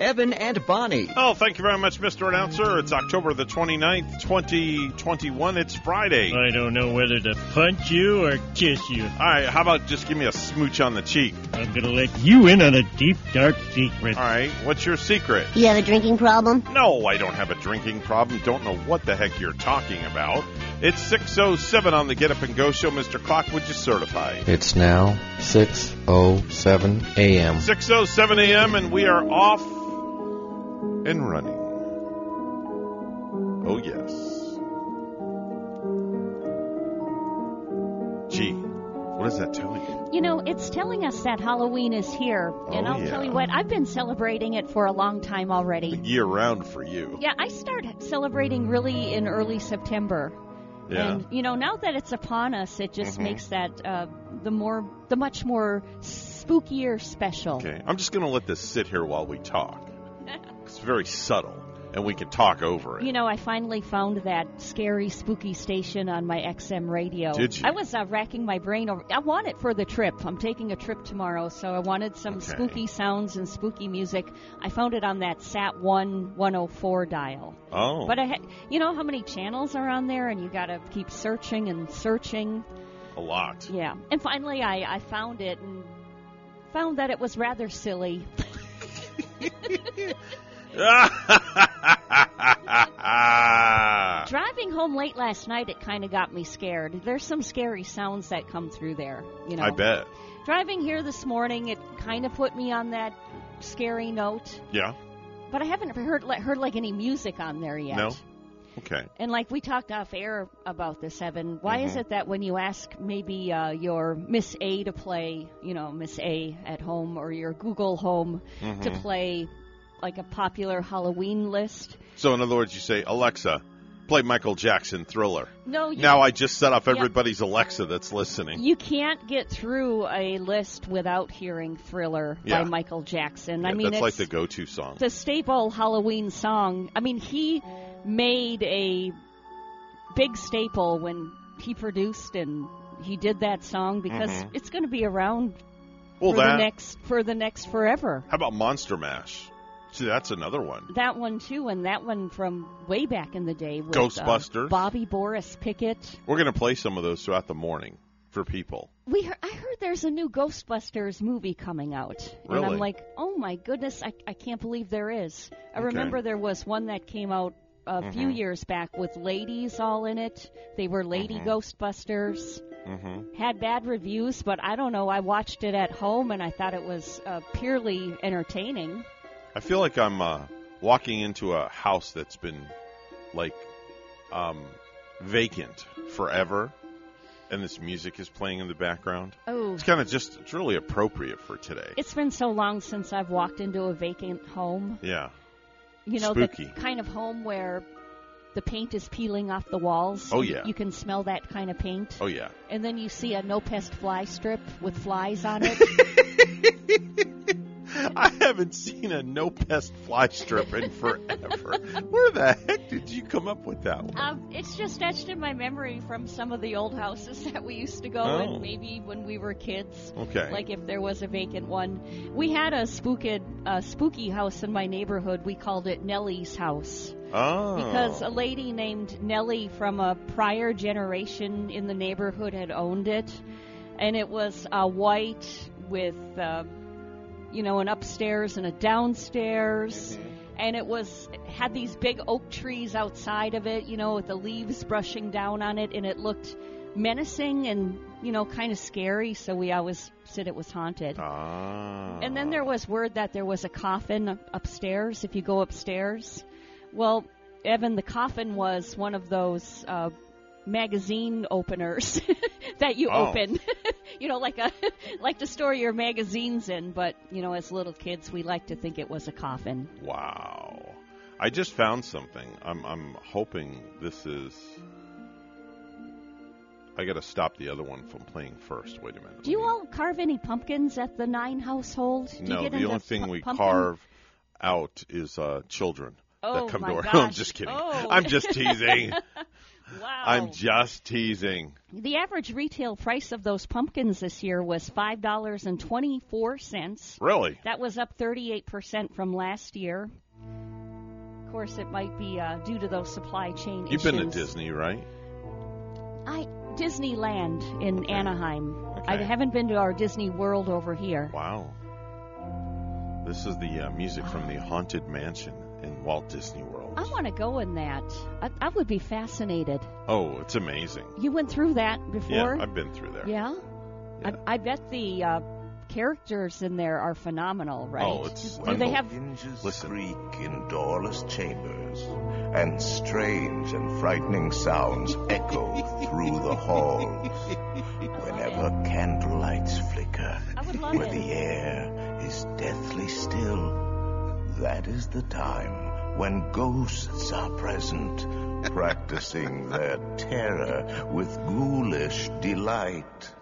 Evan and Bonnie. Oh, thank you very much, Mr. Announcer. It's October the 29th, 2021. It's Friday. I don't know whether to punch you or kiss you. All right, how about just give me a smooch on the cheek? I'm gonna let you in on a deep, dark secret. All right, what's your secret? You have a drinking problem? No, I don't have a drinking problem. Don't know what the heck you're talking about. It's 6.07 on the Get Up and Go show. Mr. Clock, would you certify? It's now 6:07 a.m. 6.07 a.m. and we are off and running. Oh, yes. Gee, what does that tell you? You know, it's telling us that Halloween is here. And Oh, I'll yeah. tell you what, I've been celebrating it for a long time already. Year round for you. Yeah, I start celebrating really in early September. Yeah. And you know, now that it's upon us, it just Mhm. makes that uh, the more, the much more spookier special. Okay, I'm just going to let this sit here while we talk. It's very subtle, and we can talk over it. You know, I finally found that scary, spooky station on my XM radio. Did you? I was uh, racking my brain over. I want it for the trip. I'm taking a trip tomorrow, so I wanted some Okay. spooky sounds and spooky music. I found it on that Sat One 104 dial. oh, But I, ha- you know how many channels are on there, and you got to keep searching and searching. a lot. Yeah, and finally I, I found it and found that it was rather silly. Driving home late last night, it kind of got me scared. There's some scary sounds that come through there. You know, I bet. driving here this morning, it kind of put me on that scary note. Yeah. But I haven't heard heard like any music on there yet. No? Okay. And like we talked off air about this, Evan, why is Mhm. it that when you ask maybe uh, your Miss A to play, you know, Miss A at home or your Google Home to Mhm. play like a popular Halloween list? So, in other words, you say, Alexa, play Michael Jackson Thriller. No, you, Now I just set off Yeah. everybody's Alexa that's listening. you can't get through a list without hearing Thriller Yeah. by Michael Jackson. Yeah, I mean, that's like the go-to song. the staple Halloween song. I mean, he made a big staple when he produced and he did that song because Mhm. it's going to be around Well, for that. the next for the next forever. How about Monster Mash? See, that's another one. That one too, and that one from way back in the day with Ghostbusters. uh, Bobby Boris Pickett. We're going to play some of those throughout the morning for people. We heard, I heard there's a new Ghostbusters movie coming out, and I'm like, oh my goodness, I, I can't believe there is. I Okay. remember there was one that came out a few Mhm. years back with ladies all in it. They were lady Mhm. Ghostbusters. hmm Had bad reviews, but I don't know. I watched it at home and I thought it was uh, purely entertaining. I feel like I'm uh, walking into a house that's been like um, vacant forever, and this music is playing in the background. Oh, It's kind of just it's really appropriate for today. it's been so long since I've walked into a vacant home. yeah. You know, Spooky. the kind of home where the paint is peeling off the walls. Oh, yeah. You can smell that kind of paint. Oh yeah. And then you see a no pest fly strip with flies on it. I haven't seen a no pest fly strip in forever. Where the heck did you come up with that one? um, it's just etched in my memory from some of the old houses that we used to go Oh. in, maybe when we were kids. Okay. Like if there was a vacant one, we had a spooked, uh, spooky house in my neighborhood. We called it Nellie's house oh. because a lady named Nellie from a prior generation in the neighborhood had owned it, and it was uh, white with, uh, you know, an upstairs and a downstairs, and it was had these big oak trees outside of it, you know, with the leaves brushing down on it, and it looked menacing and you know kind of scary. So we always said it was haunted. Ah. And then there was word that there was a coffin upstairs if you go upstairs. Well, Evan, the coffin was one of those uh, magazine openers that you Oh. open. you know, like a like to store your magazines in. But you know, as little kids, we like to think it was a coffin. Wow. I just found something. I'm I'm hoping this is I got to stop the other one from playing first. Wait a minute. Do you me- all carve any pumpkins at the Nine household? Do No, the only thing pu- we pumpkin? carve out is uh, children Oh, that come to our. gosh. I'm just kidding. Oh. I'm just teasing. Wow. I'm just teasing. The average retail price of those pumpkins this year was five dollars and twenty four cents. Really? That was up thirty eight percent from last year. Of course, it might be uh, due to those supply chain issues. You've issues. been to Disney, right? I Disneyland in Anaheim. Okay. I haven't been to our Disney World over here. Wow. This is the uh, music from the Haunted Mansion in Walt Disney World. I want to go in that. I, I would be fascinated. Oh, it's amazing. You went through that before? Yeah, before? I've been through there. Yeah? Yeah. I, I bet the uh, characters in there are phenomenal, right? Oh, it's Do they have Hinges Listen. creak in doorless chambers, and strange and frightening sounds echo through the halls. Whenever candlelights flicker, I would love where it. the air is deathly still, that is the time when ghosts are present, practicing their terror with ghoulish delight.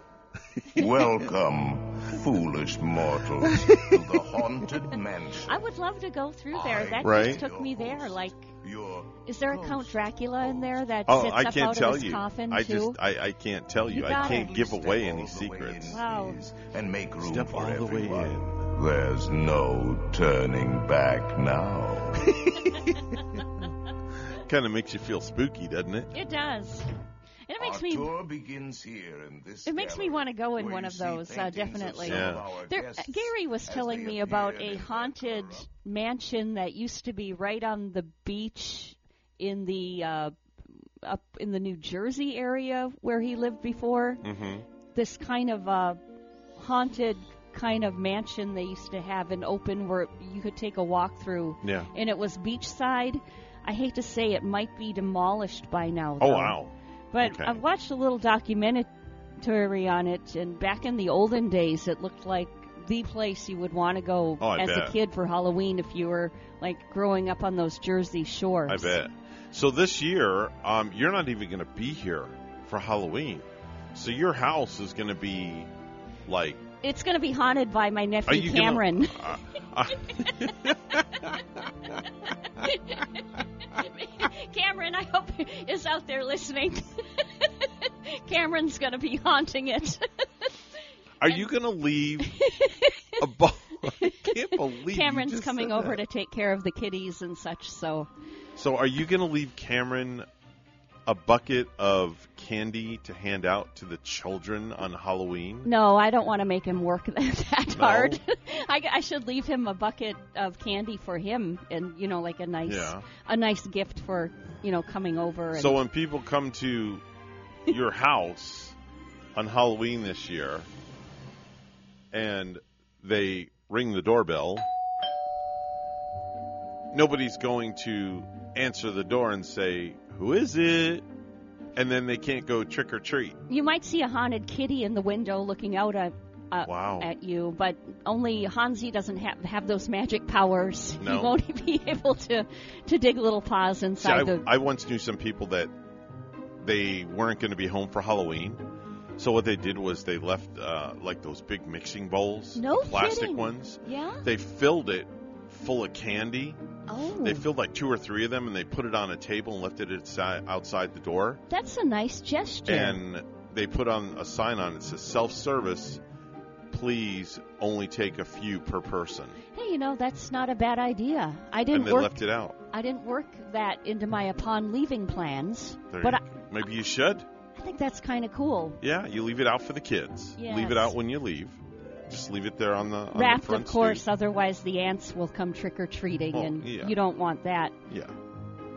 Welcome, foolish mortals, to the haunted mansion. I would love to go through there. That Right. just took me there. Like, Your is there a Count Dracula in there that Oh, sits I up can't out tell of his you. coffin I too? just, I, I can't tell you. You I got can't it. give away any the way secrets. in, Wow. please, And make room Step for all the way everyone. in. There's no turning back now. Kind of makes you feel spooky, doesn't it? it does. And it makes Our me. tour begins here in this It makes me want to go in one of those, uh, definitely. of Yeah. There, guests Gary was telling me about a haunted mansion that used to be right on the beach in the uh, up in the New Jersey area where he lived before. Mm-hmm. This kind of uh, haunted kind of mansion they used to have an open where you could take a walk through, Yeah. and it was beachside. I hate to say it might be demolished by now. Oh wow. But Okay. I've watched a little documentary on it, and back in the olden days, it looked like the place you would want to go Oh, as bet. a kid for Halloween if you were like growing up on those Jersey shores. I bet. So this year, um, you're not even going to be here for Halloween. So your house is going to be like. It's going to be haunted by my nephew you gonna- Cameron. Uh, Cameron, I hope is out there listening. Cameron's going to be haunting it. are you going to leave a ball? I can't believe Cameron's coming over that. to take care of the kitties and such. So So are you going to leave Cameron a bucket of candy to hand out to the children on Halloween? No, I don't want to make him work that No? hard. I, I should leave him a bucket of candy for him, and you know, like a nice, Yeah. a nice gift for you know coming over. And, So when people come to your house on Halloween this year and they ring the doorbell, nobody's going to answer the door and say, "Who is it?" And then they can't go trick or treat. you might see a haunted kitty in the window looking out at. Uh, Wow. At you, but only Hansi doesn't have have those magic powers. No. He won't be able to to dig little paws See, inside I, the. I once knew some people that they weren't going to be home for Halloween. So what they did was they left uh, like those big mixing bowls, No plastic kidding. ones. yeah. They filled it full of candy. Oh, They filled like two or three of them, and they put it on a table and left it outside, the door. that's a nice gesture. And they put on a sign on it says self-service. Please only take a few per person. hey, you know that's not a bad idea. I didn't And they work left it out. I didn't work that into my upon leaving plans, There but you I, maybe you should. I think that's kind of cool. Yeah, you leave it out for the kids. Leave it out when you leave. Just leave it there on the on the Wrapped, front of course, otherwise the ants will come trick or treating, Oh, and yeah. you don't want that. Yeah.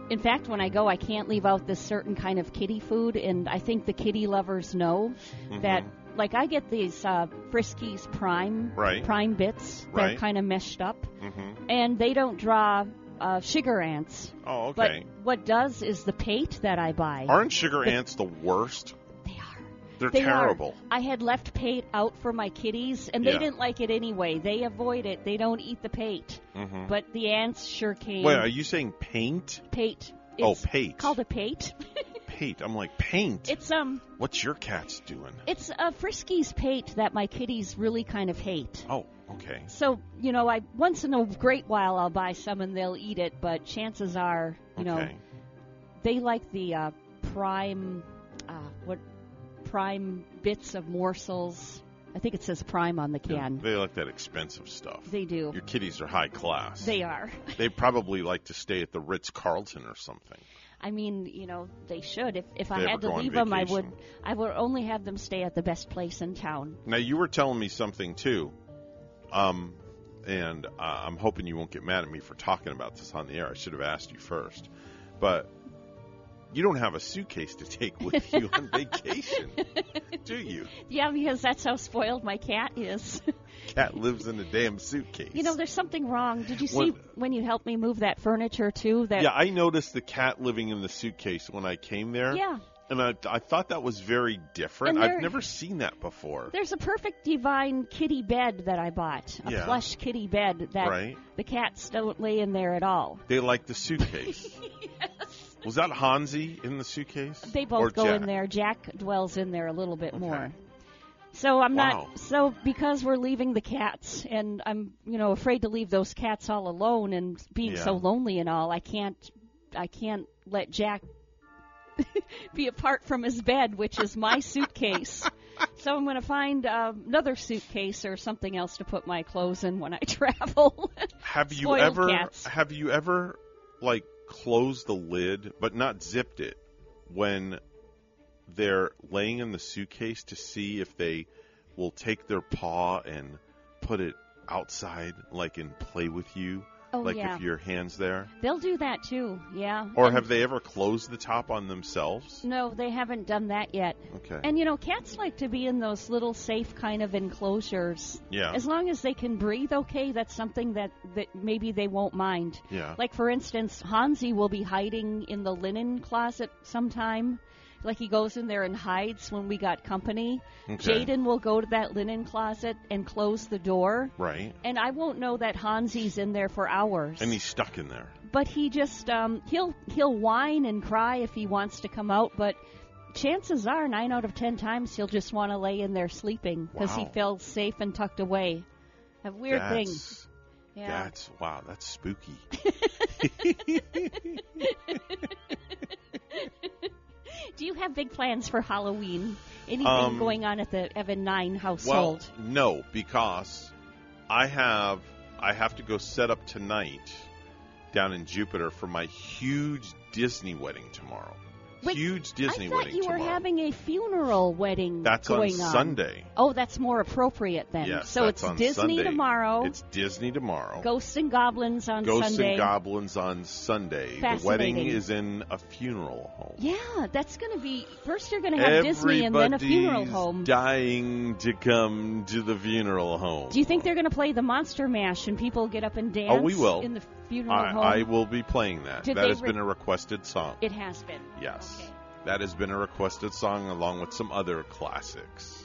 In fact, when I go, I can't leave out this certain kind of kitty food, and I think the kitty lovers know Mhm. that. Like I get these uh, Friskies Prime Right. Prime bits. They're kind of meshed up, hmm and they don't draw uh, sugar ants. Oh, okay. But what does is the pate that I buy. Aren't sugar the- ants the worst? They are. They're They are. terrible. I had left pate out for my kitties, and they Yeah. didn't like it anyway. They avoid it. They don't eat the pate. hmm But the ants sure came. Wait, are you saying paint? pate? Oh, It's pate. Called a pate. pate. I'm like, paint? It's um, What's your cat's doing? it's a Friskies pate that my kitties really kind of hate. Oh, okay. So you know, I once in a great while I'll buy some and they'll eat it, but chances are, you know, they like the uh, prime, uh, what prime bits of morsels. I think it says prime on the can. They like that expensive stuff. They do. Your kitties are high class. They are. They probably like to stay at the Ritz Carlton or something. I mean, you know, they should. If if I had to leave them, I would. I would only have them stay at the best place in town. Now you were telling me something too, um, and uh, I'm hoping you won't get mad at me for talking about this on the air. I should have asked you first, but you don't have a suitcase to take with you on vacation, do you? Yeah, because that's how spoiled my cat is. Cat lives in a damn suitcase. you know, there's something wrong. Did you see What- when you helped me move that furniture too? That yeah, I noticed the cat living in the suitcase when I came there. yeah. And I, I thought that was very different. And I've never seen that before. There's a perfect divine kitty bed that I bought. A Yeah. plush kitty bed that Right. the cats don't lay in there at all. They like the suitcase. Was that Hansi in the suitcase? They both Or go Jack? in there. Jack dwells in there a little bit Okay. more. So I'm Wow. not so because we're leaving the cats and I'm you know afraid to leave those cats all alone and being Yeah. so lonely and all I can't I can't let Jack be apart from his bed which is my suitcase. So I'm going to find uh, another suitcase or something else to put my clothes in when I travel. Have you ever cats. have you ever like closed the lid but not zipped it when they're laying in the suitcase to see if they will take their paw and put it outside like and play with you oh like yeah. if your hands there They'll do that too. Yeah. or And- have they ever closed the top on themselves No, they haven't done that yet. okay And you know, cats like to be in those little safe kind of enclosures. yeah As long as they can breathe okay, that's something that, that maybe they won't mind. yeah Like for instance, Hansi will be hiding in the linen closet sometime. Like he goes in there and hides when we got company. okay. Jaden will go to that linen closet and close the door. right And I won't know that Hansi's in there for hours. and he's stuck in there but he just um, he'll he'll whine and cry if he wants to come out, but chances are nine out of ten times he'll just want to lay in there sleeping because he feels safe and tucked away. A weird thing. Yeah. that's wow that's spooky Do you have big plans for Halloween? Anything Um, going on at the Evan Nine household? Well, no, because I have I have to go set up tonight down in Jupiter for my huge Disney wedding tomorrow. Wait, huge Disney I thought wedding you were tomorrow. having a funeral wedding That's going on Sunday. Oh, that's more appropriate then. Yes, so it's on Disney Sunday. tomorrow. It's Disney tomorrow. Ghosts and Goblins on Ghosts Sunday. Ghosts and Goblins on Sunday. The wedding is in a funeral home. Yeah, that's going to be first. You're going to have Disney and then a funeral home. dying to come to the funeral home. Do you think they're going to play the Monster Mash and people get up and dance? Oh, we will. in the funeral I, home. I will be playing that. Did that has re- been a requested song. It has been. Yes. Okay. That has been a requested song along with some other classics.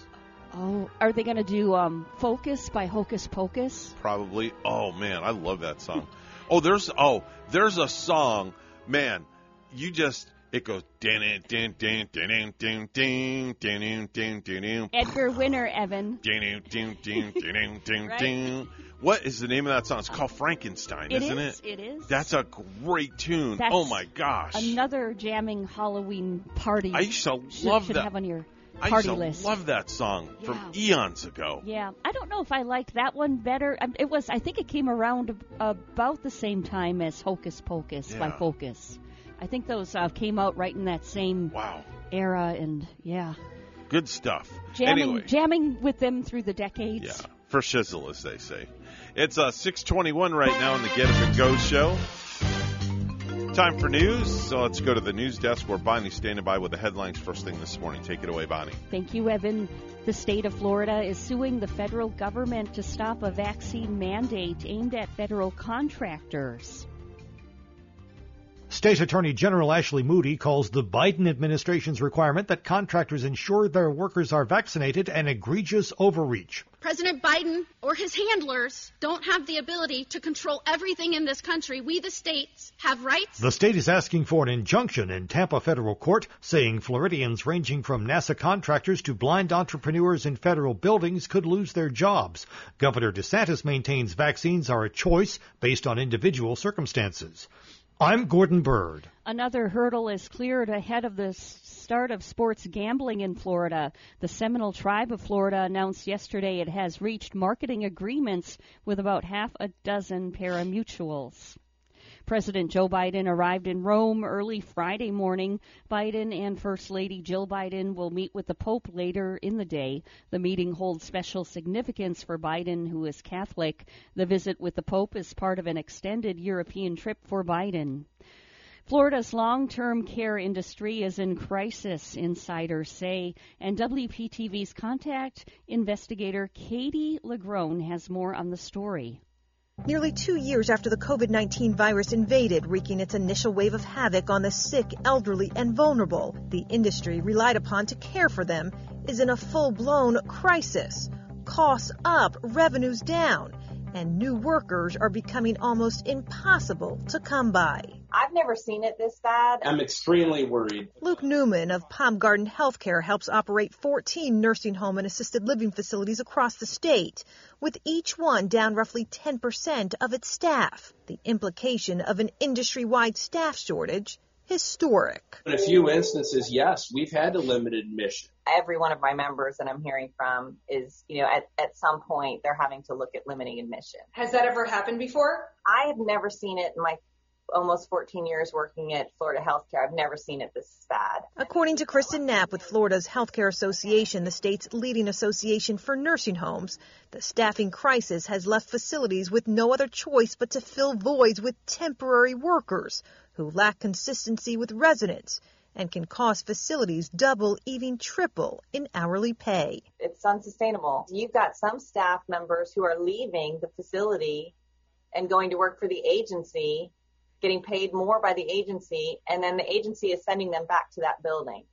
Oh, are they going to do um, "Focus" by Hocus Pocus? Probably. Oh man, I love that song. oh, there's oh, there's a song, man. You just it goes din din din din din din din din din Edgar Winter, Evan. din din din din din din. What is the name of that song? It's called Frankenstein, It isn't is. it? It is. That's a great tune. That's oh my gosh. another jamming Halloween party. I used to should, love should that. have on your I party used to list. love that song from eons ago. Yeah, I don't know if I like that one better. Um, It was, I think, it came around about the same time as Hocus Pocus by Yeah. Focus. I think those uh, came out right in that same Wow. era, and yeah, Good stuff. jamming, anyway, jamming with them through the decades. yeah, for shizzle, as they say. It's uh, 621 right now in the Get Up and Go show. Time for news, so let's go to the news desk where Bonnie's standing by with the headlines first thing this morning. Take it away, Bonnie. Thank you, Evan. The state of Florida is suing the federal government to stop a vaccine mandate aimed at federal contractors. State Attorney General Ashley Moody calls the Biden administration's requirement that contractors ensure their workers are vaccinated an egregious overreach. President Biden or his handlers don't have the ability to control everything in this country. We, the states, have rights. The state is asking for an injunction in Tampa federal court, saying Floridians ranging from NASA contractors to blind entrepreneurs in federal buildings could lose their jobs. Governor DeSantis maintains vaccines are a choice based on individual circumstances. I'm Gordon Bird. Another hurdle is cleared ahead of the start of sports gambling in Florida. The Seminole Tribe of Florida announced yesterday it has reached marketing agreements with about half a dozen pari-mutuels. President Joe Biden arrived in Rome early Friday morning. Biden and First Lady Jill Biden will meet with the Pope later in the day. The meeting holds special significance for Biden, who is Catholic. The visit with the Pope is part of an extended European trip for Biden. Florida's long term care industry is in crisis, insiders say, and WPTV's contact investigator Katie LaGrone has more on the story. Nearly two years after the COVID 19 virus invaded, wreaking its initial wave of havoc on the sick, elderly, and vulnerable, the industry relied upon to care for them is in a full blown crisis. Costs up, revenues down, and new workers are becoming almost impossible to come by. I've never seen it this bad. I'm extremely worried. Luke Newman of Palm Garden Healthcare helps operate 14 nursing home and assisted living facilities across the state, with each one down roughly 10% of its staff. The implication of an industry wide staff shortage historic. In a few instances, yes, we've had a limited admission. Every one of my members that I'm hearing from is, you know, at, at some point they're having to look at limiting admission. Has that ever happened before? I have never seen it in my almost 14 years working at Florida Healthcare. I've never seen it this bad. According to Kristen Knapp with Florida's Healthcare Association, the state's leading association for nursing homes, the staffing crisis has left facilities with no other choice but to fill voids with temporary workers who lack consistency with residents and can cost facilities double, even triple in hourly pay. It's unsustainable. You've got some staff members who are leaving the facility and going to work for the agency getting paid more by the agency, and then the agency is sending them back to that building.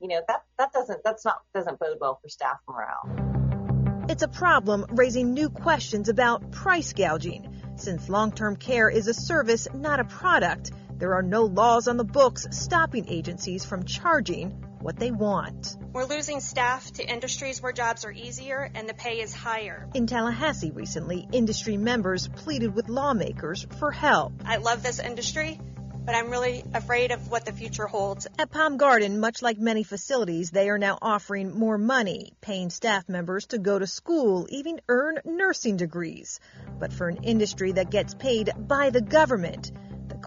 You know, that, that doesn't, that's not, doesn't bode well for staff morale. It's a problem raising new questions about price gouging. Since long-term care is a service, not a product, there are no laws on the books stopping agencies from charging what they want. We're losing staff to industries where jobs are easier and the pay is higher. In Tallahassee recently, industry members pleaded with lawmakers for help. I love this industry, but I'm really afraid of what the future holds. At Palm Garden, much like many facilities, they are now offering more money, paying staff members to go to school, even earn nursing degrees. But for an industry that gets paid by the government,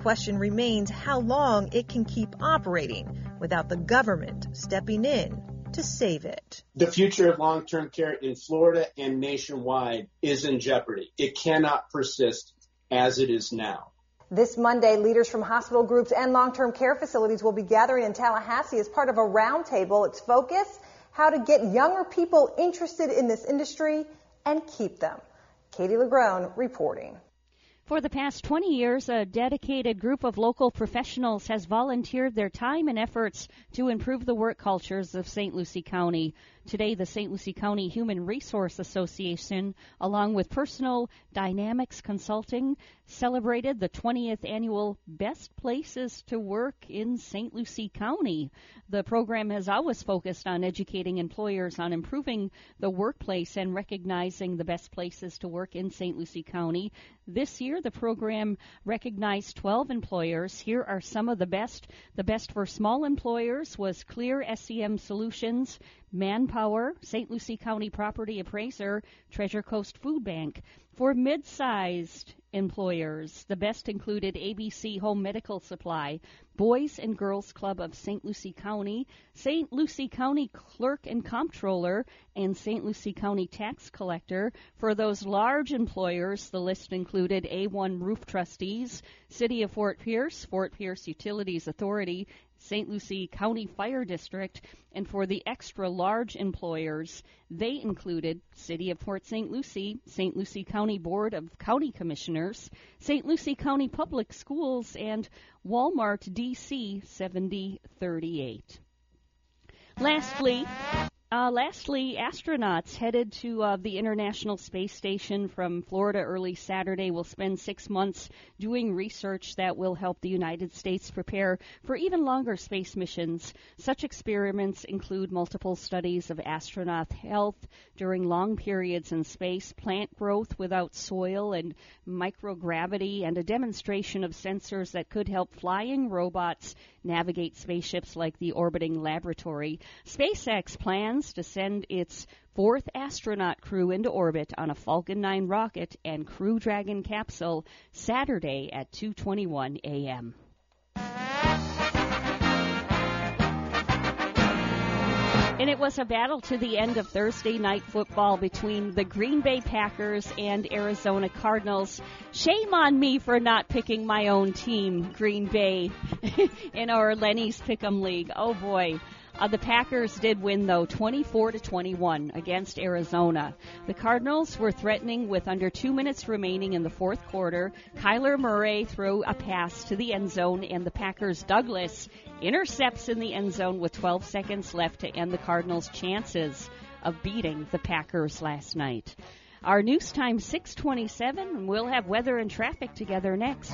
question remains how long it can keep operating without the government stepping in to save it. The future of long term care in Florida and nationwide is in jeopardy. It cannot persist as it is now. This Monday, leaders from hospital groups and long term care facilities will be gathering in Tallahassee as part of a roundtable. Its focus how to get younger people interested in this industry and keep them. Katie LaGrone reporting. For the past 20 years, a dedicated group of local professionals has volunteered their time and efforts to improve the work cultures of St. Lucie County. Today, the St. Lucie County Human Resource Association, along with Personal Dynamics Consulting, celebrated the 20th annual Best Places to Work in St. Lucie County. The program has always focused on educating employers on improving the workplace and recognizing the best places to work in St. Lucie County. This year, the program recognized 12 employers. Here are some of the best. The best for small employers was Clear SEM Solutions, Manpower, St. Lucie County Property Appraiser, Treasure Coast Food Bank. For mid-sized employers, the best included ABC Home Medical Supply, Boys and Girls Club of St. Lucie County, St. Lucie County Clerk and Comptroller, and St. Lucie County Tax Collector. For those large employers, the list included A1 Roof Trusses, City of Fort Pierce, Fort Pierce Utilities Authority, St. Lucie County Fire District, and for the extra large employers, they included City of Port St. Lucie, St. Lucie County Board of County Commissioners, St. Lucie County Public Schools, and Walmart DC 7038. Lastly, uh, lastly, astronauts headed to uh, the International Space Station from Florida early Saturday will spend six months doing research that will help the United States prepare for even longer space missions. Such experiments include multiple studies of astronaut health during long periods in space, plant growth without soil and microgravity, and a demonstration of sensors that could help flying robots navigate spaceships like the orbiting laboratory. SpaceX plans to send its fourth astronaut crew into orbit on a Falcon 9 rocket and Crew Dragon capsule Saturday at 2:21 a.m. And it was a battle to the end of Thursday night football between the Green Bay Packers and Arizona Cardinals. Shame on me for not picking my own team, Green Bay, in our Lenny's Pick'em League. Oh boy. Uh, the Packers did win though, 24 to 21 against Arizona. The Cardinals were threatening with under two minutes remaining in the fourth quarter. Kyler Murray threw a pass to the end zone, and the Packers' Douglas intercepts in the end zone with 12 seconds left to end the Cardinals' chances of beating the Packers last night. Our news time 627, and we'll have weather and traffic together next.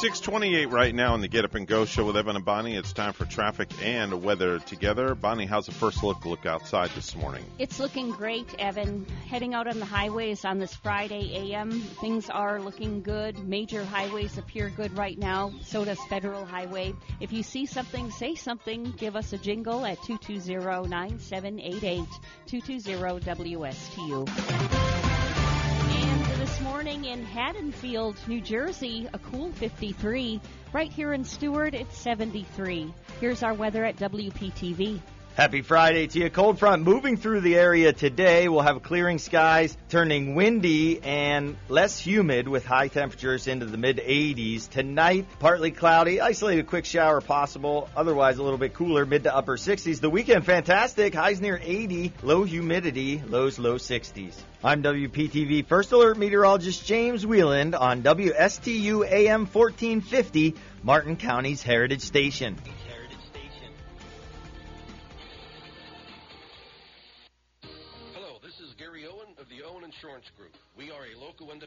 628 right now in the Get Up and Go show with Evan and Bonnie. It's time for traffic and weather together. Bonnie, how's the first look look outside this morning? It's looking great, Evan. Heading out on the highways on this Friday AM, things are looking good. Major highways appear good right now. So does Federal Highway. If you see something, say something. Give us a jingle at 220-9788, 220-WSTU. And this in Haddonfield, New Jersey, a cool 53. Right here in Stuart, it's 73. Here's our weather at WPTV. Happy Friday to you. Cold front moving through the area today. We'll have clearing skies, turning windy and less humid with high temperatures into the mid 80s. Tonight, partly cloudy, isolated quick shower possible. Otherwise, a little bit cooler, mid to upper 60s. The weekend, fantastic. Highs near 80, low humidity, lows low 60s. I'm WPTV First Alert Meteorologist James Wieland on WSTU AM 1450, Martin County's Heritage Station.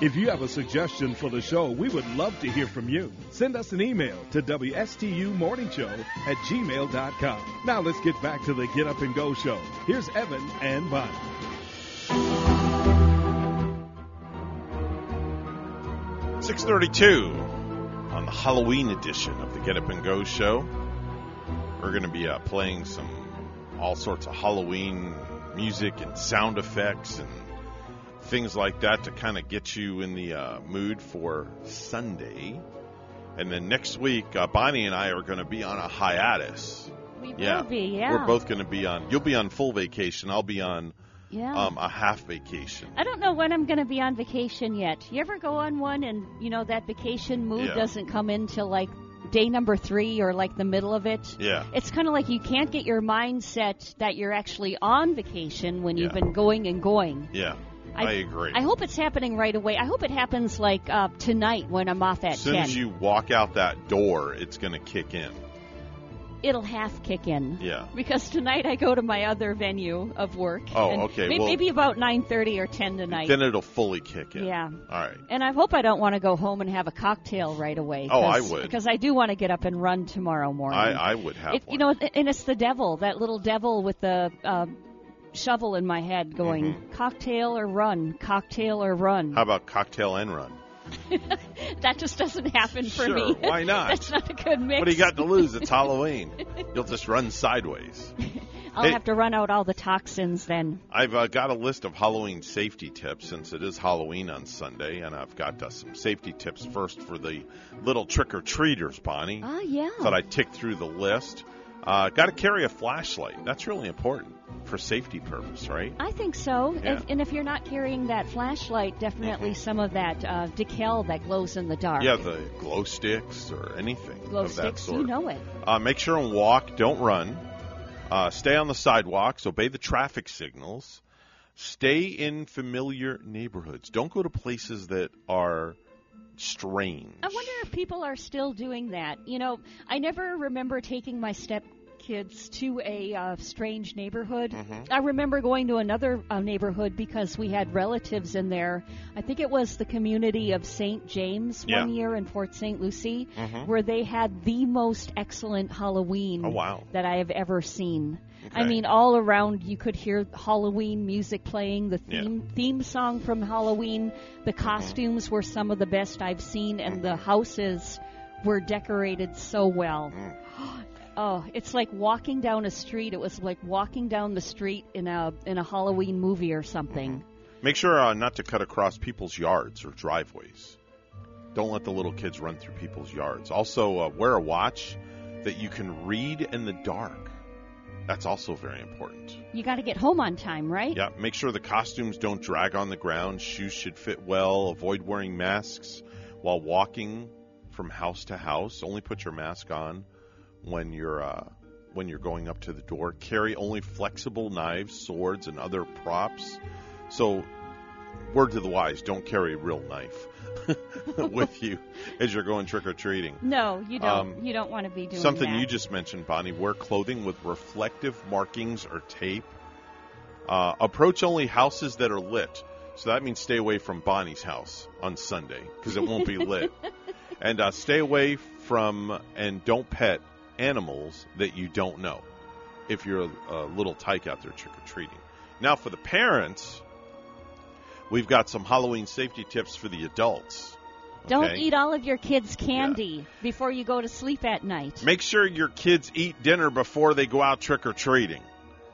If you have a suggestion for the show, we would love to hear from you. Send us an email to WSTUmorningshow at gmail.com. Now let's get back to the Get Up and Go show. Here's Evan and Bonnie. 632 on the Halloween edition of the Get Up and Go show. We're going to be uh, playing some all sorts of Halloween music and sound effects and things like that to kind of get you in the uh, mood for Sunday. And then next week, uh, Bonnie and I are going to be on a hiatus. We yeah, will be, yeah. We're both going to be on. You'll be on full vacation. I'll be on Yeah. um, a half vacation. I don't know when I'm going to be on vacation yet. You ever go on one and, you know, that vacation mood Yeah. doesn't come in till like day number three or like the middle of it? Yeah. It's kind of like you can't get your mindset that you're actually on vacation when you've been going and going. Yeah, I, agree. I hope it's happening right away. I hope it happens like uh, tonight when I'm off at as soon 10. as you walk out that door, it's going to kick in. It'll half kick in. Yeah. Because tonight I go to my other venue of work. Oh, okay, may- well- maybe about 9:30 or 10 tonight. Then it'll fully kick in. Yeah. All right. And I hope I don't want to go home and have a cocktail right away. Oh, I would. Because I do want to get up and run tomorrow morning. I, I would have It, you know, and it's the devil, that little devil with the um, shovel in my head going, cocktail or run, cocktail or run. Mm-hmm. How about cocktail and run? that just doesn't happen for Sure, me. why not? That's not a good mix. What do you got to lose? It's Halloween. You'll just run sideways. I'll Hey. have to run out all the toxins then. I've uh, got a list of Halloween safety tips since it is Halloween on Sunday, and I've got uh, some safety tips first for the little trick or treaters, Bonnie. Ah, yeah. Thought I'd tick through the list. Uh, got to carry a flashlight. That's really important for safety purpose, right? I think so. Yeah. If, and if you're not carrying that flashlight, definitely some of that uh, decal that glows in the dark. Yeah, the glow sticks or anything glow of that sticks, sort. you know it. Uh, make sure and walk, don't run. Uh, stay on the sidewalks, obey the traffic signals. Stay in familiar neighborhoods. Don't go to places that are strange. I wonder if people are still doing that. You know, I never remember taking my step kids to a uh, strange neighborhood. Mhm. I remember going to another uh, neighborhood because we had relatives in there. I think it was the community of St. James Yeah. one year in Port St. Lucie, Mhm. where they had the most excellent Halloween Oh, wow. that I have ever seen. I mean, all around you could hear Halloween music playing, the Yeah. theme theme song from Halloween. The costumes were some of the best I've seen, and the houses were decorated so well. Oh, it's like walking down a street. It was like walking down the street in a in a Halloween movie or something. Make sure uh, not to cut across people's yards or driveways. Don't let the little kids run through people's yards. Also, uh, wear a watch that you can read in the dark. That's also very important. You got to get home on time, right? Yeah, make sure the costumes don't drag on the ground. Shoes should fit well. Avoid wearing masks while walking from house to house. Only put your mask on when you're uh, when you're going up to the door. Carry only flexible knives, swords, and other props. So, word to the wise: don't carry a real knife with you as you're going trick or treating. No, you don't. Um, you don't want to be doing that. Something that. you just mentioned, Bonnie. Wear clothing with reflective markings or tape. Uh, approach only houses that are lit. So that means stay away from Bonnie's house on Sunday because it won't be lit. and uh, stay away from and don't pet animals that you don't know if you're a, a little tyke out there trick or treating. Now, for the parents, we've got some Halloween safety tips for the adults. Don't eat all of your kids' candy before you go to sleep at night. Make sure your kids eat dinner before they go out trick or treating.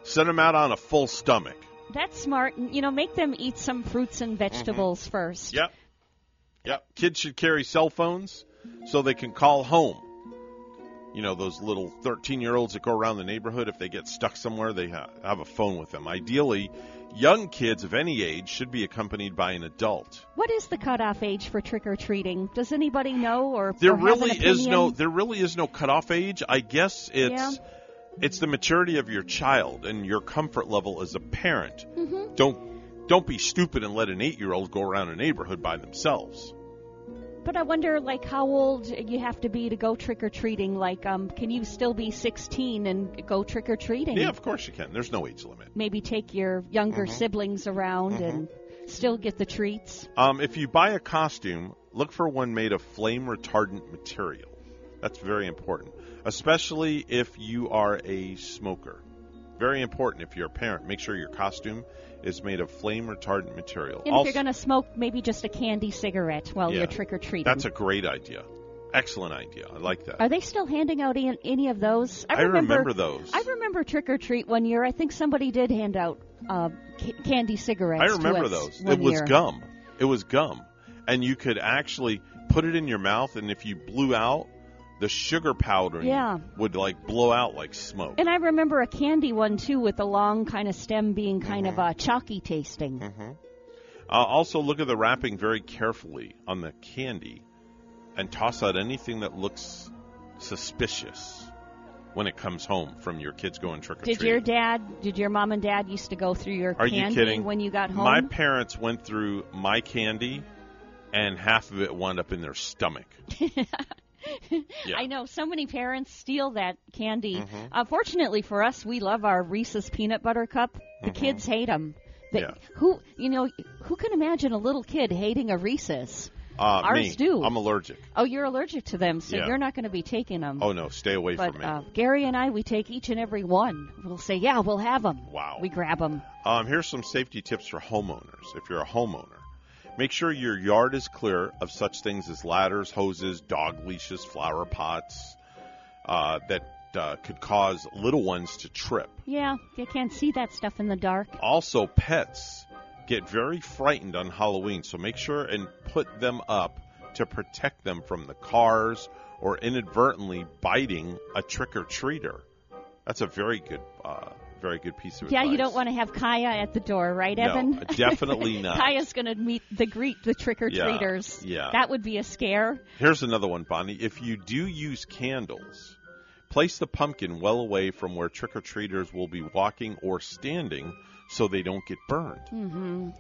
Send them out on a full stomach. That's smart. You know, make them eat some fruits and mm-hmm. vegetables first. Yep. Yep. Kids should carry cell phones so they can call home. You know, those little 13 year olds that go around the neighborhood, if they get stuck somewhere, they ha- have a phone with them. Ideally, young kids of any age should be accompanied by an adult. What is the cutoff age for trick or treating? Does anybody know or There or really is no there really is no cutoff age. I guess it's Yeah. it's the maturity of your child and your comfort level as a parent. Mhm. Don't don't be stupid and let an 8-year-old go around a neighborhood by themselves. But I wonder, like, how old you have to be to go trick or treating. Like, um, can you still be 16 and go trick or treating? Yeah, of course you can. There's no age limit. Maybe take your younger Mhm. siblings around Mhm. and still get the treats. Um, if you buy a costume, look for one made of flame retardant material. That's very important, especially if you are a smoker. Very important if you're a parent. Make sure your costume is made of flame retardant material. And if you're going to smoke, maybe just a candy cigarette while Yeah. you're trick or treating. That's a great idea. Excellent idea. I like that. Are they still handing out any, any of those? I remember those. I remember trick or treat one year. I think somebody did hand out uh, ca- candy cigarettes. I remember those. It was year. gum. It was gum. And you could actually put it in your mouth, and if you blew out, the sugar powder Yeah. would like blow out like smoke. And I remember a candy one too, with the long kind of stem being kind of uh, chalky tasting. Uh, also, look at the wrapping very carefully on the candy and toss out anything that looks suspicious when it comes home from your kids going trick or treating. Did your dad? Did your mom and dad used to go through your Are candy you kidding? when you got home? My parents went through my candy, and half of it wound up in their stomach. Yeah. I know so many parents steal that candy. Mhm. Uh, fortunately for us, we love our Reese's peanut butter cup. The Mhm. kids hate them. They, Yeah. Who you know? Who can imagine a little kid hating a Reese's? Uh, Ours me, do. I'm allergic. Oh, you're allergic to them, so Yeah. you're not going to be taking them. Oh no, stay away but from me. uh, Gary and I, we take each and every one. We'll say, yeah, we'll have them. Wow. We grab them. Um, here's some safety tips for homeowners. If you're a homeowner, make sure your yard is clear of such things as ladders, hoses, dog leashes, flower pots uh, that uh, could cause little ones to trip. Yeah, you can't see that stuff in the dark. Also, pets get very frightened on Halloween, so make sure and put them up to protect them from the cars or inadvertently biting a trick or treater. That's a very good, uh, very good piece of Yeah, advice. Yeah, you don't want to have Kaya at the door, right, No, Evan? definitely not. Kaya's going to meet the greet the trick or Yeah, treaters. yeah. that would be a scare. Here's another one, Bonnie. If you do use candles, place the pumpkin well away from where trick or treaters will be walking or standing so they don't get burned. Mm-hmm.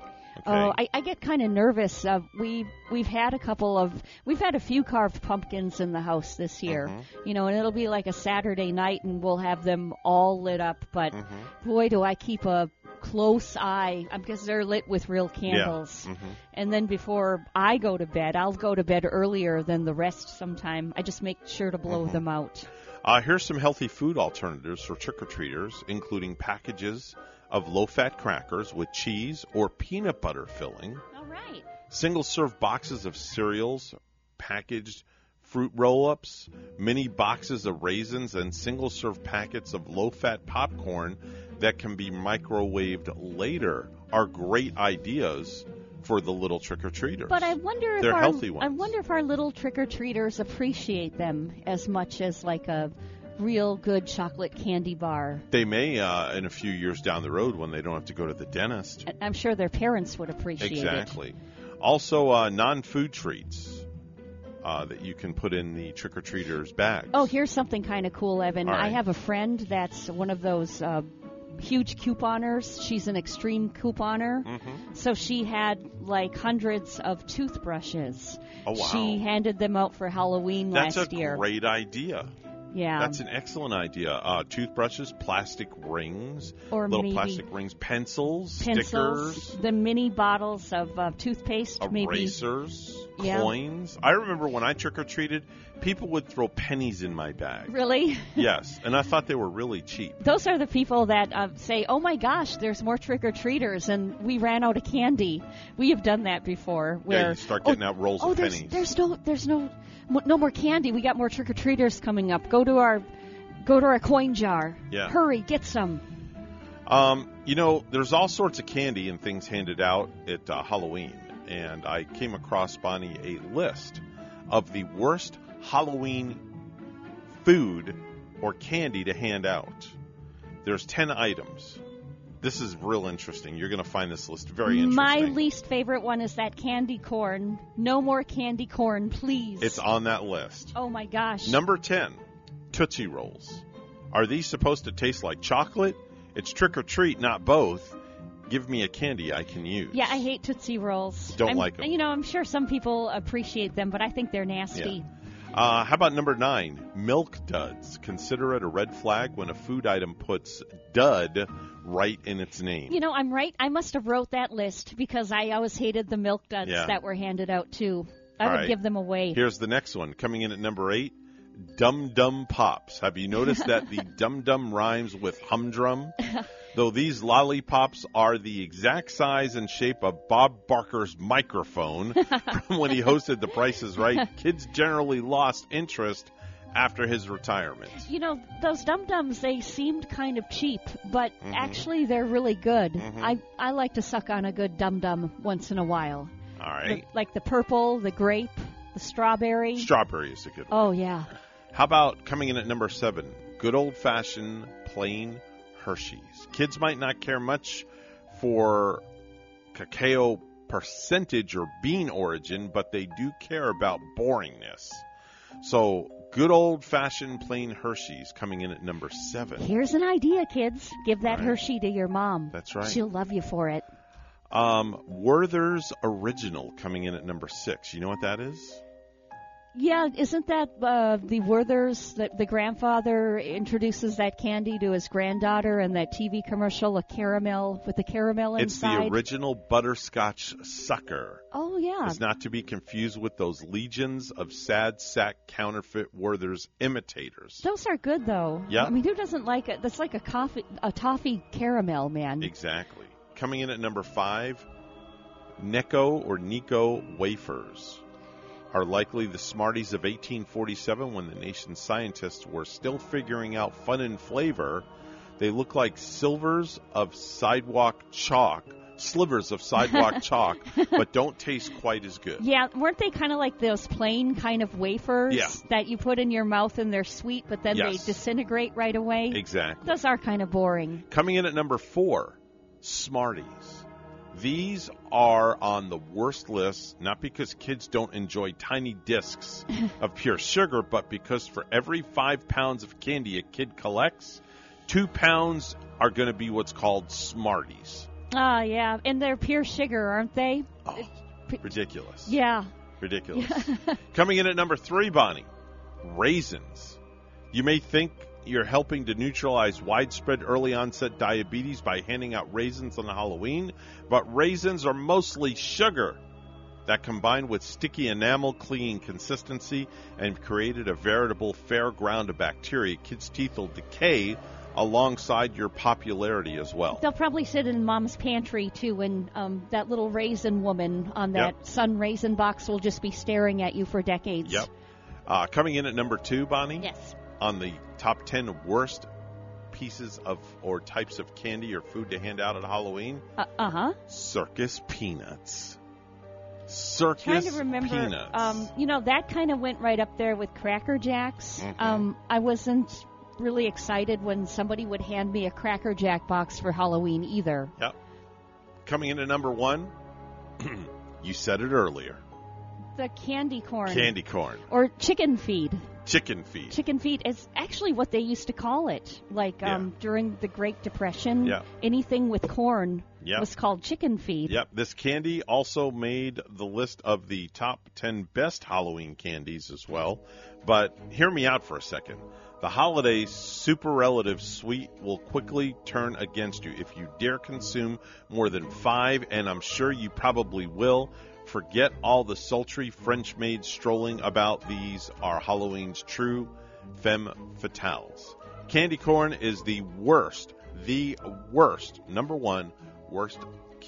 Okay. Oh, I, I get kind of nervous. Uh, we we've had a couple of we've had a few carved pumpkins in the house this year. Mhm. You know, and it'll be like a Saturday night, and we'll have them all lit up. But Mm-hmm. boy, do I keep a close eye because they're lit with real candles. Mhm. And then before I go to bed, I'll go to bed earlier than the rest. Sometime I just make sure to blow Mhm. them out. Uh, here's some healthy food alternatives for trick or treaters, including packages of low fat crackers with cheese or peanut butter filling, All right. single serve boxes of cereals, packaged fruit roll ups, mini boxes of raisins, and single serve packets of low fat popcorn that can be microwaved later are great ideas for the little trick or treaters. But I wonder if They're our, healthy ones. I wonder if our little trick or treaters appreciate them as much as like a real good chocolate candy bar. They may, uh, in a few years down the road, when they don't have to go to the dentist. And I'm sure their parents would appreciate it. Exactly. Also, uh, non-food treats uh, that you can put in the trick or treaters bag. Oh, here's something kind of cool, Evan. All I have a friend that's one of those uh, huge couponers. She's an extreme couponer. Mhm. So she had like hundreds of toothbrushes. Oh, wow. She handed them out for Halloween That's last a year. great idea. Yeah. That's an excellent idea. Uh, toothbrushes, plastic rings, Or little maybe plastic rings, pencils, Pencils, stickers, the mini bottles of uh, toothpaste, maybe. erasers, Yeah. coins. I remember when I trick or treated, people would throw pennies in my bag. Really? yes, and I thought they were really cheap. Those are the people that uh, say, "Oh my gosh, there's more trick or treaters, and we ran out of candy." We have done that before. Where yeah, you start getting out rolls oh, of there's pennies. there's no there's no no more candy. We got more trick or treaters coming up. Go to our go to our coin jar. Yeah. Hurry, get some. Um, you know, there's all sorts of candy and things handed out at uh, Halloween, and I came across Bonnie a list of the worst Halloween food or candy to hand out. There's 10 items. This is real interesting. You're going to find this list very interesting. My least favorite one is that candy corn. No more candy corn, please. It's on that list. oh my gosh. Number 10, Tootsie Rolls. Are these supposed to taste like chocolate? It's trick or treat, not both. Give me a candy I can use. Yeah, I hate Tootsie Rolls. Don't I'm- like 'em. You know, I'm sure some people appreciate them, but I think they're nasty. Uh, how about number nine? Milk duds. Consider it a red flag when a food item puts dud right in its name. You know, I'm right. I must have wrote that list because I always hated the milk duds Yeah. that were handed out too. I All would right. give them away. Here's the next one. Coming in at number eight, Dum Dum Pops. Have you noticed that the Dum Dum rhymes with humdrum? Though these lollipops are the exact size and shape of Bob Barker's microphone from when he hosted The Price is Right, kids generally lost interest after his retirement. You know, those dum dums they seemed kind of cheap, but Mhm. actually they're really good. Mhm. I I like to suck on a good dum dum once in a while. All right. The- like the purple, the grape, the strawberry. Strawberry is a good one. Oh yeah. How about coming in at number seven? Good old fashioned plain Hershey's. Kids might not care much for cacao percentage or bean origin, but they do care about boringness. So, good old fashioned plain Hershey's coming in at number seven. Here's an idea, kids. Give that Right. Hershey to your mom. That's right. She'll love you for it. Um, Werther's Original coming in at number six. You know what that is? Yeah, isn't that uh, the Werther's? The, the grandfather introduces that candy to his granddaughter, and that TV commercial, a caramel with the caramel It's the original butterscotch sucker. oh yeah. is not to be confused with those legions of sad sack counterfeit Werther's imitators. Those are good though. Yeah. I mean, who doesn't like it? That's like a coffee, a toffee caramel, man. Exactly. Coming in at number five, Necco or Nico wafers are likely the Smarties of 1847 when the nation's scientists were still figuring out fun and flavor. They look like silvers of sidewalk chalk, slivers of sidewalk chalk, but don't taste quite as good. Yeah, weren't they kind of like those plain kind of wafers Yeah. that you put in your mouth and they're sweet, but then Yes. they disintegrate right away? Exactly. Those are kind of boring. Coming in at number four, Smarties. These are on the worst list, not because kids don't enjoy tiny discs of pure sugar, but because for every five pounds of candy a kid collects, two pounds are going to be what's called Smarties. Ah, yeah, and they're pure sugar, aren't they? Oh, Ridiculous. Yeah. Ridiculous. Coming in at number three, Bonnie, raisins. You may think you're helping to neutralize widespread early onset diabetes by handing out raisins on Halloween, but raisins are mostly sugar that combined with sticky enamel clinging consistency and created a veritable fairground of bacteria. Kids' teeth will decay alongside your popularity as well. They'll probably sit in mom's pantry too, and um, that little raisin woman on that Yep. sun raisin box will just be staring at you for decades. Yep. Uh, coming in at number two, Bonnie. Yes. On the top ten worst pieces of or types of candy or food to hand out at Halloween, Uh huh. circus peanuts. Circus Trying to remember, peanuts. um, you know, that kind of went right up there with Cracker Jacks. Mhm. Um, I wasn't really excited when somebody would hand me a Cracker Jack box for Halloween either. Yep. Coming in at number one, you said it earlier. The candy corn. Candy corn, Or chicken feed. chicken feed. Chicken feed is actually what they used to call it. Like um, during the Great Depression, Yeah. anything with corn Yep. was called chicken feed. Yep, this candy also made the list of the top 10 best Halloween candies as well. But hear me out for a second. The holiday super relative sweet will quickly turn against you if you dare consume more than five, and I'm sure you probably will. Forget all the sultry French maids strolling about. These are Halloween's true femme fatales. Candy corn is the worst, the worst, number one, worst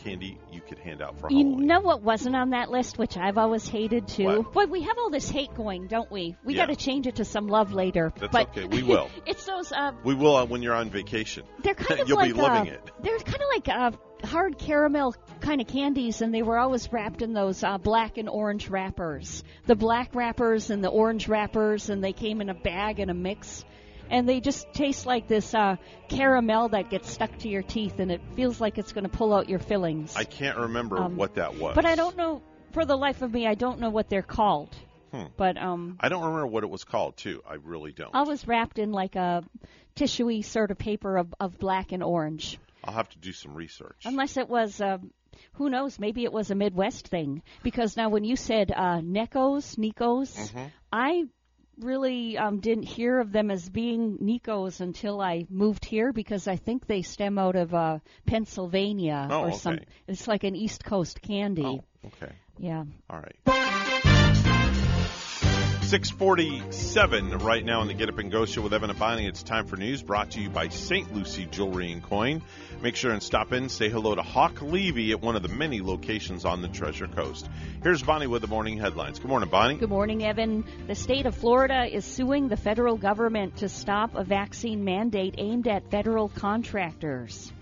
candy you could hand out for You Halloween? know what wasn't on that list, which I've always hated too? What? Boy, we have all this hate going, don't we? We Yeah. got to change it to some love later. That's but okay. We will. it's those. Uh, We will uh, when you're on vacation. they're kind of You'll like be loving uh, it. They're kind of like uh, hard caramel kind of candies, and they were always wrapped in those uh, black and orange wrappers. The black wrappers and the orange wrappers, and they came in a bag and a mix. And they just taste like this uh, caramel that gets stuck to your teeth, and it feels like it's going to pull out your fillings. I can't remember Um, what that was. But I don't know, for the life of me, I don't know what they're called. Hmm. But um, I don't remember what it was called too. I really don't. I was wrapped in like a tissuey sort of paper of, of black and orange. I'll have to do some research. Unless it was, um, who knows, maybe it was a Midwest thing. Because now when you said uh, Necos, Nicos, Mm-hmm. I really um, didn't hear of them as being Nicos until I moved here because I think they stem out of uh, Pennsylvania Oh, or okay. some. It's like an East Coast candy. Oh, okay. Yeah. All right. 647 right now on the Get Up and Go show with Evan Bonnie. It's time for news brought to you by St. Lucie Jewelry and Coin. Make sure and stop in, say hello to Hawk Levy at one of the many locations on the Treasure Coast. Here's Bonnie with the morning headlines. Good morning, Bonnie. Good morning, Evan. The state of Florida is suing the federal government to stop a vaccine mandate aimed at federal contractors.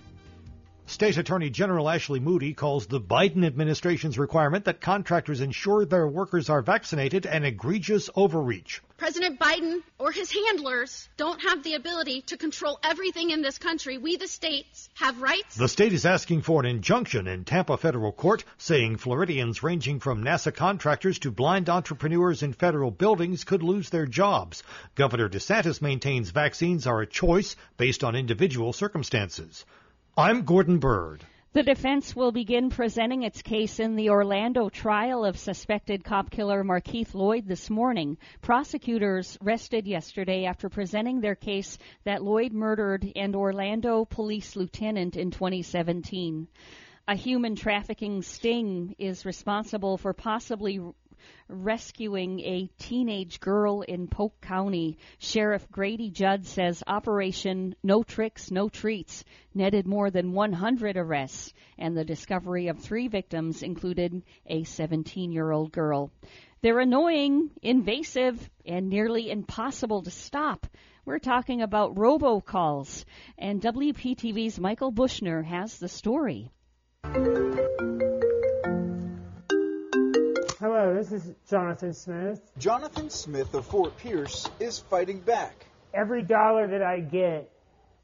State Attorney General Ashley Moody calls the Biden administration's requirement that contractors ensure their workers are vaccinated an egregious overreach. President Biden or his handlers don't have the ability to control everything in this country. We, the states, have rights. The state is asking for an injunction in Tampa federal court saying Floridians ranging from NASA contractors to blind entrepreneurs in federal buildings could lose their jobs. Governor DeSantis maintains vaccines are a choice based on individual circumstances. I'm Gordon Bird. The defense will begin presenting its case in the Orlando trial of suspected cop killer Markeith Lloyd this morning. Prosecutors rested yesterday after presenting their case that Lloyd murdered an Orlando police lieutenant in 2017. A human trafficking sting is responsible for possibly rescuing a teenage girl in Polk County. Sheriff Grady Judd says Operation No Tricks, No Treats netted more than 100 arrests, and the discovery of three victims included a 17 year old girl. They're annoying, invasive, and nearly impossible to stop. We're talking about robocalls, and WPTV's Michael Buczyner has the story. Hello, this is Jonathan Smith. Jonathan Smith of Fort Pierce is fighting back. Every dollar that I get,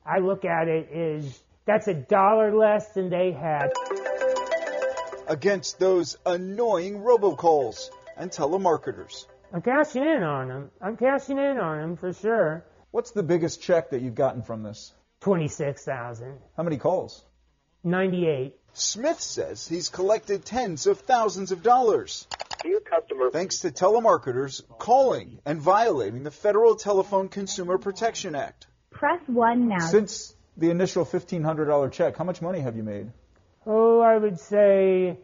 I look at it is that's a dollar less than they had. against those annoying robocalls and telemarketers. I'm cashing in on them. I'm cashing in on them for sure. What's the biggest check that you've gotten from this? Twenty-six thousand. How many calls? Ninety-eight. Smith says he's collected tens of thousands of dollars. Dear customer, Thanks to telemarketers calling and violating the Federal Telephone Consumer Protection Act. Press 1 now. Since the initial $1,500 check, how much money have you made? Oh, I would say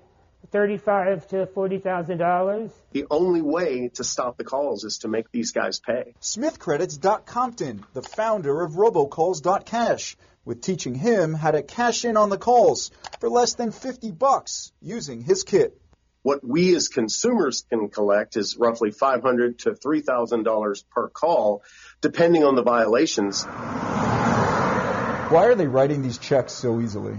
thirty-five to forty thousand dollars. the only way to stop the calls is to make these guys pay. Smith credits Doc Compton, the founder of robocalls.cash, with teaching him how to cash in on the calls for less than 50 bucks using his kit. What we as consumers can collect is roughly 500 to $3,000 per call, depending on the violations. Why are they writing these checks so easily?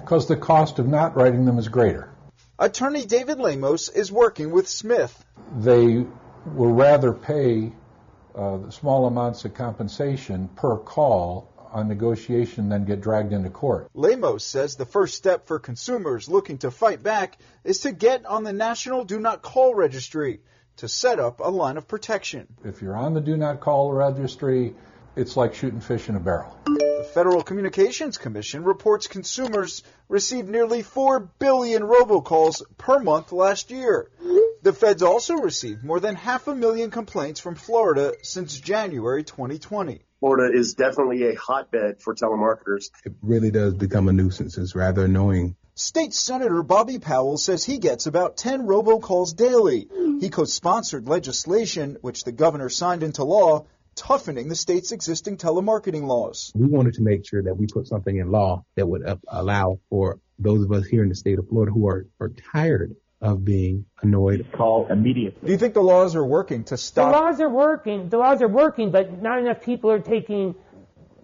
Because the cost of not writing them is greater. Attorney David Lamos is working with Smith. They will rather pay uh, small amounts of compensation per call on negotiation than get dragged into court. Lamos says the first step for consumers looking to fight back is to get on the National Do Not Call Registry to set up a line of protection. If you're on the do not call registry, it's like shooting fish in a barrel. The Federal Communications Commission reports consumers received nearly 4 billion robocalls per month last year. The feds also received more than half a million complaints from Florida since January 2020. Florida is definitely a hotbed for telemarketers. It really does become a nuisance. It's rather annoying. State Senator Bobby Powell says he gets about 10 robocalls daily. He co-sponsored legislation, which the governor signed into law, toughening the state's existing telemarketing laws. We wanted to make sure that we put something in law that would uh, allow for those of us here in the state of Florida who are, are tired of being annoyed. Call immediately. Do you think the laws are working to stop? The laws are working. The laws are working, but not enough people are taking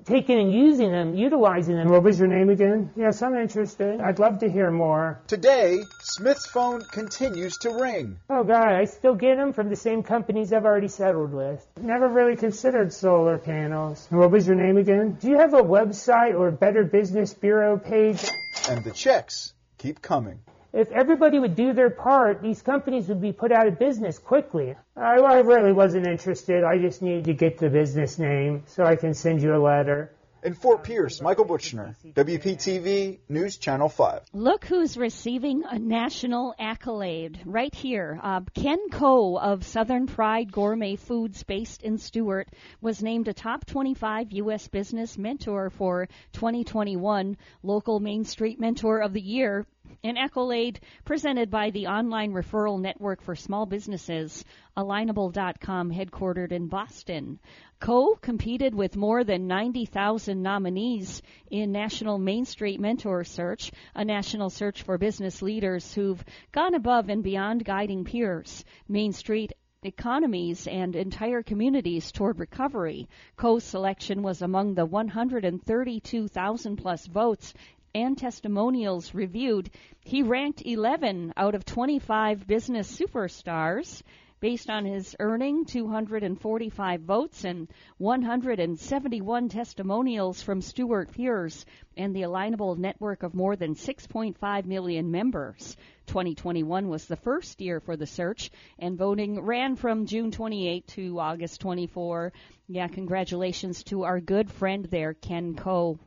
taking and using them, utilizing them. What was your name again? Yes, I'm interested. I'd love to hear more. Today, Smith's phone continues to ring. Oh, God, I still get them from the same companies I've already settled with. Never really considered solar panels. What was your name again? Do you have a website or Better Business Bureau page? And the checks keep coming if everybody would do their part, these companies would be put out of business quickly. I, I really wasn't interested. I just needed to get the business name so I can send you a letter. In Fort Pierce, Michael Buczyner, WPTV News Channel 5. Look who's receiving a national accolade right here. Uh, Ken Coe of Southern Pride Gourmet Foods, based in Stuart, was named a top 25 U.S. business mentor for 2021, local Main Street Mentor of the Year an accolade presented by the online referral network for small businesses, Alignable.com, headquartered in Boston. Coe competed with more than 90,000 nominees in National Main Street Mentor Search, a national search for business leaders who've gone above and beyond guiding peers. Main Street economies and entire communities toward recovery. Coe's selection was among the 132,000 plus votes and testimonials reviewed, he ranked 11 out of 25 business superstars based on his earning 245 votes and 171 testimonials from Stuart peers and the alignable network of more than 6.5 million members. 2021 was the first year for the search, and voting ran from June 28 to August 24. Yeah, congratulations to our good friend there, Ken Coe.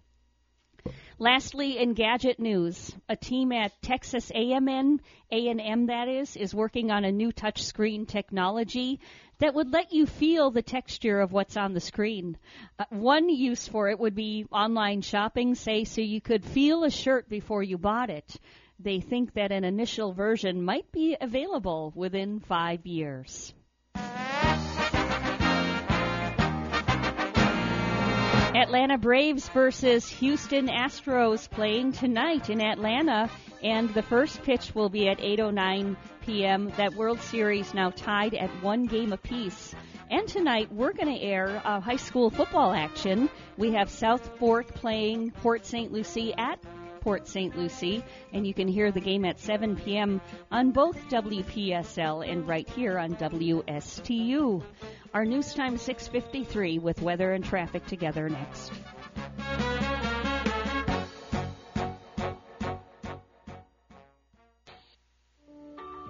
Lastly, in gadget news, a team at Texas A&M, A&M that is, is working on a new touchscreen technology that would let you feel the texture of what's on the screen. Uh, one use for it would be online shopping, say, so you could feel a shirt before you bought it. They think that an initial version might be available within five years. Atlanta Braves versus Houston Astros playing tonight in Atlanta, and the first pitch will be at 8:09 p.m. That World Series now tied at one game apiece. And tonight we're going to air uh, high school football action. We have South Fork playing Port St. Lucie at Port St. Lucie, and you can hear the game at 7 p.m. on both WPSL and right here on WSTU. Our news time 6:53 with weather and traffic together next.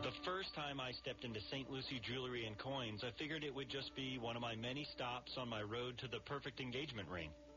The first time I stepped into St. Lucie Jewelry and Coins, I figured it would just be one of my many stops on my road to the perfect engagement ring.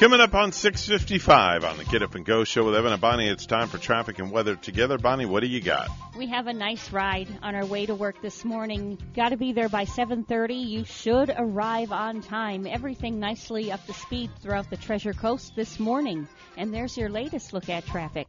Coming up on 6:55 on the Get Up and Go show with Evan and Bonnie, it's time for traffic and weather together. Bonnie, what do you got? We have a nice ride on our way to work this morning. Got to be there by 7:30. You should arrive on time. Everything nicely up to speed throughout the Treasure Coast this morning. And there's your latest look at traffic.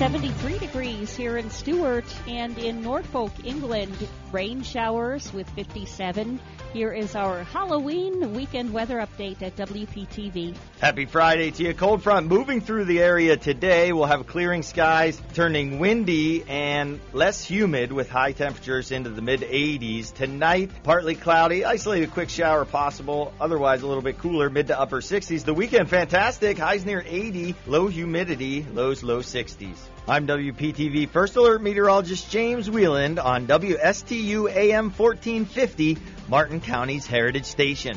73 degrees here in Stuart and in Norfolk, England. Rain showers with 57. Here is our Halloween weekend weather update at WPTV. Happy Friday to you. Cold front moving through the area today. We'll have clearing skies, turning windy and less humid with high temperatures into the mid 80s. Tonight, partly cloudy, isolated quick shower possible. Otherwise, a little bit cooler, mid to upper 60s. The weekend, fantastic. Highs near 80, low humidity, lows low 60s. I'm WPTV First Alert meteorologist James Wieland on WSTU AM 1450, Martin County's Heritage Station.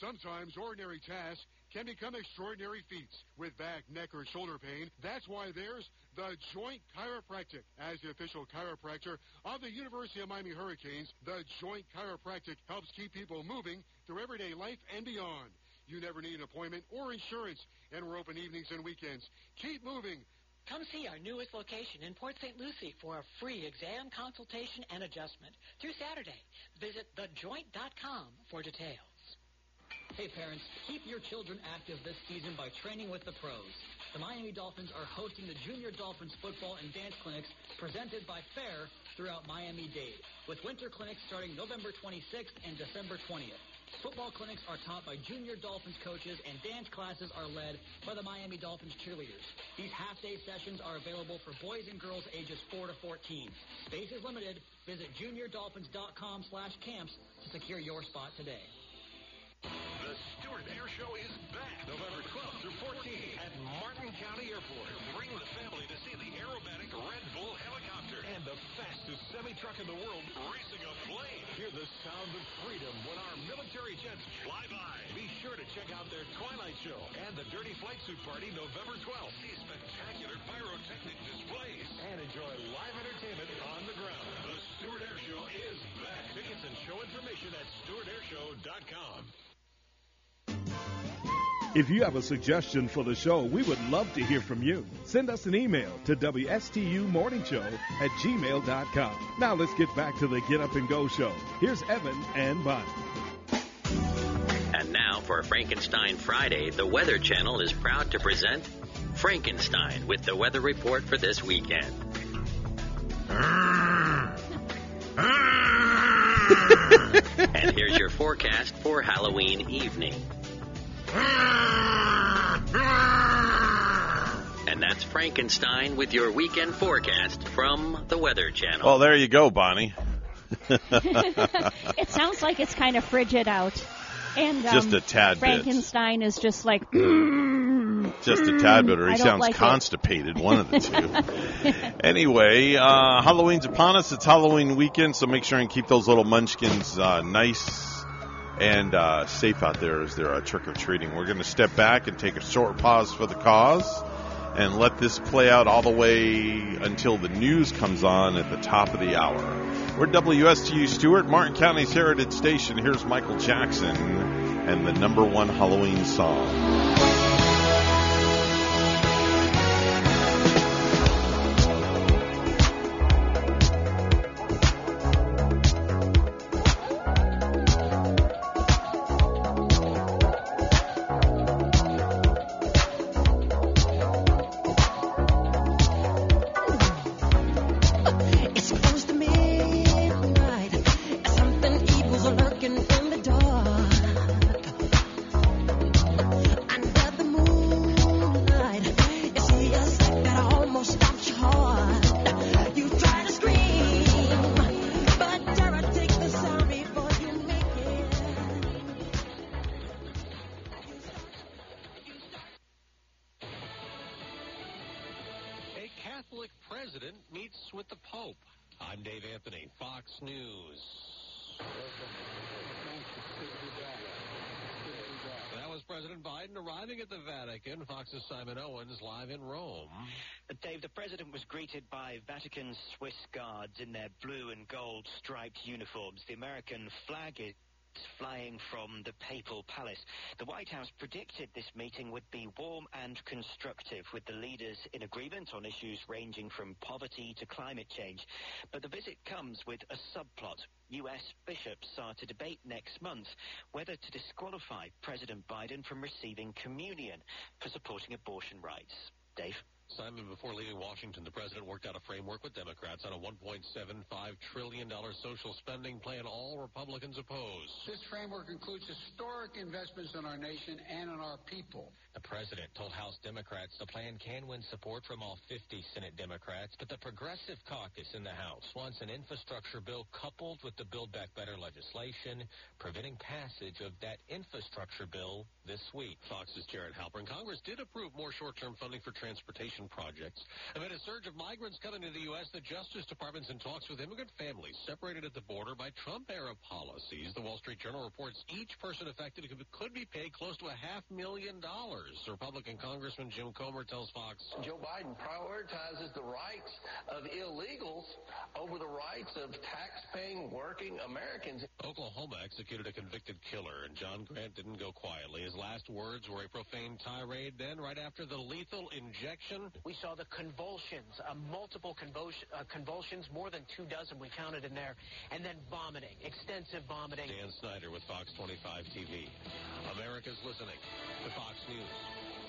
Sometimes ordinary tasks can become extraordinary feats. With back, neck, or shoulder pain, that's why there's the Joint Chiropractic. As the official chiropractor of the University of Miami Hurricanes, the Joint Chiropractic helps keep people moving through everyday life and beyond. You never need an appointment or insurance, and we're open evenings and weekends. Keep moving. Come see our newest location in Port St. Lucie for a free exam, consultation, and adjustment through Saturday. Visit thejoint.com for details. Hey parents, keep your children active this season by training with the pros. The Miami Dolphins are hosting the Junior Dolphins football and dance clinics presented by FAIR throughout Miami-Dade, with winter clinics starting November 26th and December 20th. Football clinics are taught by Junior Dolphins coaches and dance classes are led by the Miami Dolphins cheerleaders. These half-day sessions are available for boys and girls ages 4 to 14. Space is limited. Visit juniordolphins.com slash camps to secure your spot today. The Stuart Air Show is back November 12th through 14th at Martin County Airport. Bring the family to see the aerobatic Red Bull helicopter and the fastest semi-truck in the world racing a plane. Hear the sound of freedom when our military jets fly by. Be sure to check out their Twilight Show and the Dirty Flight Suit Party November 12th. See spectacular pyrotechnic displays and enjoy live entertainment on the ground. The Stuart Air Show is back. Tickets and show information at stuartairshow.com. If you have a suggestion for the show, we would love to hear from you. Send us an email to WSTUmorningshow at gmail.com. Now let's get back to the Get Up and Go show. Here's Evan and Bonnie. And now for Frankenstein Friday, the Weather Channel is proud to present Frankenstein with the weather report for this weekend. and here's your forecast for Halloween evening. And that's Frankenstein with your weekend forecast from the Weather Channel. Well, there you go, Bonnie. it sounds like it's kind of frigid out. And um, Just a tad bit. Frankenstein is just like Just a tad bit, or he sounds like it. constipated, one of the two. anyway, uh, Halloween's upon us. It's Halloween weekend, so make sure and keep those little munchkins uh, nice and uh, safe out there as they're uh, trick or treating. We're going to step back and take a short pause for the cause and let this play out all the way until the news comes on at the top of the hour. We're WSTU Stuart, Martin County's Heritage Station. Here's Michael Jackson and the number one Halloween song. Arriving at the Vatican. Fox's Simon Owens live in Rome. Dave, the president was greeted by Vatican Swiss guards in their blue and gold striped uniforms. The American flag is flying from the papal palace. The White House predicted this meeting would be warm and constructive with the leaders in agreement on issues ranging from poverty to climate change. But the visit comes with a subplot. U.S. bishops are to debate next month whether to disqualify President Biden from receiving communion for supporting abortion rights. Dave? Simon, before leaving Washington, the president worked out a framework with Democrats on a $1.75 trillion social spending plan all Republicans oppose. This framework includes historic investments in our nation and in our people. The president told House Democrats the plan can win support from all 50 Senate Democrats, but the Progressive Caucus in the House wants an infrastructure bill coupled with the Build Back Better legislation, preventing passage of that infrastructure bill this week. Fox's Jared Halpern. Congress did approve more short-term funding for transportation projects. Amid a surge of migrants coming to the U.S., the Justice Department's in talks with immigrant families separated at the border by Trump-era policies. The Wall Street Journal reports each person affected could be paid close to a half million dollars. Republican Congressman Jim Comer tells Fox. Joe Biden prioritizes the rights of illegals over the rights of tax-paying working Americans. Oklahoma executed a convicted killer, and John Grant didn't go quietly. His last words were a profane tirade. Then, right after the lethal injection, We saw the convulsions, uh, multiple convulsion, uh, convulsions, more than two dozen we counted in there, and then vomiting, extensive vomiting. Dan Snyder with Fox 25 TV. America's listening to Fox News.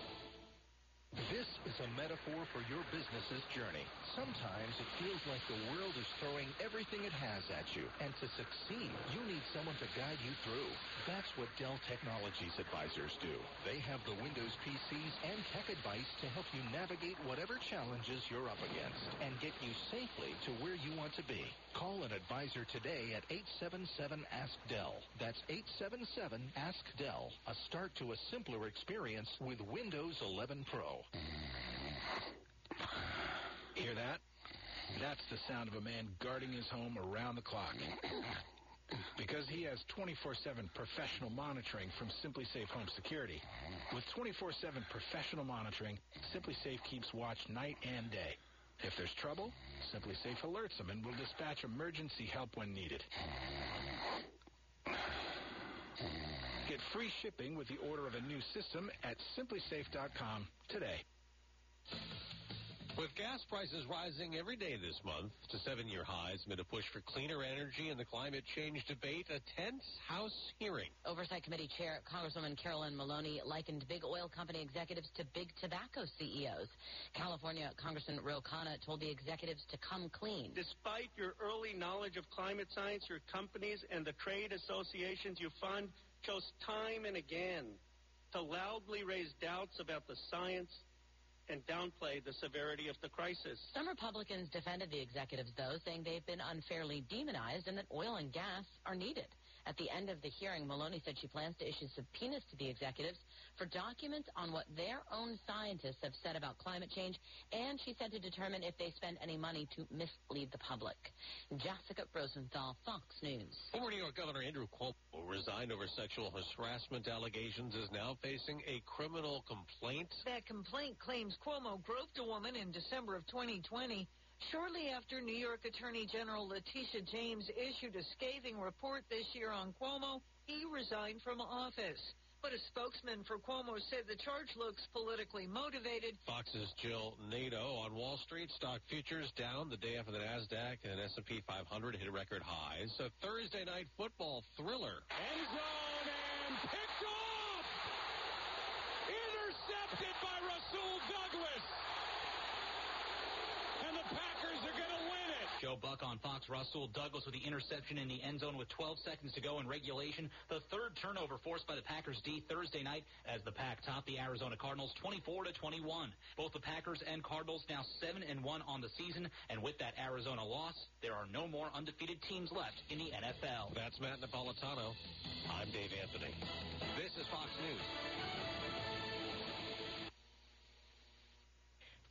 This is a metaphor for your business's journey. Sometimes it feels like the world is throwing everything it has at you. And to succeed, you need someone to guide you through. That's what Dell Technologies advisors do. They have the Windows PCs and tech advice to help you navigate whatever challenges you're up against and get you safely to where you want to be. Call an advisor today at 877-ASK-DELL. That's 877-ASK-DELL. A start to a simpler experience with Windows 11 Pro. Hear that? That's the sound of a man guarding his home around the clock. Because he has 24-7 professional monitoring from SimpliSafe Home Security. With 24-7 professional monitoring, SimpliSafe keeps watch night and day. If there's trouble, SimpliSafe alerts them and will dispatch emergency help when needed. Get free shipping with the order of a new system at simplisafe.com today. With gas prices rising every day this month to seven-year highs amid a push for cleaner energy and the climate change debate, a tense House hearing. Oversight Committee Chair Congresswoman Carolyn Maloney likened big oil company executives to big tobacco CEOs. California Congressman Ro Khanna told the executives to come clean. Despite your early knowledge of climate science, your companies and the trade associations you fund chose time and again to loudly raise doubts about the science and downplay the severity of the crisis. Some Republicans defended the executives, though, saying they've been unfairly demonized and that oil and gas are needed. At the end of the hearing, Maloney said she plans to issue subpoenas to the executives for documents on what their own scientists have said about climate change, and she said to determine if they spend any money to mislead the public. Jessica Rosenthal, Fox News. Former New York Governor Andrew Cuomo resigned over sexual harassment allegations is now facing a criminal complaint. That complaint claims Cuomo groped a woman in December of 2020. Shortly after New York Attorney General Letitia James issued a scathing report this year on Cuomo, he resigned from office. But a spokesman for Cuomo said the charge looks politically motivated. Fox's Jill Nato on Wall Street. Stock futures down the day after the Nasdaq and S&P 500 hit record highs. A Thursday night football thriller. End zone and picked off! Intercepted by Rasul Douglas! And Packers are going to win it! Joe Buck on Fox. Rasul Douglas with the interception in the end zone with 12 seconds to go in regulation. The third turnover forced by the Packers D Thursday night as the Pack topped the Arizona Cardinals 24 to 21. Both the Packers and Cardinals now 7 and 1 on the season, and with that Arizona loss, there are no more undefeated teams left in the NFL. That's Matt Napolitano. I'm Dave Anthony. This is Fox News.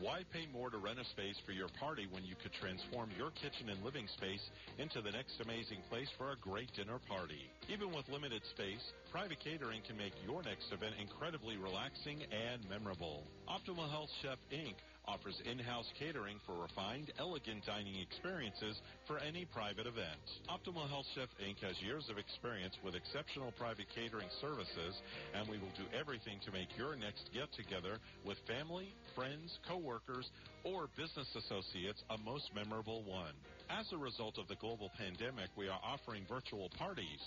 Why pay more to rent a space for your party when you could transform your kitchen and living space into the next amazing place for a great dinner party? Even with limited space, private catering can make your next event incredibly relaxing and memorable. Optimal Health Chef Inc. offers in-house catering for refined, elegant dining experiences for any private event. Optimal Health Chef Inc. has years of experience with exceptional private catering services, and we will do everything to make your next get-together with family, friends, coworkers, or business associates a most memorable one. As a result of the global pandemic, we are offering virtual parties.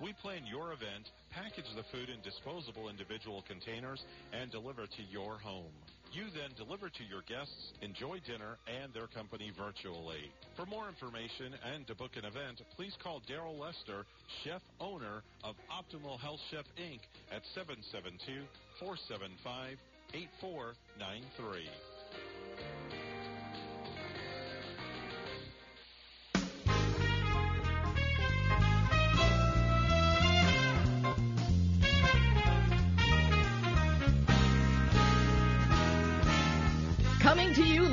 We plan your event, package the food in disposable individual containers, and deliver to your home. You then deliver to your guests, enjoy dinner and their company virtually. For more information and to book an event, please call Daryl Lester, chef owner of Optimal Health Chef Inc. at 772 475 8493.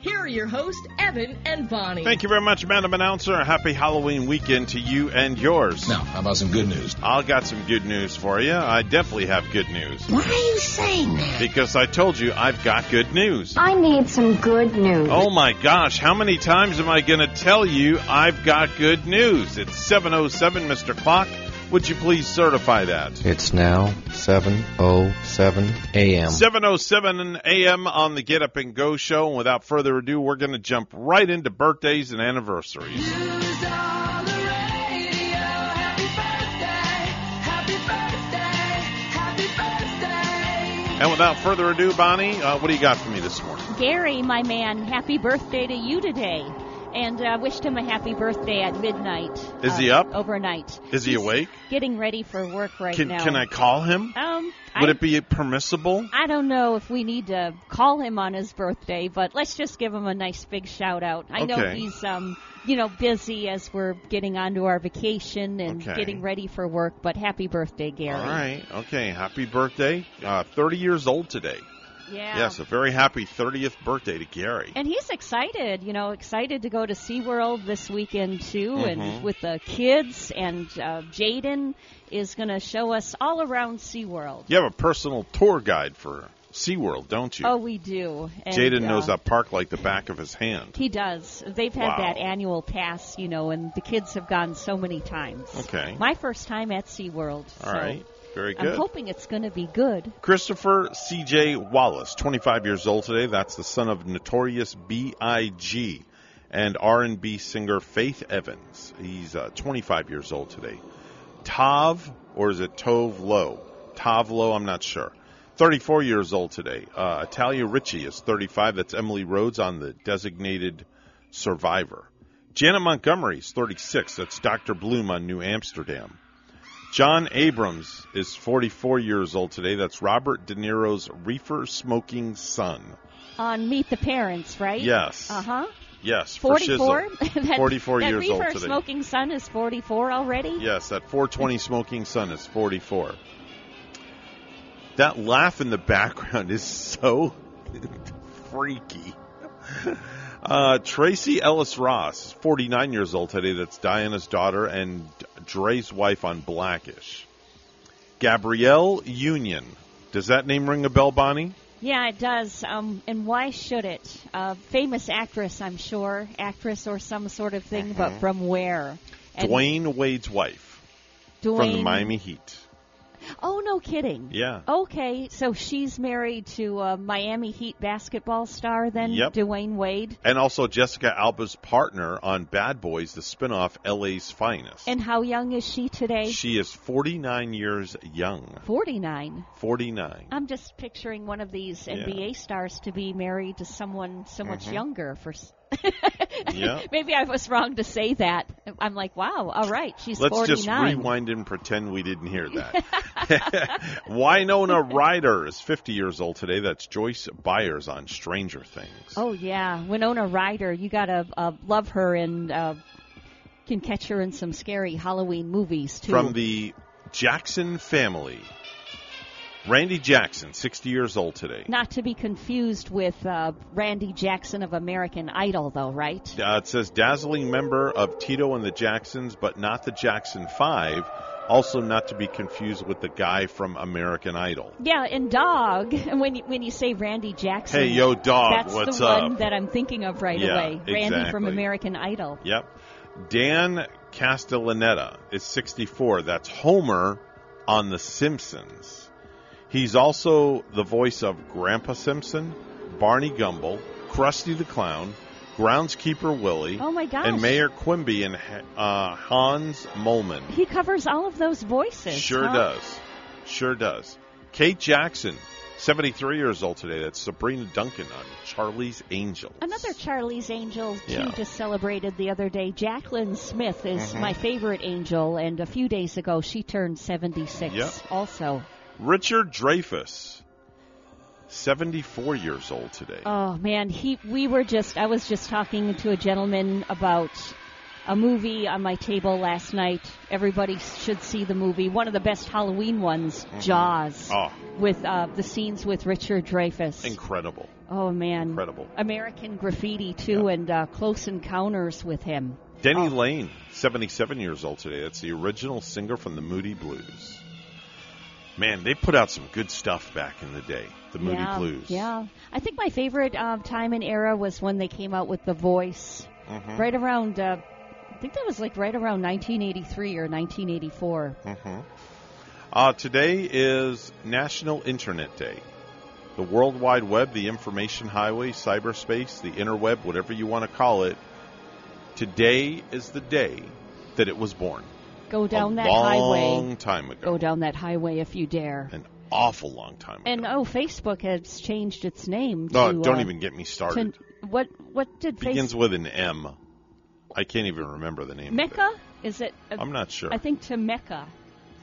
here are your hosts, Evan and Bonnie. Thank you very much, Madam Announcer. Happy Halloween weekend to you and yours. Now, how about some good news? I've got some good news for you. I definitely have good news. Why are you saying that? Because I told you I've got good news. I need some good news. Oh my gosh, how many times am I going to tell you I've got good news? It's 707, Mr. Clock. Would you please certify that? It's now 7:07 a.m. 707 a.m. on the Get Up and Go show. And without further ado, we're going to jump right into birthdays and anniversaries. And without further ado, Bonnie, uh, what do you got for me this morning? Gary, my man, happy birthday to you today. And uh, wished him a happy birthday at midnight. Is uh, he up? Overnight. Is he He's awake? Getting ready for work right Can, now. can I call him? Um, Would I, it be permissible? I don't know if we need to call him on his birthday, but let's just give him a nice big shout out. I know he's um, you know, busy as we're getting onto our vacation and Okay. getting ready for work, but happy birthday, Gary. All right. Okay. Happy birthday. Uh, 30 years old today. Yeah. Yes, a very happy 30th birthday to Gary. And he's excited, you know, excited to go to SeaWorld this weekend too, Mhm. and with the kids. And uh, Jaden is going to show us all around SeaWorld. You have a personal tour guide for SeaWorld, don't you? Oh, we do. And, Jaden knows uh, that park like the back of his hand. He does. They've had Wow. that annual pass, you know, and the kids have gone so many times. Okay. My first time at SeaWorld. All so right. Very good. I'm hoping it's going to be good. Christopher C.J. Wallace, 25 years old today. That's the son of Notorious B.I.G. and R&B singer Faith Evans. He's uh, 25 years old today. Tav, or is it Tove Lo? Tav Low, I'm not sure. 34 years old today. Uh, Italia Ricci is 35. That's Emily Rhodes on the designated survivor. Janet Montgomery is 36. That's Dr. Bloom on New Amsterdam. John Abrams is 44 years old today. That's Robert De Niro's reefer smoking son. On Meet the Parents, right? Yes. Uh huh. Yes, for 44? Shizzle. that, 44 that years old reefer today. smoking son is 44 already? Yes, that 420 smoking son is 44. That laugh in the background is so freaky. Uh, Tracee Ellis Ross, 49 years old today. That's Diana's daughter and Dre's wife on Blackish. Gabrielle Union. Does that name ring a bell, Bonnie? Yeah, it does. Um, and why should it? Uh, famous actress, I'm sure. Actress or some sort of thing, but Mhm. from where? And Dwyane Wade's wife. Dwyane. from the Miami Heat. Oh, no kidding. Yeah. Okay, so she's married to a Miami Heat basketball star, then Yep. Dwyane Wade. And also Jessica Alba's partner on Bad Boys, the spinoff LA's Finest. And how young is she today? She is 49 years young. 49. 49. I'm just picturing one of these Yeah. NBA stars to be married to someone so much Mhm. younger. For Yeah. maybe I was wrong to say that. I'm like, wow, all right, she's Let's 49. just rewind and pretend we didn't hear that. Winona Ryder is 50 years old today. That's Joyce Byers on Stranger Things. Oh yeah, Winona Ryder. You gotta uh, love her and uh, can catch her in some scary Halloween movies too. From the Jackson family. Randy Jackson, 60 years old today. Not to be confused with uh, Randy Jackson of American Idol, though, right? Uh, it says dazzling member of Tito and the Jacksons, but not the Jackson Five. Also, not to be confused with the guy from American Idol. Yeah, and Dog. And when you, when you say Randy Jackson, Hey, yo, Dog, that's what's the one up? that I'm thinking of right Yeah, away. Randy from. American Idol. Yep. Dan Castellaneta is 64. That's Homer on The Simpsons. He's also the voice of Grandpa Simpson, Barney Gumble, Krusty the Clown, Groundskeeper Willie, Oh my gosh. and Mayor Quimby and uh, Hans Moleman. He covers all of those voices. Sure huh? does. Sure does. Kate Jackson, 73 years old today. That's Sabrina Duncan on Charlie's Angels. Another Charlie's Angel too Yeah. just celebrated the other day. Jaclyn Smith is Mhm. my favorite angel, and a few days ago she turned 76 Yep. also. Richard Dreyfuss, 74 years old today. Oh man, he we were just I was just talking to a gentleman about a movie on my table last night. Everybody should see the movie. One of the best Halloween ones, Jaws, Oh, with uh, the scenes with Richard Dreyfuss. incredible. oh man, Incredible. American Graffiti too, and uh, Close Encounters with him. Denny Oh. Laine, 77 years old today. That's the original singer from the Moody Blues. Man, they put out some good stuff back in the day. The Moody yeah, Blues. Yeah, I think my favorite um, time and era was when they came out with The Voice, Mhm. right around. Uh, I think that was like right around 1983 or 1984. Mhm. Uh, today is National Internet Day. The World Wide Web, the information highway, cyberspace, the interweb, whatever you want to call it. Today is the day that it was born. Go down a that long highway. time ago. Go down that highway if you dare. An awful long time ago. And oh, Facebook has changed its name. To, Oh, don't uh, even get me started. to- what what did Begins Facebook? with an M. I can't even remember the name. of it. Mecca? Is it? I'm not sure. I think to Mecca.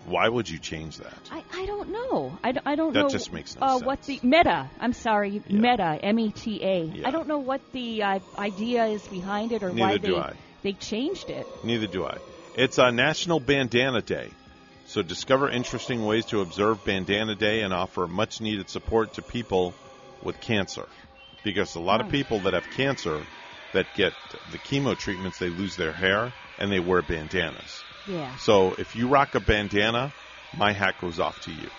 Why would you change that? I, I don't know. I, I don't That know. just makes no uh, What the Meta? I'm sorry, Meta. M E T A. Yeah. I don't know what the uh, idea is behind it or why Neither they do I. they changed it. Neither do I. It's a National Bandana Day. So discover interesting ways to observe Bandana Day and offer much needed support to people with cancer. Because a lot of Oh. people that have cancer that get the chemo treatments, they lose their hair and they wear bandanas. Yeah. So if you rock a bandana, my hat goes off to you.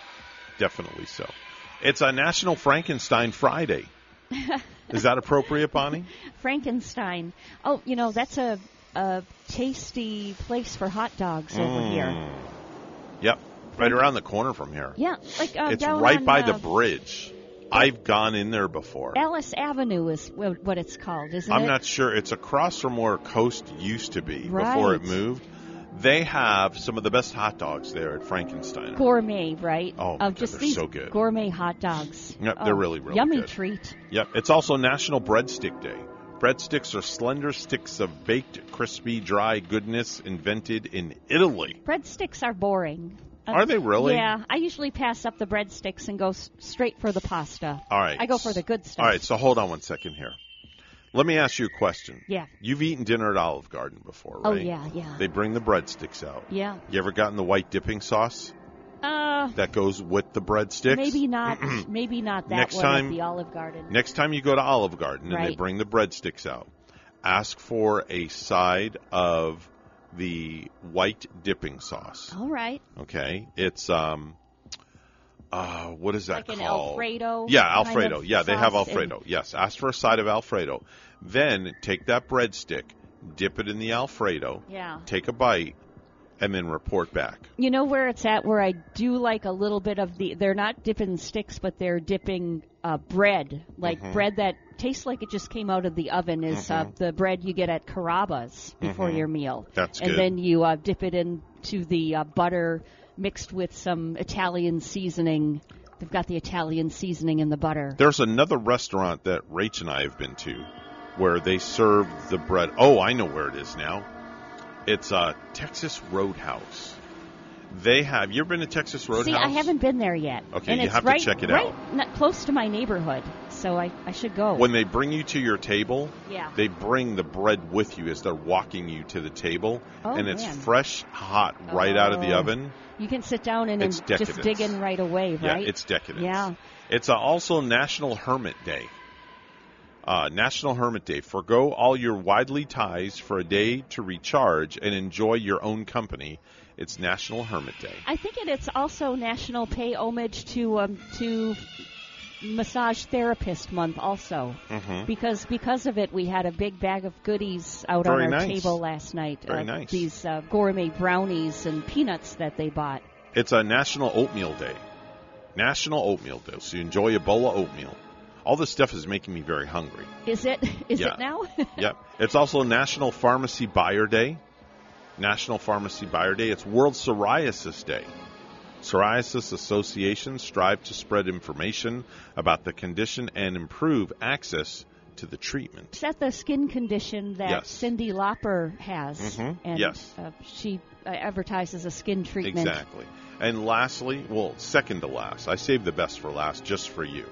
Definitely so. It's a National Frankenstein Friday. Is that appropriate, Bonnie? Frankenstein. Oh, you know that's a a tasty place for hot dogs over here. Mm. Yep. Right around the corner from here. Yeah, like uh, it's right on, by uh, the bridge. I've gone in there before. Ellis Avenue is what it's called, isn't it? I'm not sure. It's across from where Coast used to be before it Right. moved. They have some of the best hot dogs there at Frankenstein. gourmet, right? Oh, God, just they're these so good. gourmet hot dogs. Yep, Oh, they're really, really yummy good. treat. Yep. It's also National Breadstick Day. Breadsticks are slender sticks of baked, crispy, dry goodness invented in Italy. Breadsticks are boring. Uh, Are they really? Yeah, I usually pass up the breadsticks and go s- straight for the pasta. All right. I go for the good stuff. All right, so hold on one second here. Let me ask you a question. Yeah. You've eaten dinner at Olive Garden before, right? Oh, yeah, yeah. They bring the breadsticks out. Yeah. You ever gotten the white dipping sauce Uh, that goes with the breadsticks? maybe not. maybe not that Next one time- at the Olive Garden. Next time you go to Olive Garden and they bring the breadsticks out, ask for a side of the white dipping sauce. All right. Okay, it's um, uh, what is that Like an called? Alfredo Yeah, Alfredo. Yeah, they have Alfredo. Yes, ask for a side of Alfredo. Then take that breadstick, dip it in the Alfredo. Yeah. Take a bite, and then report back. You know where it's at where I do like a little bit of the they're not dipping sticks but they're dipping uh, bread like Mhm. bread that tastes like it just came out of the oven is uh, Mhm. the bread you get at Carrabba's before Mhm. your meal. That's and good. then you uh, dip it into the uh, butter mixed with some Italian seasoning. They've got the Italian seasoning in the butter. There's another restaurant that Rach and I have been to where they serve the bread. Oh, I know where it is now. It's a Texas Roadhouse. They have. You ever been to Texas Roadhouse? See, I haven't been there yet. Okay, and you it's have to right, check it right out. Not close to my neighborhood, so I, I should go. When they bring you to your table, Yeah. they bring the bread with you as they're walking you to the table, Oh, and it's man. fresh, hot, right out of the Oh. oven. You can sit down and, and just dig in right away, right? Yeah, it's decadent. Yeah. It's uh, also National Hermit Day. Uh, National Hermit Day. Forgo all your widely ties for a day to recharge and enjoy your own company. It's National Hermit Day. I think it, it's also National Pay Homage to um, to Massage Therapist Month also. Mhm. Because because of it, we had a big bag of goodies out Very on our nice. table last night. Very uh, nice. These uh, gourmet brownies and peanuts that they bought. It's a National Oatmeal Day. National Oatmeal Day. So you enjoy a bowl of oatmeal. All this stuff is making me very hungry. Is it? Is Yeah. it now? yep. It's also National Pharmacy Buyer Day. National Pharmacy Buyer Day. It's World Psoriasis Day. Psoriasis associations strive to spread information about the condition and improve access to the treatment. Is that the skin condition that Yes. Cyndi Lauper has? Mhm. And Yes. uh, she uh, advertises a skin treatment. Exactly. And lastly, well, second to last, I saved the best for last just for you.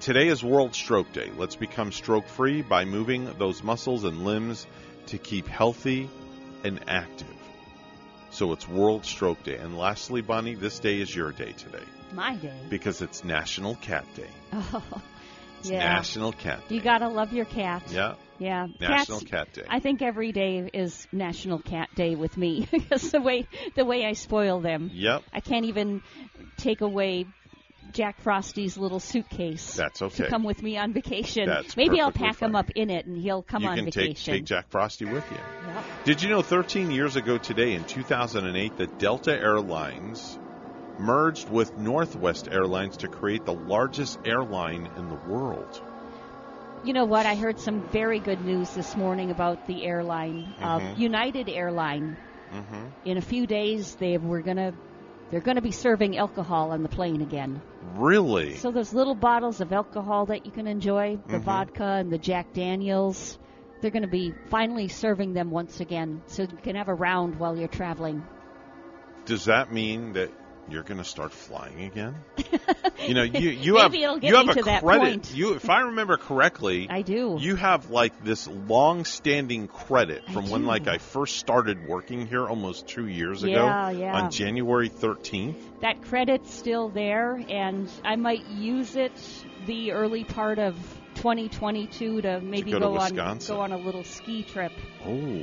Today is World Stroke Day. Let's become stroke free by moving those muscles and limbs to keep healthy and active. So it's World Stroke Day. And lastly, Bonnie, this day is your day today My day. because it's National Cat Day. Oh, It's yeah. National Cat Day. You gotta love your cat. Yeah. Yeah. National Cats- Cat Day. I think every day is National Cat Day with me because the way the way I spoil them. Yep. I can't even take away Jack Frosty's little suitcase. That's okay. To come with me on vacation. That's Maybe I'll pack him up in it and he'll come you on vacation. take take Jack Frosty with you. Yep. Did you know 13 years ago today, in 2008, that Delta Airlines merged with Northwest Airlines to create the largest airline in the world? You know what? I heard some very good news this morning about the airline, uh, Mhm. United Airline. Mm-hmm. In a few days, they were gonna they're gonna be serving alcohol on the plane again. Really? So those little bottles of alcohol that you can enjoy, the Mhm. vodka and the Jack Daniels, they're going to be finally serving them once again, so you can have a round while you're traveling. Does that mean that you're going to start flying again? you know, you you have you have a to that credit. You, if I remember correctly, I do. You have like this long-standing credit from when like I first started working here almost two years ago Yeah, yeah. on January 13th. That credit's still there, and I might use it the early part of 2022 to maybe go to on go on a little ski trip, Oh,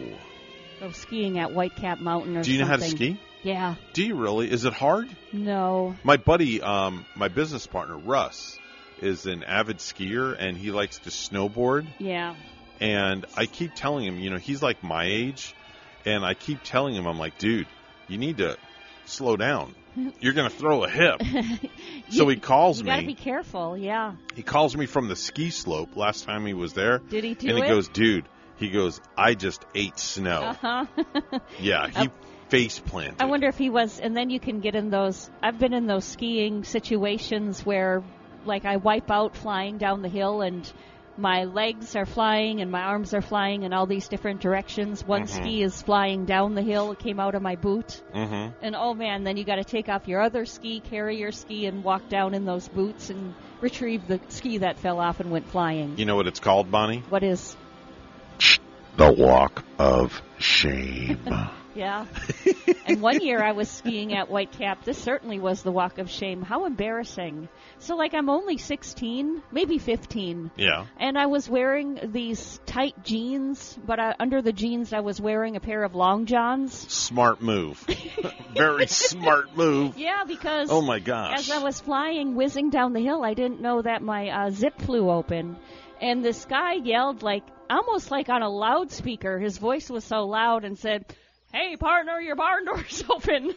go skiing at Whitecap Mountain or something. do you know how to ski? Yeah. Do you really? Is it hard? No. My buddy, um, my business partner Russ, is an avid skier and he likes to snowboard. Yeah. And I keep telling him, you know, he's like my age, and I keep telling him, I'm like, dude, you need to slow down. You're gonna throw a hip. so he calls you me. You gotta be careful. Yeah. He calls me from the ski slope last time he was there. Did he do and he it? goes, dude, he goes, I just ate snow. Uh huh. Yeah, he face planted. I wonder if he was, and then you can get in those. I've been in those skiing situations where, like, I wipe out flying down the hill and my legs are flying and my arms are flying in all these different directions. One Mhm. ski is flying down the hill, it came out of my boot. Mm-hmm. And oh man, then you got to take off your other ski, carry your ski, and walk down in those boots and retrieve the ski that fell off and went flying. You know what it's called, Bonnie? What is? The walk of shame. Yeah. and one year I was skiing at Whitecap. This certainly was the walk of shame. How embarrassing. So, like, I'm only 16, maybe 15. yeah. And I was wearing these tight jeans, but uh, under the jeans I was wearing a pair of long johns. Smart move. Very smart move. Yeah, because Oh my gosh. as I was flying, whizzing down the hill, I didn't know that my uh, zip flew open, and this guy yelled like almost like on a loudspeaker. His voice was so loud and said, Hey, partner, your barn door's open.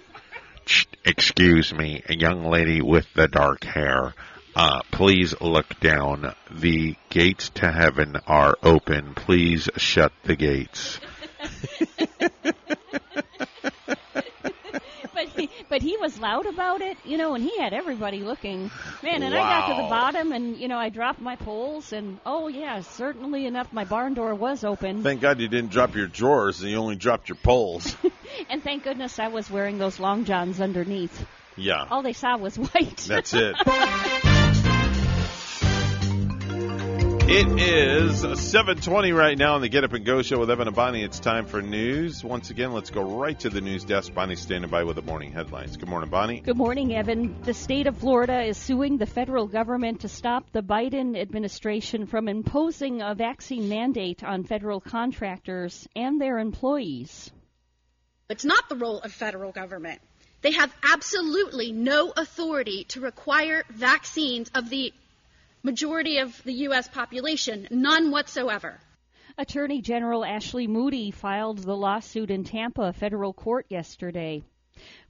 Excuse me, a young lady with the dark hair. Uh, please look down. The gates to heaven are open. Please shut the gates. but he, was loud about it, you know, and he had everybody looking. Man, and I got to the bottom, and you know, I dropped my poles, and oh yeah, certainly enough, my barn door was open. Thank God you didn't drop your drawers and you only dropped your poles. and thank goodness I was wearing those long johns underneath. Yeah. All they saw was white. That's it. It is 7:20 right now on the Get Up and Go show with Evan and Bonnie. It's time for news. Once again, let's go right to the news desk. Bonnie's standing by with the morning headlines. Good morning, Bonnie. Good morning, Evan. The state of Florida is suing the federal government to stop the Biden administration from imposing a vaccine mandate on federal contractors and their employees. It's not the role of federal government. They have absolutely no authority to require vaccines of the majority of the U.S. population, none whatsoever. Attorney General Ashley Moody filed the lawsuit in Tampa federal court yesterday.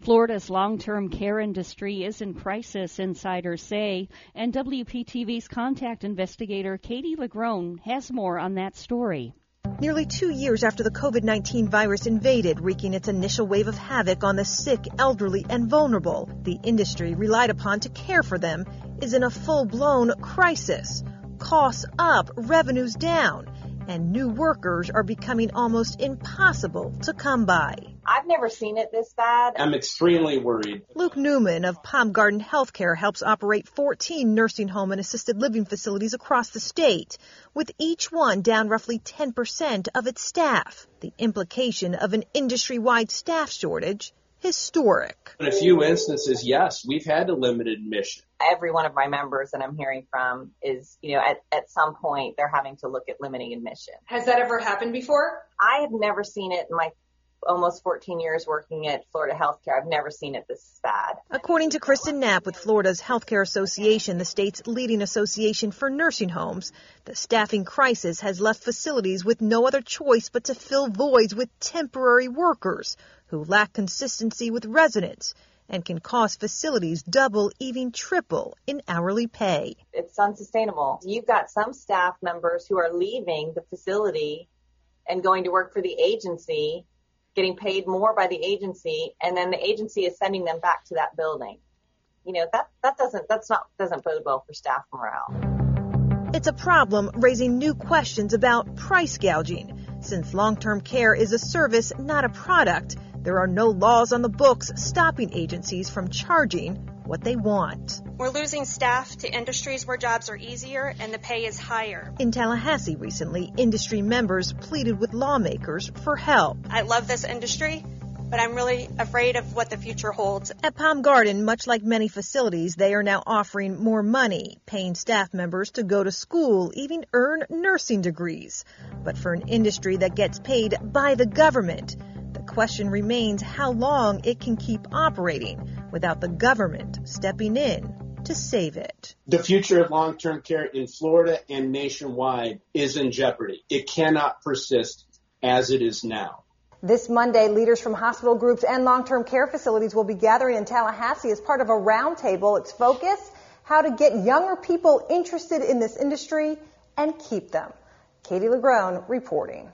Florida's long term care industry is in crisis, insiders say, and WPTV's contact investigator Katie LaGrone has more on that story. Nearly two years after the COVID 19 virus invaded, wreaking its initial wave of havoc on the sick, elderly, and vulnerable, the industry relied upon to care for them is in a full blown crisis. Costs up, revenues down, and new workers are becoming almost impossible to come by. I've never seen it this bad. I'm extremely worried. Luke Newman of Palm Garden Healthcare helps operate 14 nursing home and assisted living facilities across the state, with each one down roughly 10% of its staff. The implication of an industry-wide staff shortage historic. In a few instances, yes, we've had to limit admission. Every one of my members that I'm hearing from is, you know, at, at some point they're having to look at limiting admission. Has that ever happened before? I have never seen it in my almost 14 years working at Florida Healthcare. I've never seen it this bad. According to Kristen Knapp with Florida's Healthcare Association, the state's leading association for nursing homes, the staffing crisis has left facilities with no other choice but to fill voids with temporary workers who lack consistency with residents and can cost facilities double, even triple in hourly pay. It's unsustainable. You've got some staff members who are leaving the facility and going to work for the agency, getting paid more by the agency, and then the agency is sending them back to that building. You know, that, that doesn't, that's not, doesn't bode well for staff morale. It's a problem raising new questions about price gouging. Since long-term care is a service, not a product, there are no laws on the books stopping agencies from charging what they want. We're losing staff to industries where jobs are easier and the pay is higher. In Tallahassee recently, industry members pleaded with lawmakers for help. I love this industry, but I'm really afraid of what the future holds. At Palm Garden, much like many facilities, they are now offering more money, paying staff members to go to school, even earn nursing degrees. But for an industry that gets paid by the government, question remains how long it can keep operating without the government stepping in to save it. The future of long-term care in Florida and nationwide is in jeopardy. It cannot persist as it is now. This Monday, leaders from hospital groups and long-term care facilities will be gathering in Tallahassee as part of a roundtable. Its focus, how to get younger people interested in this industry and keep them. Katie LaGrone reporting.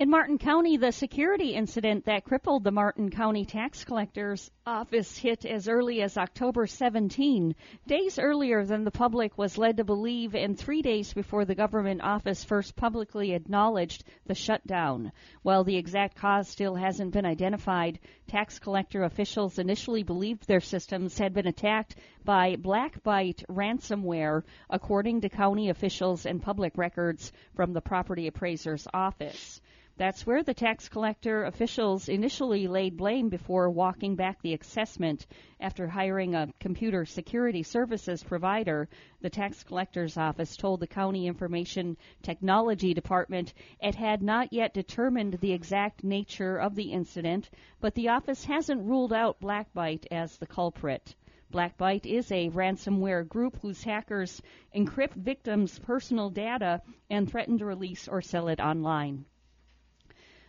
In Martin County, the security incident that crippled the Martin County Tax Collector's office hit as early as October 17, days earlier than the public was led to believe and three days before the government office first publicly acknowledged the shutdown. While the exact cause still hasn't been identified, tax collector officials initially believed their systems had been attacked by BlackByte ransomware, according to county officials and public records from the property appraiser's office. That's where the tax collector officials initially laid blame before walking back the assessment after hiring a computer security services provider. The tax collector's office told the county information technology department it had not yet determined the exact nature of the incident, but the office hasn't ruled out BlackByte as the culprit. BlackByte is a ransomware group whose hackers encrypt victims' personal data and threaten to release or sell it online.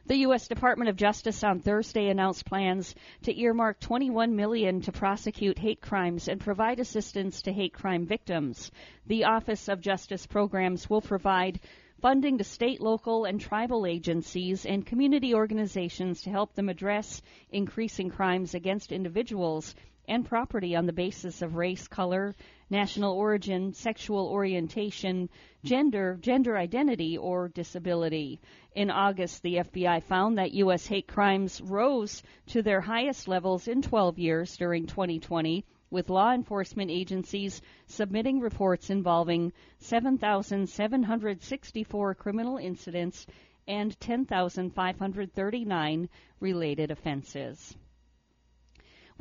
The U.S. Department of Justice on Thursday announced plans to earmark 21 million to prosecute hate crimes and provide assistance to hate crime victims. The Office of Justice Programs will provide funding to state, local, and tribal agencies and community organizations to help them address increasing crimes against individuals and property on the basis of race, color, national origin, sexual orientation, gender, gender identity, or disability. In August, the FBI found that U.S. hate crimes rose to their highest levels in 12 years during 2020, with law enforcement agencies submitting reports involving 7,764 criminal incidents and 10,539 related offenses.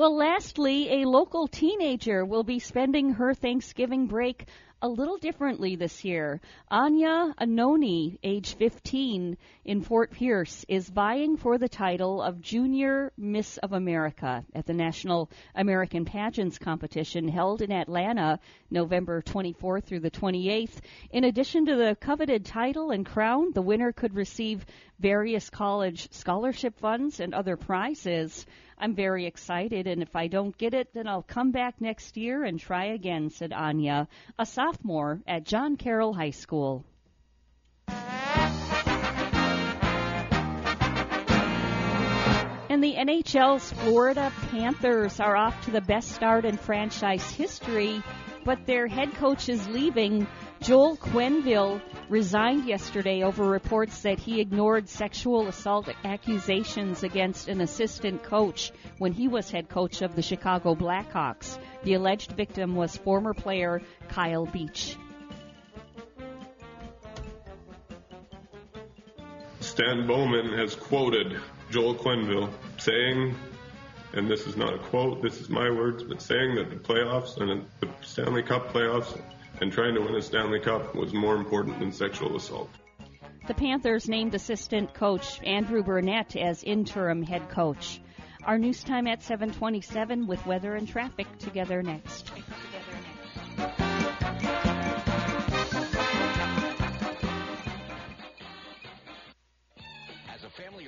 Well, lastly, a local teenager will be spending her Thanksgiving break a little differently this year. Anya Anoni, age 15, in Fort Pierce, is vying for the title of Junior Miss of America at the National American Pageants competition held in Atlanta November 24th through the 28th. In addition to the coveted title and crown, the winner could receive various college scholarship funds and other prizes. I'm very excited, and if I don't get it, then I'll come back next year and try again, said Anya, a sophomore at John Carroll High School. And the NHL's Florida Panthers are off to the best start in franchise history, but their head coach is leaving. Joel Quenneville resigned yesterday over reports that he ignored sexual assault accusations against an assistant coach when he was head coach of the Chicago Blackhawks. The alleged victim was former player Kyle Beach. Stan Bowman has quoted Joel Quenneville saying, and this is not a quote, this is my words, but saying that the playoffs and the Stanley Cup playoffs and trying to win a Stanley Cup was more important than sexual assault. The Panthers named assistant coach Andrew Brunette as interim head coach. Our news time at 727 with weather and traffic together next.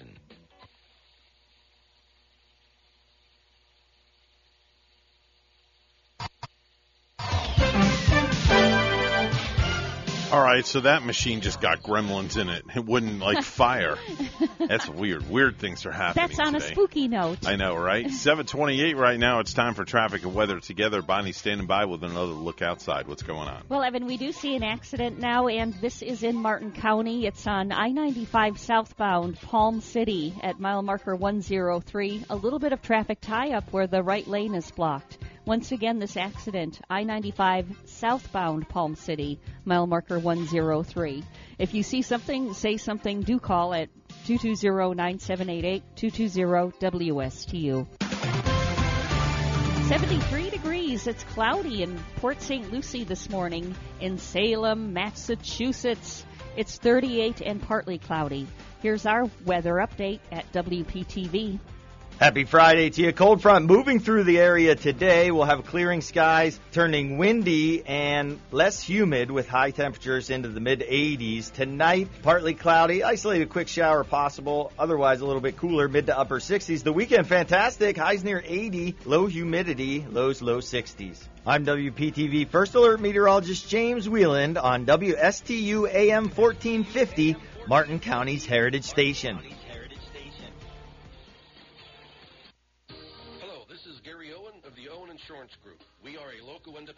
All right, so that machine just got gremlins in it. It wouldn't like fire. That's weird. Weird things are happening. That's on today. a spooky note. I know, right? 728 right now. It's time for traffic and weather together. Bonnie's standing by with another look outside. What's going on? Well, Evan, we do see an accident now, and this is in Martin County. It's on I 95 southbound Palm City at mile marker 103. A little bit of traffic tie up where the right lane is blocked. Once again, this accident, I 95 southbound Palm City, mile marker 103. If you see something, say something, do call at 220 9788 220 WSTU. 73 degrees. It's cloudy in Port St. Lucie this morning. In Salem, Massachusetts, it's 38 and partly cloudy. Here's our weather update at WPTV. Happy Friday to you. Cold front moving through the area today. We'll have clearing skies, turning windy and less humid with high temperatures into the mid 80s. Tonight, partly cloudy, isolated quick shower possible. Otherwise, a little bit cooler, mid to upper 60s. The weekend, fantastic. Highs near 80, low humidity, lows low 60s. I'm WPTV First Alert Meteorologist James Wieland on WSTU AM 1450, Martin County's Heritage Station.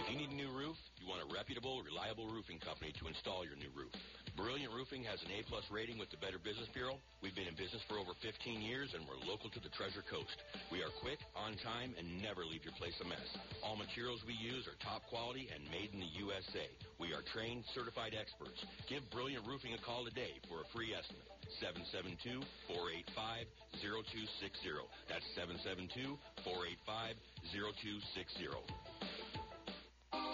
If you need a new roof, you want a reputable, reliable roofing company to install your new roof. Brilliant Roofing has an A-plus rating with the Better Business Bureau. We've been in business for over 15 years, and we're local to the Treasure Coast. We are quick, on time, and never leave your place a mess. All materials we use are top quality and made in the USA. We are trained, certified experts. Give Brilliant Roofing a call today for a free estimate. 772-485-0260. That's 772-485-0260.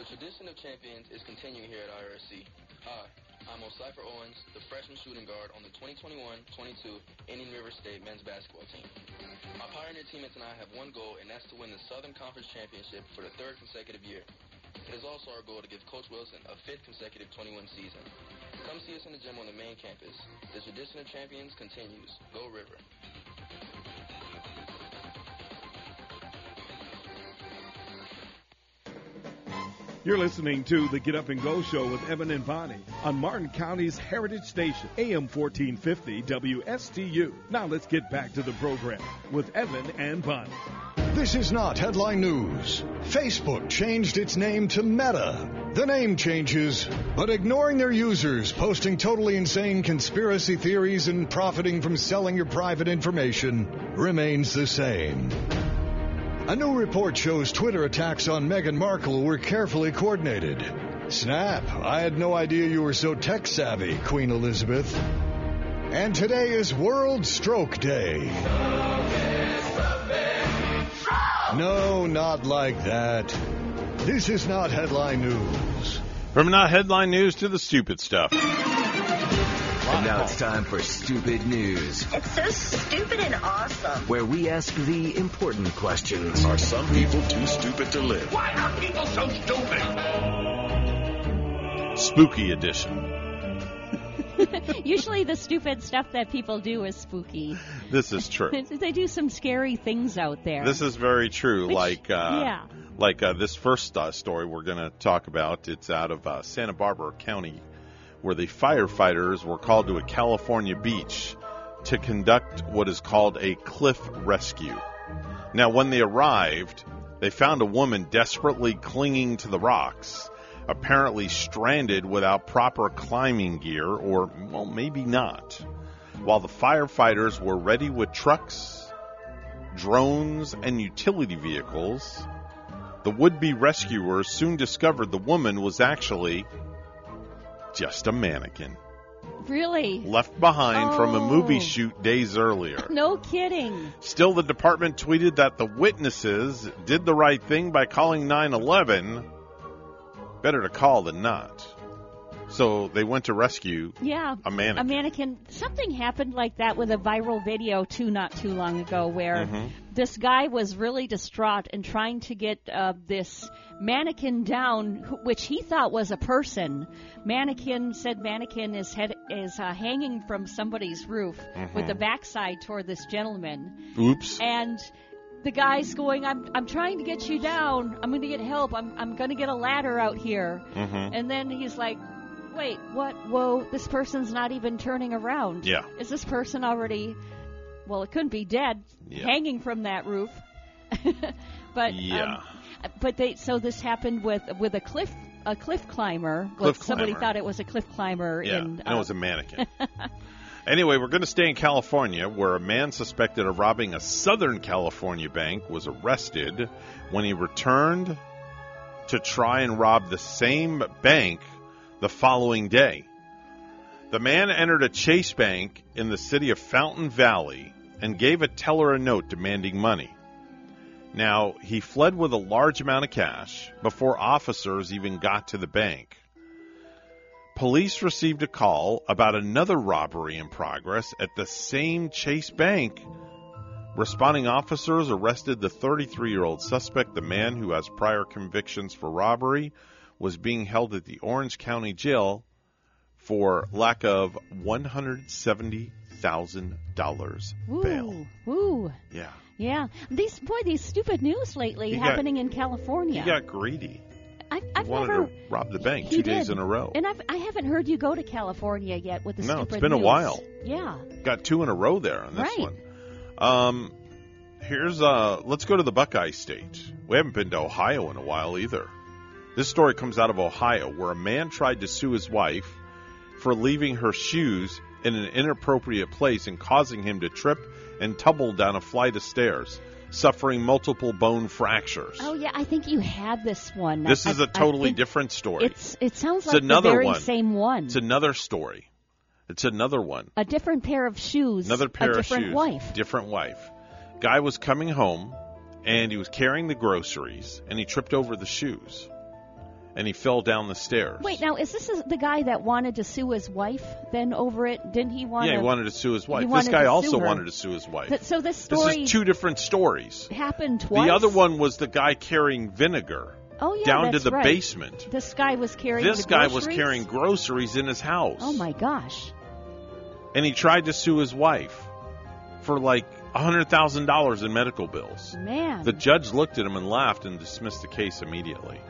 The tradition of champions is continuing here at IRSC. Hi, I'm O'Cypher Owens, the freshman shooting guard on the 2021-22 Indian River State men's basketball team. My Pioneer teammates and I have one goal, and that's to win the Southern Conference Championship for the third consecutive year. It is also our goal to give Coach Wilson a fifth consecutive 21 season. Come see us in the gym on the main campus. The tradition of champions continues. Go River. You're listening to the Get Up and Go Show with Evan and Bonnie on Martin County's Heritage Station, AM 1450 WSTU. Now let's get back to the program with Evan and Bonnie. This is not headline news. Facebook changed its name to Meta. The name changes, but ignoring their users, posting totally insane conspiracy theories, and profiting from selling your private information remains the same. A new report shows Twitter attacks on Meghan Markle were carefully coordinated. Snap, I had no idea you were so tech savvy, Queen Elizabeth. And today is World Stroke Day. No, not like that. This is not headline news. From not headline news to the stupid stuff. And now it's time for Stupid News, It's so stupid and awesome. where we ask the important questions. Are some people too stupid to live? Why are people so stupid? Spooky edition. Usually the stupid stuff that people do is spooky. This is true. they do some scary things out there. This is very true. Which- like, uh, yeah. like uh, this first uh, story we're going to talk about. It's out of uh, Santa Barbara County, where the firefighters were called to a California beach to conduct what is called a cliff rescue. Now, when they arrived, they found a woman desperately clinging to the rocks, apparently stranded without proper climbing gear, or, well, maybe not. While the firefighters were ready with trucks, drones, and utility vehicles, the would be rescuers soon discovered the woman was actually just a mannequin Really? left behind from a Oh. movie shoot days earlier. No kidding. Still, the department tweeted that the witnesses did the right thing by calling 911. Better to call than not. So they went to rescue Yeah. a mannequin. A mannequin. Something happened like that with a viral video too, not too long ago, where Mhm. this guy was really distraught and trying to get uh, this mannequin down, which he thought was a person. Mannequin said mannequin is head is uh, hanging from somebody's roof with Mhm. the backside toward this gentleman. Oops. And the guy's going, I'm, I'm trying to get you down. I'm going to get help. I'm, I'm going to get a ladder out here. Mhm. And then he's like, wait, what? Whoa, this person's not even turning around. Yeah. Is this person already, well, it couldn't be dead, Yeah. hanging from that roof. but, Yeah. um, but they, so this happened with, with a cliff, a cliff climber. Cliff Well, Somebody climber. thought it was a cliff climber Yeah, in, and it uh, was a mannequin. anyway, we're going to stay in California, where a man suspected of robbing a Southern California bank was arrested when he returned to try and rob the same bank the following day. The man entered a Chase Bank in the city of Fountain Valley and gave a teller a note demanding money. Now, he fled with a large amount of cash before officers even got to the bank. Police received a call about another robbery in progress at the same Chase Bank. Responding officers arrested the 33 year old suspect, the man who has prior convictions for robbery, was being held at the Orange County Jail for lack of $170,000 bail. Ooh, ooh. Yeah. Yeah. These boy, these stupid news lately He got- happening in California. He got greedy. I've, I've wanted never. to rob the bank he two days did. in a row. And I've, I haven't heard you go to California yet with the No, stupid it's been a while. Yeah. Got two in a row there on this Right. one. Um, here's uh, let's go to the Buckeye State. We haven't been to Ohio in a while either. This story comes out of Ohio, where a man tried to sue his wife for leaving her shoes in an inappropriate place and causing him to trip and tumble down a flight of stairs, suffering multiple bone fractures. Oh yeah, I think you had this one. This I- is a totally different story. It's it sounds It's like another the very one. same one. It's another story. It's another one. a different pair of shoes. Another pair a of different shoes. wife. Different wife. Guy was coming home and he was carrying the groceries and he tripped over the shoes and he fell down the stairs. Wait, now is this the guy that wanted to sue his wife then over it? Didn't he want? yeah, he wanted to sue his wife. this guy also her. wanted to sue his wife. Th- so this story. This is two different stories. happened twice. The other one was the guy carrying vinegar oh, yeah, down to the right. basement. This guy was carrying. This guy was groceries? carrying groceries in his house. Oh my gosh! and he tried to sue his wife for like $100,000 in medical bills. Man, The judge looked at him and laughed and dismissed the case immediately.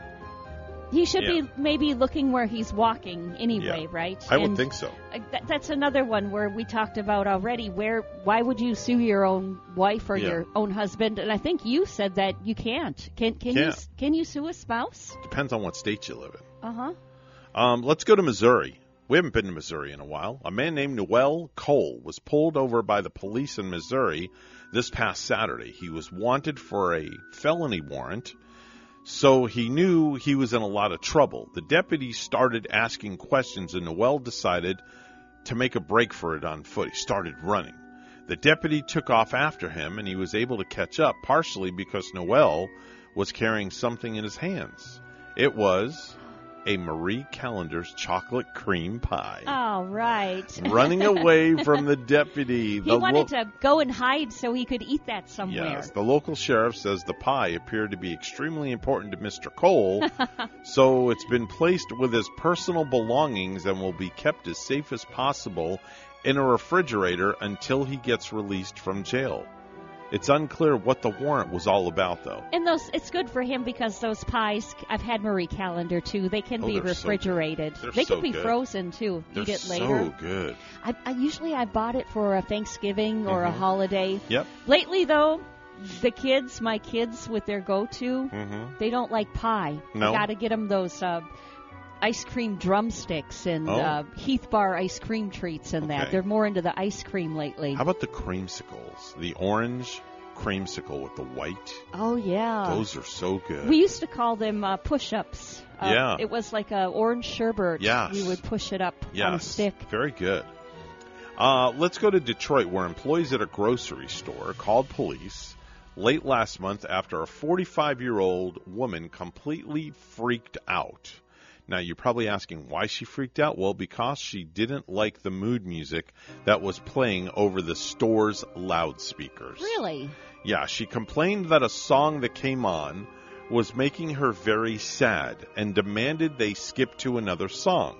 He should Yeah. be maybe looking where he's walking anyway, Yeah. right? I would And, think so. that, that's another one where we talked about already. Where why would you sue your own wife or Yeah. your own husband? And I think you said that you can't. Can can you can you sue a spouse? Depends on what state you live in. Uh huh. Um, let's go to Missouri. We haven't been to Missouri in a while. A man named Noel Cole was pulled over by the police in Missouri this past Saturday. He was wanted for a felony warrant, so he knew he was in a lot of trouble. The deputy started asking questions, and Noel decided to make a break for it on foot. He started running. The deputy took off after him, and he was able to catch up, partially because Noel was carrying something in his hands. It was a Marie Callender's chocolate cream pie. All right. Running away from the deputy. He wanted lo- to go and hide so he could eat that somewhere. Yes, the local sheriff says the pie appeared to be extremely important to Mr. Cole, so it's been placed with his personal belongings and will be kept as safe as possible in a refrigerator until he gets released from jail. It's unclear what the warrant was all about, though. And those, it's good for him because those pies. I've had Marie Callender too. They can Oh, be so refrigerated. They're they so can be good. frozen too. They're Eat it so later. good. I, I usually I bought it for a Thanksgiving or a Mhm. holiday. Yep. Lately though, the kids, my kids, with their go-to, Mhm. they don't like pie. No? got to get them those uh, ice cream drumsticks and Oh. uh, Heath Bar ice cream treats and that. They're more into the ice cream lately. How about the creamsicles? The orange creamsicle with the white. oh yeah. Those are so good. We used to call them uh, push-ups. Uh, Yeah. It was like a orange sherbet. Yes. We would push it up yes. on a stick. Very good. Uh, let's go to Detroit, where employees at a grocery store called police late last month after a 45 year old woman completely freaked out. Now, you're probably asking why she freaked out. Well, because she didn't like the mood music that was playing over the store's loudspeakers. Really? Yeah, she complained that a song that came on was making her very sad and demanded they skip to another song.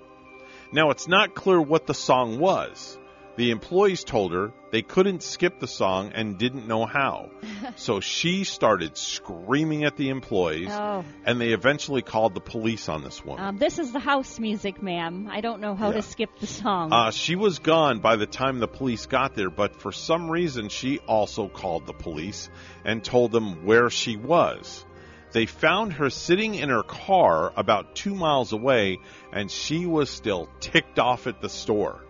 Now, it's not clear what the song was. The employees told her they couldn't skip the song and didn't know how. so she started screaming at the employees, Oh. and they eventually called the police on this woman. Um, this is the house music, ma'am. I don't know how Yeah. to skip the song. Uh, she was gone by the time the police got there, but for some reason she also called the police and told them where she was. They found her sitting in her car about two miles away, and she was still ticked off at the store.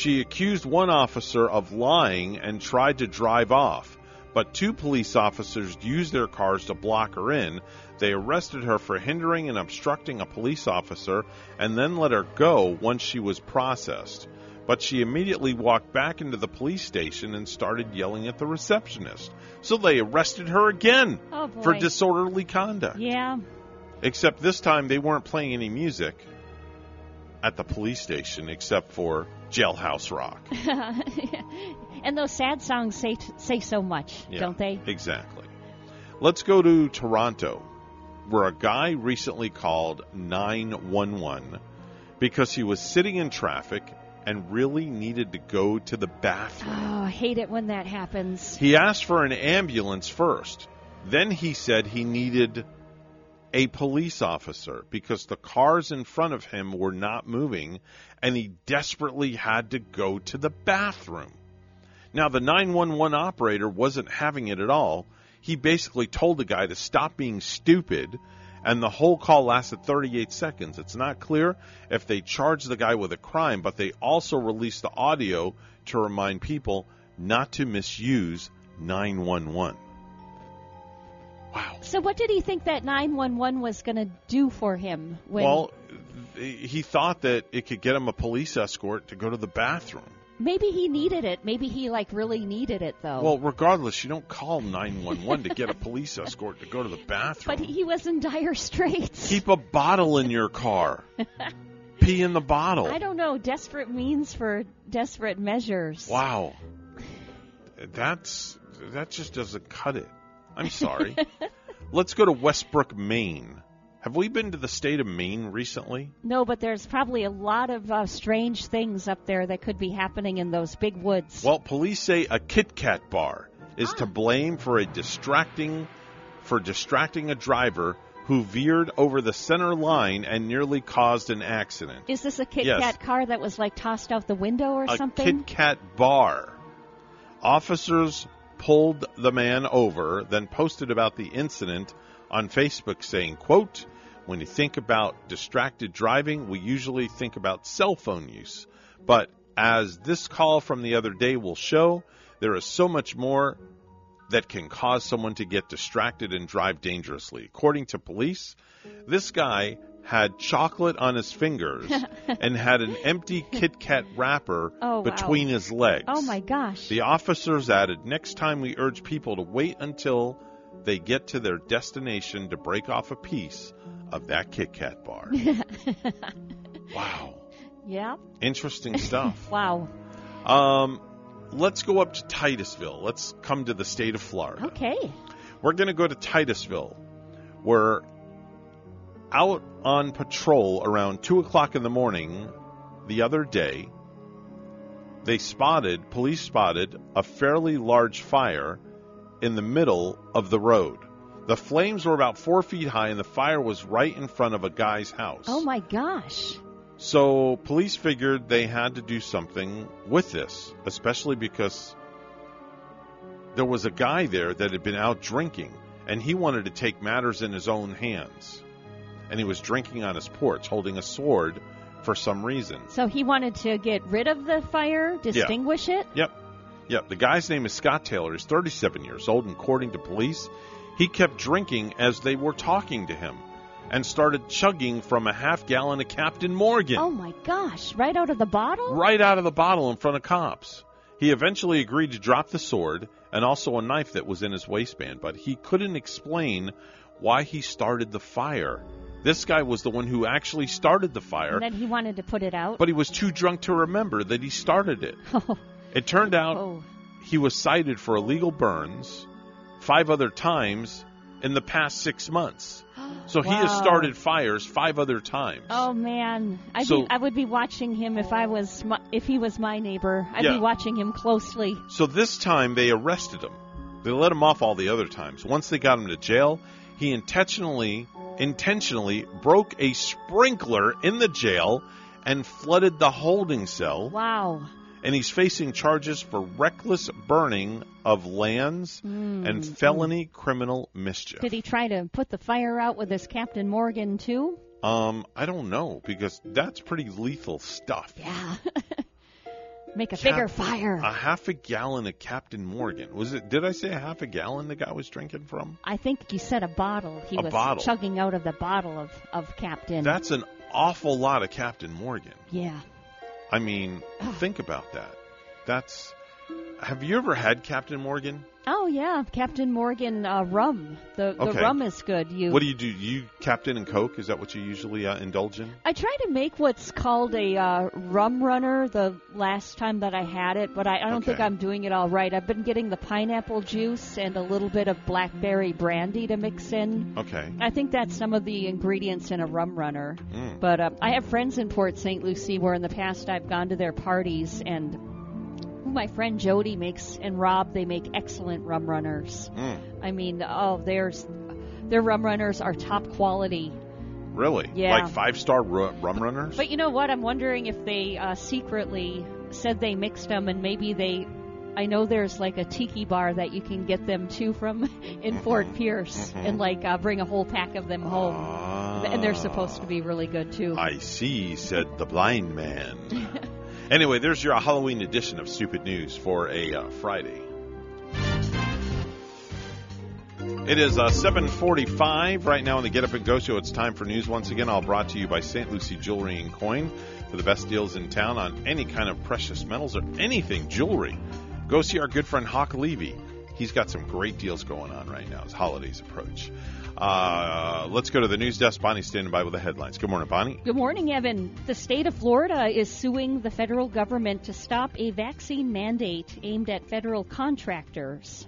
She accused one officer of lying and tried to drive off, but two police officers used their cars to block her in. They arrested her for hindering and obstructing a police officer and then let her go once she was processed. but she immediately walked back into the police station and started yelling at the receptionist. So they arrested her again Oh, for disorderly conduct. Yeah. Except this time they weren't playing any music at the police station except for Jailhouse Rock. and those sad songs say say so much, Yeah, don't they? Exactly. Let's go to Toronto, where a guy recently called 911 because he was sitting in traffic and really needed to go to the bathroom. Oh, I hate it when that happens. He asked for an ambulance first. Then he said he needed a police officer because the cars in front of him were not moving and he desperately had to go to the bathroom. Now, the 911 operator wasn't having it at all. He basically told the guy to stop being stupid, and the whole call lasted 38 seconds. It's not clear if they charged the guy with a crime, but they also released the audio to remind people not to misuse 911. So, what did he think that 911 was going to do for him? When Well, he thought that it could get him a police escort to go to the bathroom. maybe he needed it. Maybe he like really needed it though. Well, regardless, you don't call 911 to get a police escort to go to the bathroom. but he was in dire straits. Keep a bottle in your car. Pee in the bottle. I don't know. Desperate means for desperate measures. Wow. That's that just doesn't cut it. I'm sorry. Let's go to Westbrook, Maine. Have we been to the state of Maine recently? No, but there's probably a lot of uh, strange things up there that could be happening in those big woods. Well, police say a Kit Kat bar is to blame for a distracting for distracting a driver who veered over the center line and nearly caused an accident. Is this a Kit Yes. Kat car that was like tossed out the window or a something? Kit Kat bar. Officers pulled the man over, then posted about the incident on Facebook saying, quote, when you think about distracted driving, we usually think about cell phone use. But as this call from the other day will show, there is so much more that can cause someone to get distracted and drive dangerously. According to police, this guy had chocolate on his fingers and had an empty Kit Kat wrapper Oh, wow. between his legs. Oh my gosh. The officers added, next time we urge people to wait until they get to their destination to break off a piece of that Kit Kat bar. wow. yeah. Interesting stuff. Wow. Um, let's go up to Titusville. Let's come to the state of Florida. Okay. We're going to go to Titusville, where out on patrol around 2 o'clock in the morning the other day, they spotted, police spotted, a fairly large fire in the middle of the road. The flames were about four feet high, and the fire was right in front of a guy's house. Oh my gosh. So police figured they had to do something with this, especially because there was a guy there that had been out drinking and he wanted to take matters in his own hands. And he was drinking on his porch holding a sword for some reason. So he wanted to get rid of the fire, distinguish it? Yep. Yep. The guy's name is Scott Taylor. He's 37 years old, and according to police, he kept drinking as they were talking to him and started chugging from a half gallon of Captain Morgan. Oh my gosh. Right out of the bottle? right out of the bottle in front of cops. He eventually agreed to drop the sword and also a knife that was in his waistband, but he couldn't explain why he started the fire. This guy was the one who actually started the fire, And then he wanted to put it out? but he was too drunk to remember that he started it. Oh. It turned out Oh. he was cited for illegal burns five other times in the past six months. So he has started fires five other times. Oh man, I'd So- be, I would be watching him if I was my, if he was my neighbor. I'd Yeah. be watching him closely. So this time they arrested him. They let him off all the other times. Once they got him to jail, he intentionally intentionally broke a sprinkler in the jail and flooded the holding cell. Wow. And he's facing charges for reckless burning of lands Mm. and felony criminal mischief. Did he try to put the fire out with his Captain Morgan too? Um, I don't know because that's pretty lethal stuff. Yeah. Make a Cap- bigger fire. A half a gallon of Captain Morgan. Was it? Did I say a half a gallon the guy was drinking from? I think you said a bottle. He A was bottle. chugging out of the bottle of, of Captain. That's an awful lot of Captain Morgan. yeah. I mean, think about that. That's. Have you ever had Captain Morgan? Oh yeah, Captain Morgan uh, rum. The the Okay. rum is good. You. What do you do? You Captain and Coke? Is that what you usually uh, indulge in? I tried to make what's called a uh, rum runner the last time that I had it, but I, I don't think Okay. I'm doing it all right. I've been getting the pineapple juice and a little bit of blackberry brandy to mix in. Okay. I think that's some of the ingredients in a rum runner. Mm. But uh, I have friends in Port St. Lucie where in the past I've gone to their parties and my friend Jody makes and Rob they make excellent rum runners. Mm. I mean, oh, there's their rum runners are top quality. Really? Yeah. Like five star ru- rum runners? But you know what? I'm wondering if they uh, secretly said they mixed them and maybe they. I know there's like a tiki bar that you can get them to from in Fort Pierce Mhm. and like uh, bring a whole pack of them home. and they're supposed to be really good too. I see, said the blind man. anyway, there's your Halloween edition of Stupid News for a uh, Friday. It is uh, 7:45 right now on the Get Up and Go show. It's time for news once again. All brought to you by St. Lucie Jewelry and Coin for the best deals in town on any kind of precious metals or anything jewelry. Go see our good friend Hawk Levy. He's got some great deals going on right now as holidays approach. Uh, let's go to the news desk. Bonnie standing by with the headlines. Good morning, Bonnie. Good morning, Evan. The state of Florida is suing the federal government to stop a vaccine mandate aimed at federal contractors.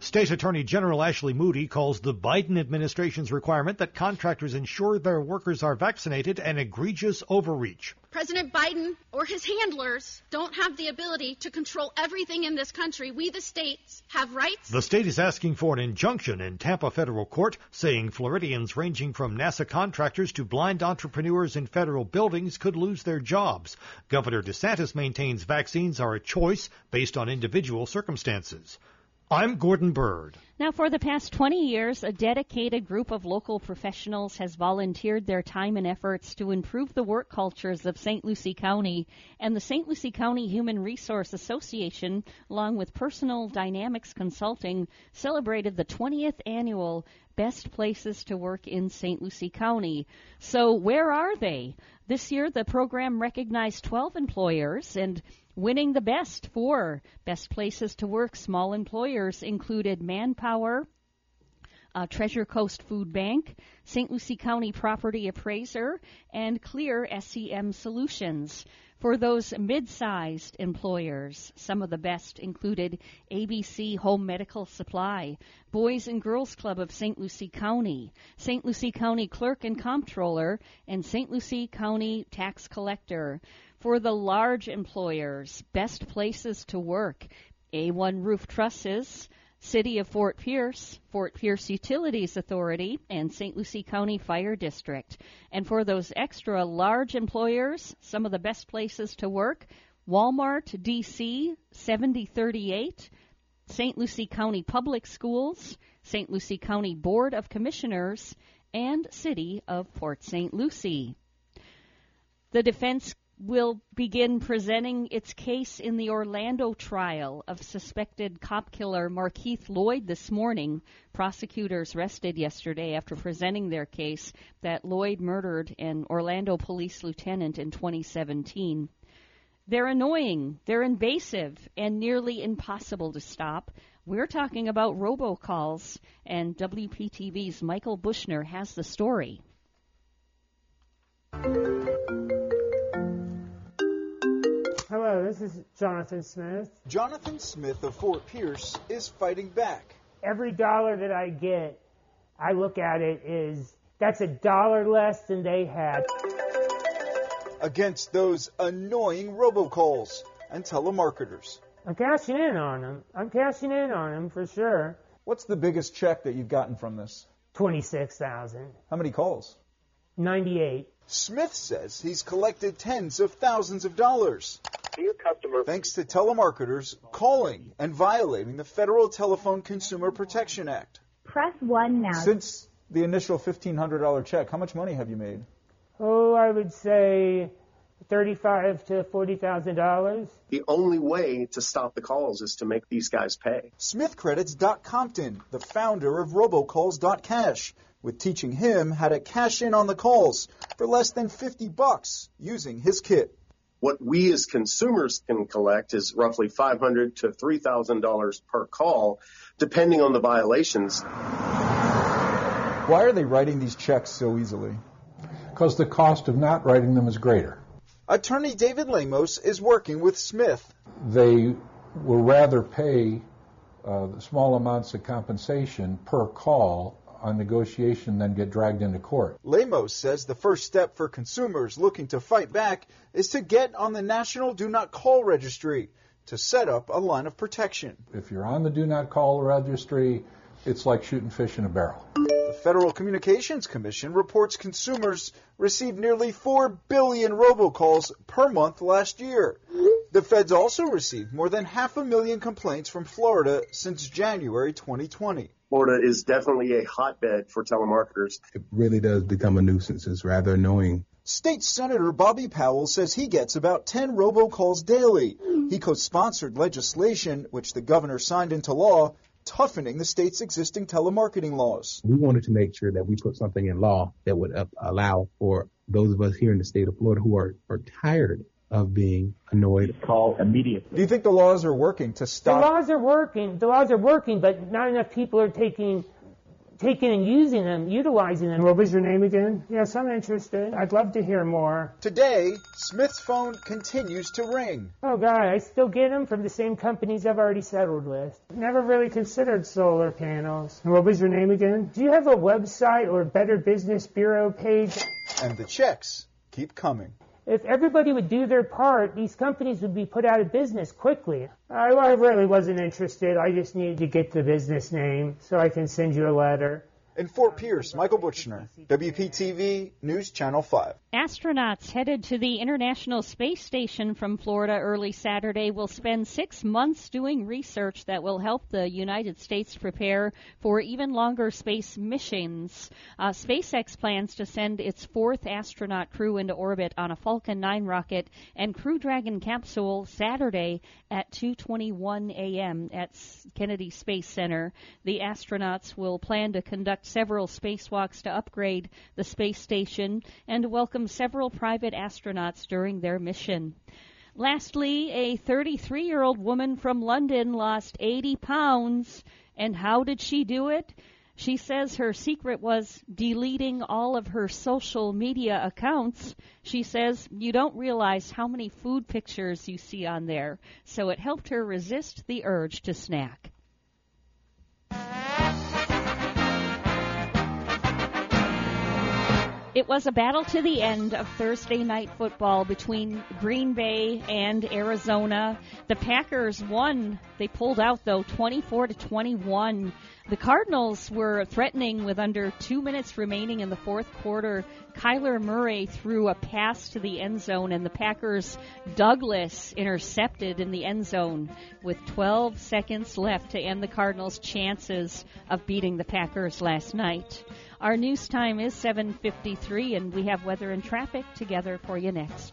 State Attorney General Ashley Moody calls the Biden administration's requirement that contractors ensure their workers are vaccinated an egregious overreach. President Biden or his handlers don't have the ability to control everything in this country. We, the states, have rights. The state is asking for an injunction in Tampa federal court saying Floridians ranging from NASA contractors to blind entrepreneurs in federal buildings could lose their jobs. Governor DeSantis maintains vaccines are a choice based on individual circumstances. I'm Gordon Bird. Now, for the past 20 years, a dedicated group of local professionals has volunteered their time and efforts to improve the work cultures of St. Lucie County. And the St. Lucie County Human Resource Association, along with Personal Dynamics Consulting, celebrated the 20th annual Best Places to Work in St. Lucie County. So, where are they? This year, the program recognized 12 employers and Winning the best for best places to work, small employers included Manpower, uh, Treasure Coast Food Bank, St. Lucie County Property Appraiser, and Clear SCM Solutions. For those mid-sized employers, some of the best included ABC Home Medical Supply, Boys and Girls Club of St. Lucie County, St. Lucie County Clerk and Comptroller, and St. Lucie County Tax Collector. For the large employers, best places to work, A1 Roof Trusses, City of Fort Pierce, Fort Pierce Utilities Authority, and St. Lucie County Fire District. And for those extra large employers, some of the best places to work, Walmart DC 7038, St. Lucie County Public Schools, St. Lucie County Board of Commissioners, and City of Port St. Lucie. The defense will begin presenting its case in the Orlando trial of suspected cop killer Markeith Lloyd this morning. Prosecutors rested yesterday after presenting their case that Lloyd murdered an Orlando police lieutenant in 2017. They're annoying, they're invasive, and nearly impossible to stop. We're talking about robocalls, and WPTV's Michael Buczyner has the story. Hello, this is Jonathan Smith. Jonathan Smith of Fort Pierce is fighting back. Every dollar that I get, I look at it is that's a dollar less than they had. against those annoying robocalls and telemarketers. I'm cashing in on them. I'm cashing in on them for sure. What's the biggest check that you've gotten from this? Twenty-six thousand. How many calls? Ninety-eight. Smith says he's collected tens of thousands of dollars. Dear customer, Thanks to telemarketers calling and violating the Federal Telephone Consumer Protection Act. Press 1 now. Since the initial $1,500 check, how much money have you made? Oh, I would say thirty-five to forty thousand dollars. the only way to stop the calls is to make these guys pay. Smith credits Doc Compton, the founder of robocalls.cash, with teaching him how to cash in on the calls for less than 50 bucks using his kit. What we as consumers can collect is roughly 500 to $3,000 per call, depending on the violations. Why are they writing these checks so easily? Because the cost of not writing them is greater. Attorney David Lamos is working with Smith. They will rather pay uh, small amounts of compensation per call on negotiation than get dragged into court. Lamos says the first step for consumers looking to fight back is to get on the National Do Not Call Registry to set up a line of protection. If you're on the Do Not Call Registry, it's like shooting fish in a barrel. The Federal Communications Commission reports consumers received nearly 4 billion robocalls per month last year. The feds also received more than half a million complaints from Florida since January 2020. Florida is definitely a hotbed for telemarketers. It really does become a nuisance. It's rather annoying. State Senator Bobby Powell says he gets about 10 robocalls daily. He co-sponsored legislation which the governor signed into law toughening the state's existing telemarketing laws. We wanted to make sure that we put something in law that would uh, allow for those of us here in the state of Florida who are, are tired of being annoyed. Call immediately. Do you think the laws are working to stop? The laws are working. The laws are working, but not enough people are taking taking and using them, utilizing them. What was your name again? Yes, I'm interested. I'd love to hear more. Today, Smith's phone continues to ring. Oh, God, I still get them from the same companies I've already settled with. Never really considered solar panels. What was your name again? Do you have a website or Better Business Bureau page? And the checks keep coming if everybody would do their part, these companies would be put out of business quickly. I, I really wasn't interested. I just needed to get the business name so I can send you a letter. In Fort Pierce, Michael Buczyner, WPTV News Channel 5. Astronauts headed to the International Space Station from Florida early Saturday will spend six months doing research that will help the United States prepare for even longer space missions. Uh, SpaceX plans to send its fourth astronaut crew into orbit on a Falcon 9 rocket and Crew Dragon capsule Saturday at 2:21 a.m. at Kennedy Space Center. The astronauts will plan to conduct several spacewalks to upgrade the space station and welcome several private astronauts during their mission. Lastly, a 33 year old woman from London lost 80 pounds. And how did she do it? She says her secret was deleting all of her social media accounts. She says you don't realize how many food pictures you see on there, so it helped her resist the urge to snack. It was a battle to the end of Thursday night football between Green Bay and Arizona. The Packers won. They pulled out though 24 to 21. The Cardinals were threatening with under 2 minutes remaining in the fourth quarter. Kyler Murray threw a pass to the end zone and the Packers Douglas intercepted in the end zone with 12 seconds left to end the Cardinals' chances of beating the Packers last night. Our news time is 7:53 and we have weather and traffic together for you next.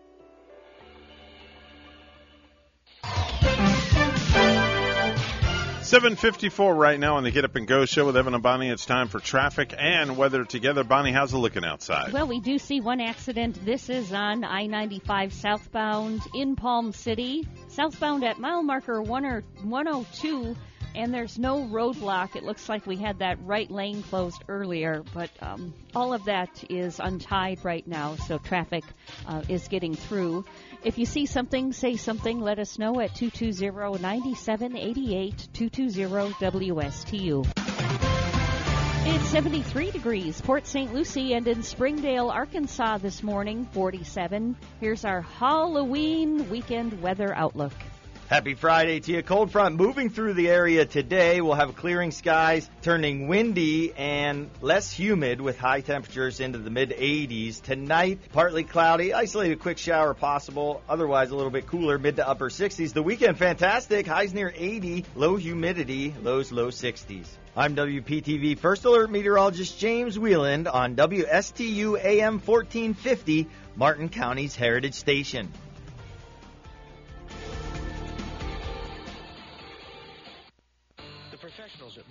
754 right now on the Get Up and Go show with Evan and Bonnie. It's time for traffic and weather together. Bonnie, how's it looking outside? Well, we do see one accident. This is on I 95 southbound in Palm City. Southbound at mile marker 102 and there's no roadblock. It looks like we had that right lane closed earlier, but um, all of that is untied right now, so traffic uh, is getting through. If you see something, say something. Let us know at 220-9788, 220-WSTU. It's 73 degrees, Port St. Lucie, and in Springdale, Arkansas this morning, 47. Here's our Halloween weekend weather outlook. Happy Friday to you. Cold front moving through the area today. We'll have clearing skies, turning windy and less humid with high temperatures into the mid 80s. Tonight, partly cloudy, isolated quick shower possible. Otherwise, a little bit cooler, mid to upper 60s. The weekend, fantastic. Highs near 80, low humidity, lows low 60s. I'm WPTV First Alert Meteorologist James Wieland on WSTU AM 1450, Martin County's Heritage Station.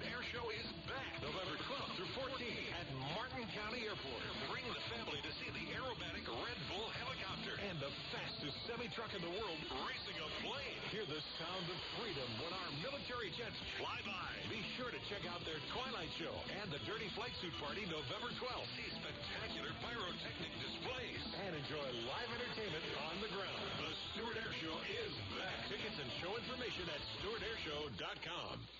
Stuart Air Show is back November 12th through 14th at Martin County Airport. Bring the family to see the aerobatic Red Bull helicopter and the fastest semi-truck in the world racing a plane. Hear the sound of freedom when our military jets fly by. Be sure to check out their Twilight Show and the Dirty Flight Suit Party November 12th. See spectacular pyrotechnic displays and enjoy live entertainment on the ground. The Stuart Air Show is back. Tickets and show information at stuartairshow.com.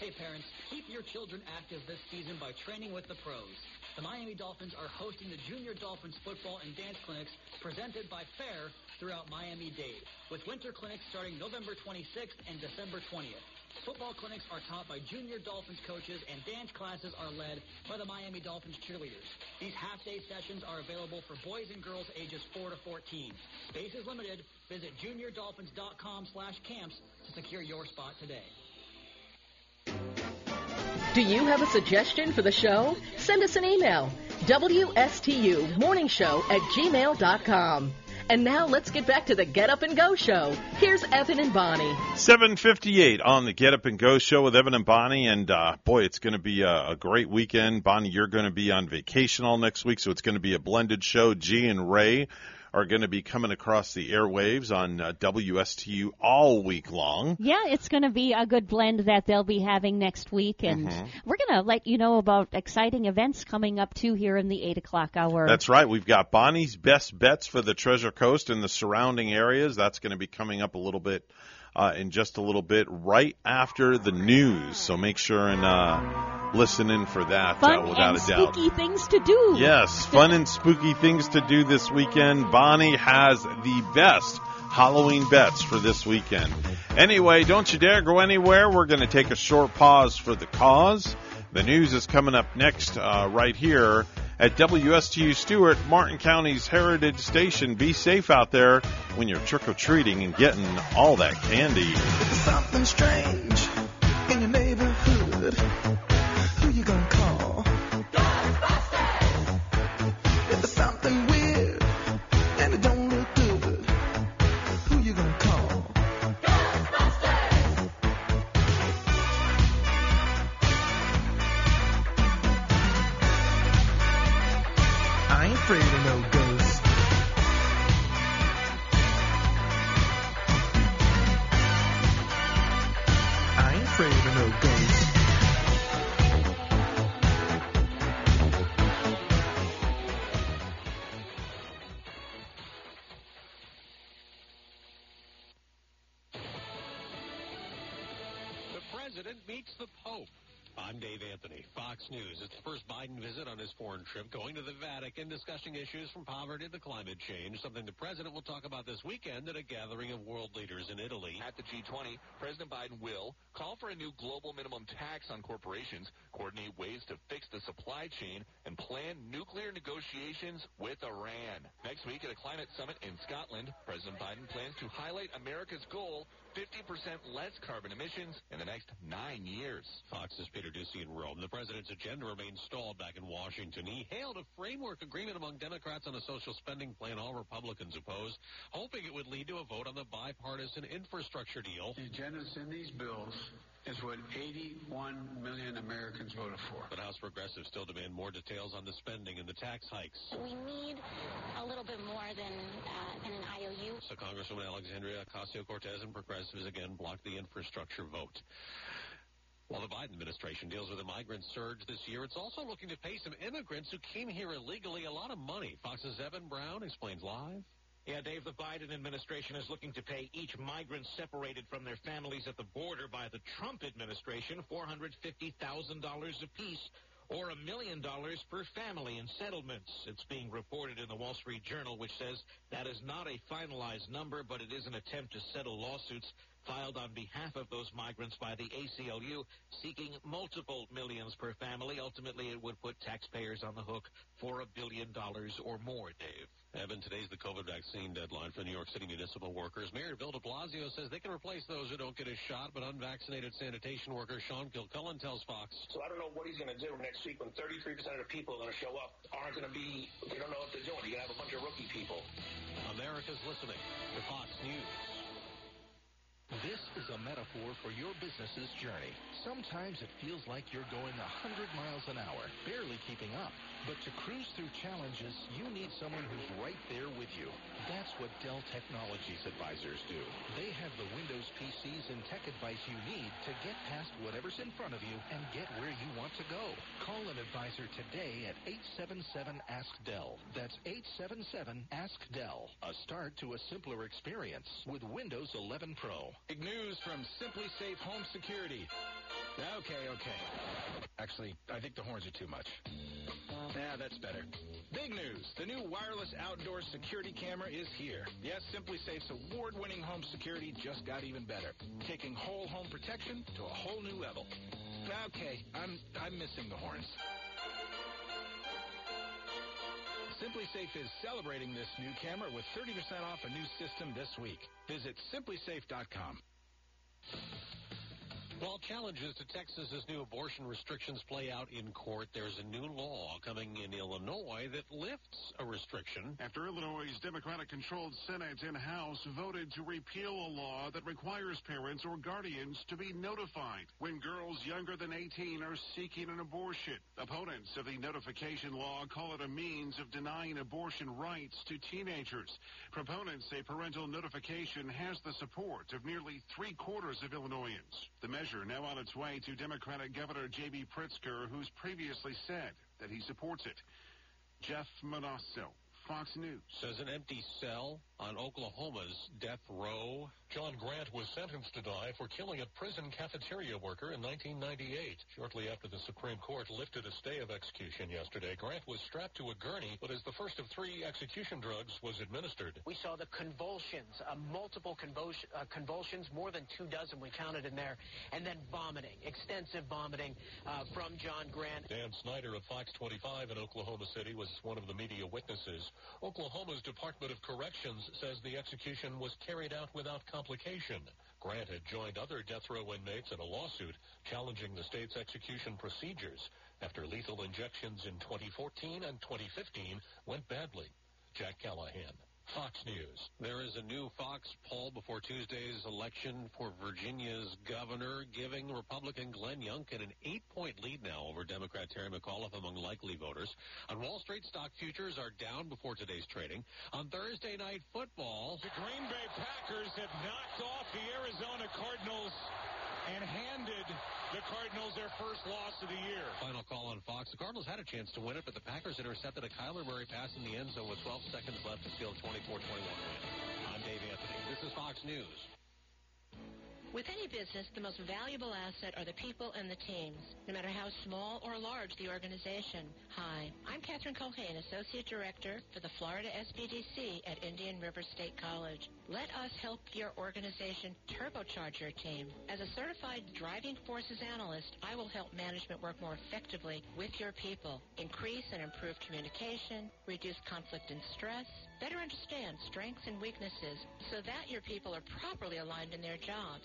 Hey parents, keep your children active this season by training with the pros. The Miami Dolphins are hosting the Junior Dolphins football and dance clinics presented by FAIR throughout Miami-Dade, with winter clinics starting November 26th and December 20th. Football clinics are taught by Junior Dolphins coaches and dance classes are led by the Miami Dolphins cheerleaders. These half-day sessions are available for boys and girls ages 4 to 14. Space is limited. Visit juniordolphins.com slash camps to secure your spot today. Do you have a suggestion for the show? Send us an email. WSTU Morning Show at gmail.com. And now let's get back to the Get Up and Go show. Here's Evan and Bonnie. 758 on the Get Up and Go show with Evan and Bonnie. And uh, boy, it's going to be a, a great weekend. Bonnie, you're going to be on vacation all next week, so it's going to be a blended show. G and Ray are going to be coming across the airwaves on uh, WSTU all week long. Yeah, it's going to be a good blend that they'll be having next week, and Mhm. we're going to let you know about exciting events coming up too here in the eight o'clock hour. That's right. We've got Bonnie's best bets for the Treasure Coast and the surrounding areas. That's going to be coming up a little bit uh, in just a little bit, right after the news. So make sure and uh, listen in for that, Fun uh, without and a doubt. spooky things to do. Yes, fun and spooky things to do this weekend. Bonnie has the best Halloween bets for this weekend. Anyway, don't you dare go anywhere. We're going to take a short pause for the cause. The news is coming up next, uh, right here at WSTU Stuart, Martin County's Heritage Station. Be safe out there when you're trick or treating and getting all that candy. Something strange in your neighborhood. Trip, going to the Vatican, discussing issues from poverty to climate change, something the president will talk about this weekend at a gathering of world leaders in Italy. At the G20, President Biden will call for a new global minimum tax on corporations, coordinate ways to fix the supply chain, and plan nuclear negotiations with Iran. Next week at a climate summit in Scotland, President Biden plans to highlight America's goal 50% less carbon emissions in the next nine years. Fox's Peter Doocy in Rome. The president's agenda remains stalled back in Washington. He hailed a framework agreement among Democrats on a social spending plan all Republicans opposed, hoping it would lead to a vote on the bipartisan infrastructure deal. The agendas in these bills is what 81 million Americans voted for. But House progressives still demand more details on the spending and the tax hikes. We need a little bit more than, uh, than an IOU. So Congresswoman Alexandria Ocasio-Cortez and progressives again blocked the infrastructure vote. While the Biden administration deals with a migrant surge this year, it's also looking to pay some immigrants who came here illegally a lot of money. Fox's Evan Brown explains live. Yeah, Dave, the Biden administration is looking to pay each migrant separated from their families at the border by the Trump administration $450,000 apiece or a million dollars per family in settlements. It's being reported in the Wall Street Journal, which says that is not a finalized number, but it is an attempt to settle lawsuits filed on behalf of those migrants by the ACLU, seeking multiple millions per family. Ultimately, it would put taxpayers on the hook for a billion dollars or more, Dave. Evan, today's the COVID vaccine deadline for New York City municipal workers. Mayor Bill de Blasio says they can replace those who don't get a shot, but unvaccinated sanitation worker Sean Kilcullen tells Fox. So I don't know what he's going to do next week when 33% of the people are going to show up aren't going to be, they don't know what they're doing. You're going to have a bunch of rookie people. America's listening to Fox News. This is a metaphor for your business's journey. Sometimes it feels like you're going 100 miles an hour, barely keeping up. But to cruise through challenges, you need someone who's right there with you. That's what Dell Technologies advisors do. They have the Windows PCs and tech advice you need to get past whatever's in front of you and get where you want to go. Call an advisor today at 877-ASK-DELL. That's 877-ASK-DELL. A start to a simpler experience with Windows 11 Pro. Big news from Simply Safe Home Security. Okay, okay. Actually, I think the horns are too much. Yeah, that's better. Big news. The new wireless outdoor security camera is here. Yes, SimpliSafe's award-winning home security just got even better, taking whole home protection to a whole new level. Okay, I'm I'm missing the horns. SimpliSafe is celebrating this new camera with 30% off a new system this week. Visit simplisafe.com. While challenges to Texas's new abortion restrictions play out in court, there's a new law coming in Illinois that lifts a restriction. After Illinois' Democratic-controlled Senate and House voted to repeal a law that requires parents or guardians to be notified when girls younger than 18 are seeking an abortion. Opponents of the notification law call it a means of denying abortion rights to teenagers. Proponents say parental notification has the support of nearly three-quarters of Illinoisans. The measure now on its way to Democratic Governor J.B. Pritzker, who's previously said that he supports it. Jeff Monosso, Fox News. Says an empty cell on Oklahoma's death row. John Grant was sentenced to die for killing a prison cafeteria worker in 1998. Shortly after the Supreme Court lifted a stay of execution yesterday, Grant was strapped to a gurney, but as the first of three execution drugs was administered. We saw the convulsions, uh, multiple convulsion, uh, convulsions, more than two dozen we counted in there, and then vomiting, extensive vomiting uh, from John Grant. Dan Snyder of Fox 25 in Oklahoma City was one of the media witnesses. Oklahoma's Department of Corrections says the execution was carried out without complication. Grant had joined other death row inmates in a lawsuit challenging the state's execution procedures after lethal injections in 2014 and 2015 went badly. Jack Callahan, Fox News. There is a new Fox poll before Tuesday's election for Virginia's governor, giving Republican Glenn Youngkin an eight-point lead now over Democrat Terry McAuliffe among likely voters. On Wall Street, stock futures are down before today's trading. On Thursday night football, The Green Bay Packers have knocked off the Arizona Cardinals and handed the Cardinals their first loss of the year. Final call on Fox. The Cardinals had a chance to win it, but the Packers intercepted a Kyler Murray pass in the end zone with 12 seconds left to seal a 24-21 win. I'm Dave Anthony. This is Fox News. With any business, the most valuable asset are the people and the teams, no matter how small or large the organization. Hi, I'm Catherine Colhane, Associate Director for the Florida SBDC at Indian River State College. Let us help your organization turbocharge your team. As a certified driving forces analyst, I will help management work more effectively with your people, increase and improve communication, reduce conflict and stress, better understand strengths and weaknesses so that your people are properly aligned in their jobs.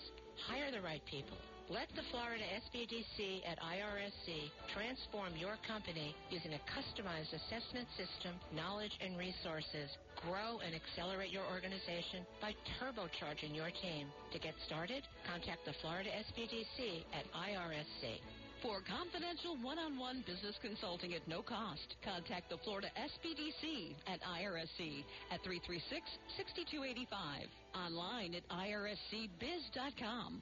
Hire the right people. Let the Florida SBDC at IRSC transform your company using a customized assessment system, knowledge, and resources. Grow and accelerate your organization by turbocharging your team. To get started, contact the Florida SBDC at IRSC. For confidential one-on-one business consulting at no cost, contact the Florida SBDC at IRSC at 336-6285. Online at irscbiz.com.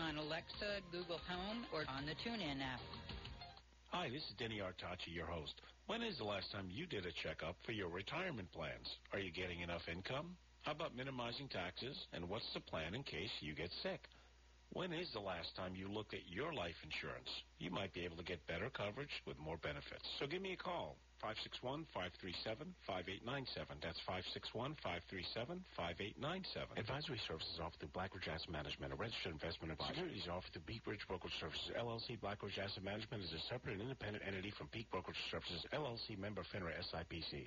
on Alexa, Google Home, or on the TuneIn app. Hi, this is Denny Artachi, your host. When is the last time you did a checkup for your retirement plans? Are you getting enough income? How about minimizing taxes? And what's the plan in case you get sick? When is the last time you looked at your life insurance? You might be able to get better coverage with more benefits. So give me a call. 561-537-5897. That's 561-537-5897. Advisory services offered through Blackridge Asset Management, a registered investment advisor. Securities offered through Peak Bridge Brokerage Services, LLC. Blackridge Asset Management is a separate and independent entity from Peak Brokerage Services, LLC, member FINRA SIPC.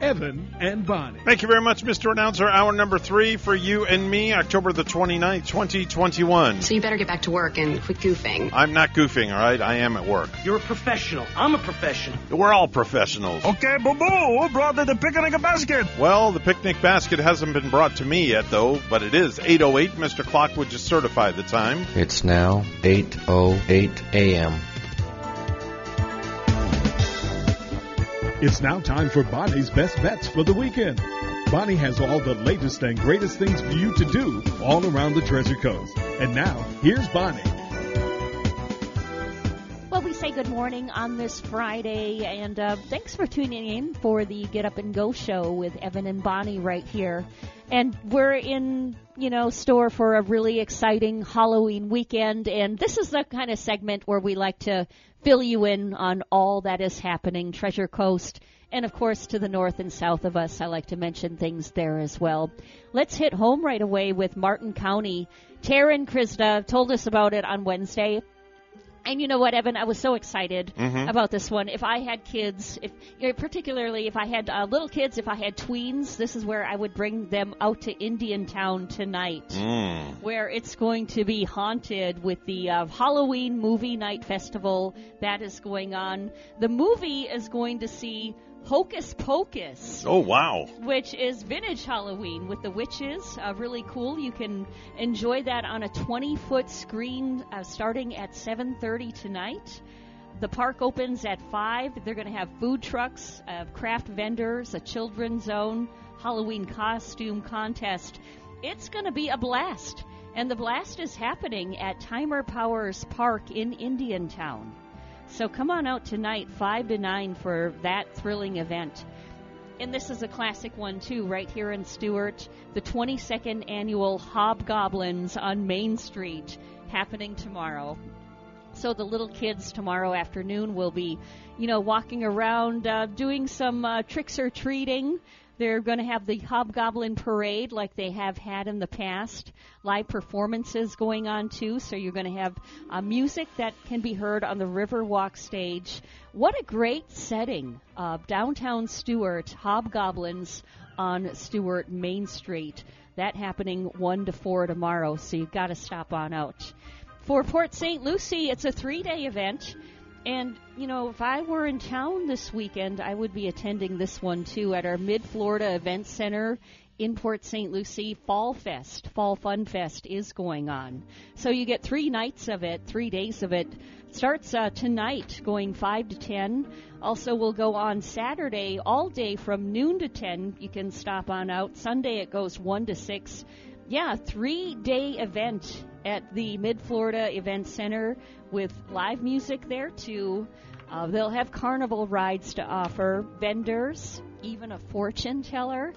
Evan and Bonnie. Thank you very much, Mr. Announcer. Hour number three for you and me, October the 29th, 2021. So you better get back to work and quit goofing. I'm not goofing, all right? I am at work. You're a professional. I'm a professional. We're all professionals. Okay, boo boo. Who brought the picnic basket? Well, the picnic basket hasn't been brought to me yet, though, but it is 8.08. Mr. Clock would just certify the time. It's now 8.08 a.m. It's now time for Bonnie's best bets for the weekend. Bonnie has all the latest and greatest things for you to do all around the Treasure Coast. And now, here's Bonnie. Well, we say good morning on this Friday, and uh, thanks for tuning in for the Get Up and Go show with Evan and Bonnie right here. And we're in, you know, store for a really exciting Halloween weekend, and this is the kind of segment where we like to fill you in on all that is happening, Treasure Coast, and of course to the north and south of us. I like to mention things there as well. Let's hit home right away with Martin County. Taryn Krista told us about it on Wednesday. And you know what, Evan? I was so excited Mhm. about this one. If I had kids, if you know, particularly if I had uh, little kids, if I had tweens, this is where I would bring them out to Indiantown tonight Mm. where it's going to be haunted with the uh, Halloween Movie Night Festival that is going on. The movie is going to see Hocus Pocus. Oh, wow. Which is vintage Halloween with the witches. Uh, really cool. You can enjoy that on a 20 foot screen uh, starting at 7:30 tonight. the park opens at 5. They're going to have food trucks, uh, craft vendors, a children's zone, Halloween costume contest. It's going to be a blast. And the blast is happening at Timer Powers Park in Indiantown. So come on out tonight, 5 to 9, for that thrilling event. And this is a classic one, too, right here in Stuart. The 22nd annual Hobgoblins on Main Street happening tomorrow. So the little kids tomorrow afternoon will be, you know, walking around uh, doing some uh, tricks or treating. They're going to have the Hobgoblin Parade like they have had in the past. Live performances going on too, so you're going to have uh, music that can be heard on the Riverwalk stage. What a great setting! Downtown Stuart, Hobgoblins on Stuart Main Street. That happening 1 to 4 tomorrow, so you've got to stop on out. For Port St. Lucie, it's a three day event. And, you know, if I were in town this weekend, I would be attending this one too at our Mid Florida Event Center in Port St. Lucie. Fall Fest, Fall Fun Fest is going on. So you get three nights of it, three days of it. Starts uh, tonight, going 5 to 10. Also, will go on Saturday all day from noon to 10. You can stop on out. Sunday, it goes 1 to 6 yeah, three day event at the Mid Florida Event Center with live music there too. Uh, they'll have carnival rides to offer, vendors, even a fortune teller.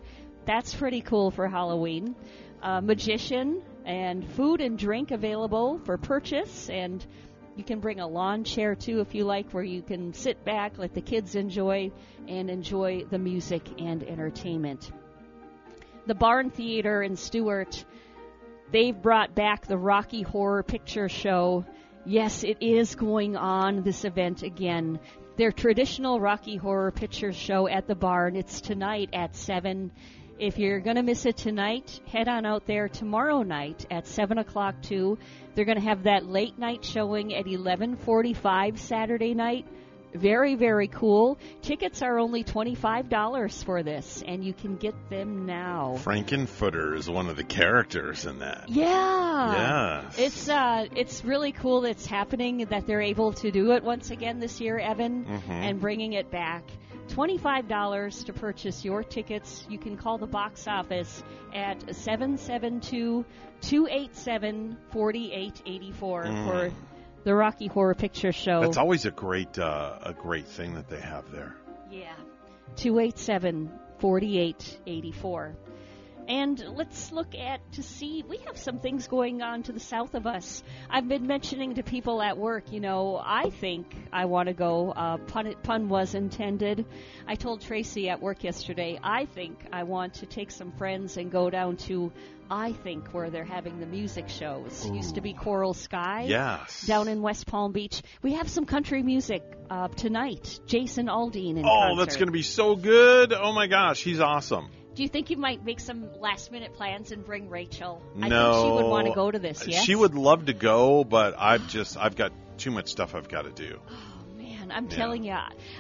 That's pretty cool for Halloween. Uh, magician and food and drink available for purchase and you can bring a lawn chair too if you like, where you can sit back, let the kids enjoy, and enjoy the music and entertainment the Barn Theater in Stuart, they've brought back the Rocky Horror Picture Show. Yes, it is going on, this event again. Their traditional Rocky Horror Picture Show at the barn. It's tonight at 7. If you're going to miss it tonight, head on out there tomorrow night at 7 o'clock too. They're going to have that late night showing at 11:45 Saturday night. Very, very cool. Tickets are only $25 for this, and you can get them now. Frank-N-Furter is one of the characters in that. Yeah. Yeah. It's uh it's really cool that's happening that they're able to do it once again this year, Evan, Mhm. and bringing it back. $25 to purchase your tickets. You can call the box office at 772 287 4884 Mm. for the Rocky Horror Picture Show. That's always a great uh, a great thing that they have there. Yeah. 287 4884. And let's look at to see, we have some things going on to the south of us. I've been mentioning to people at work, you know, I think I want to go, uh, pun, pun was intended. I told Tracy at work yesterday, I think I want to take some friends and go down to, I think, where they're having the music shows. Used to be Coral Sky. Yes. Down in West Palm Beach. We have some country music uh, tonight. Jason Aldean in Oh, concert. that's going to be so good. Oh my gosh, he's awesome. Do you think you might make some last minute plans and bring Rachel? I no. think she would want to go to this, yes? She would love to go, but I've just I've got too much stuff I've got to do. Oh man, I'm Yeah. telling you,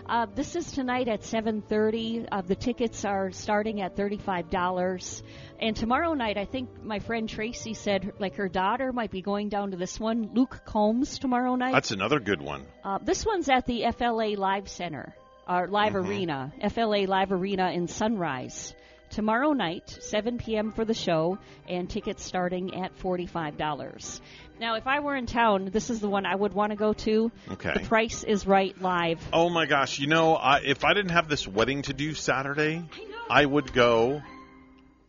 uh, this is tonight at 7:30. Uh, the tickets are starting at thirty-five dollars, and tomorrow night, I think my friend Tracy said like her daughter might be going down to this one. Luke Combs tomorrow night. That's another good one. Uh, this one's at the FLA Live Center, Our Live Mhm. Arena, FLA Live Arena in Sunrise. Tomorrow night, 7 p.m. for the show, and tickets starting at $45. Now, if I were in town, this is the one I would want to go to. Okay. The Price is Right Live. Oh my gosh, you know, I, if I didn't have this wedding to do Saturday, I, would go.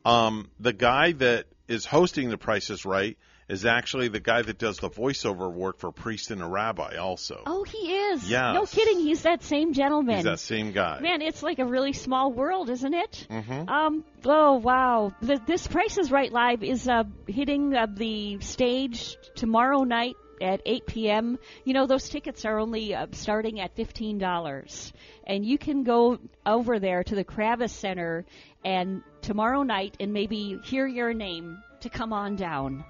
Um, the guy that is hosting The Price is Right is actually the guy that does the voiceover work for Priest and a Rabbi, also. Oh, he is. Yes. No kidding. He's that same gentleman. He's that same guy. Man, it's like a really small world, isn't it? Mhm. Um. Oh wow. The, this Price is Right live is uh, hitting uh, the stage tomorrow night at 8 p.m. You know those tickets are only uh, starting at fifteen dollars, and you can go over there to the Kravis Center and tomorrow night and maybe hear your name to come on down.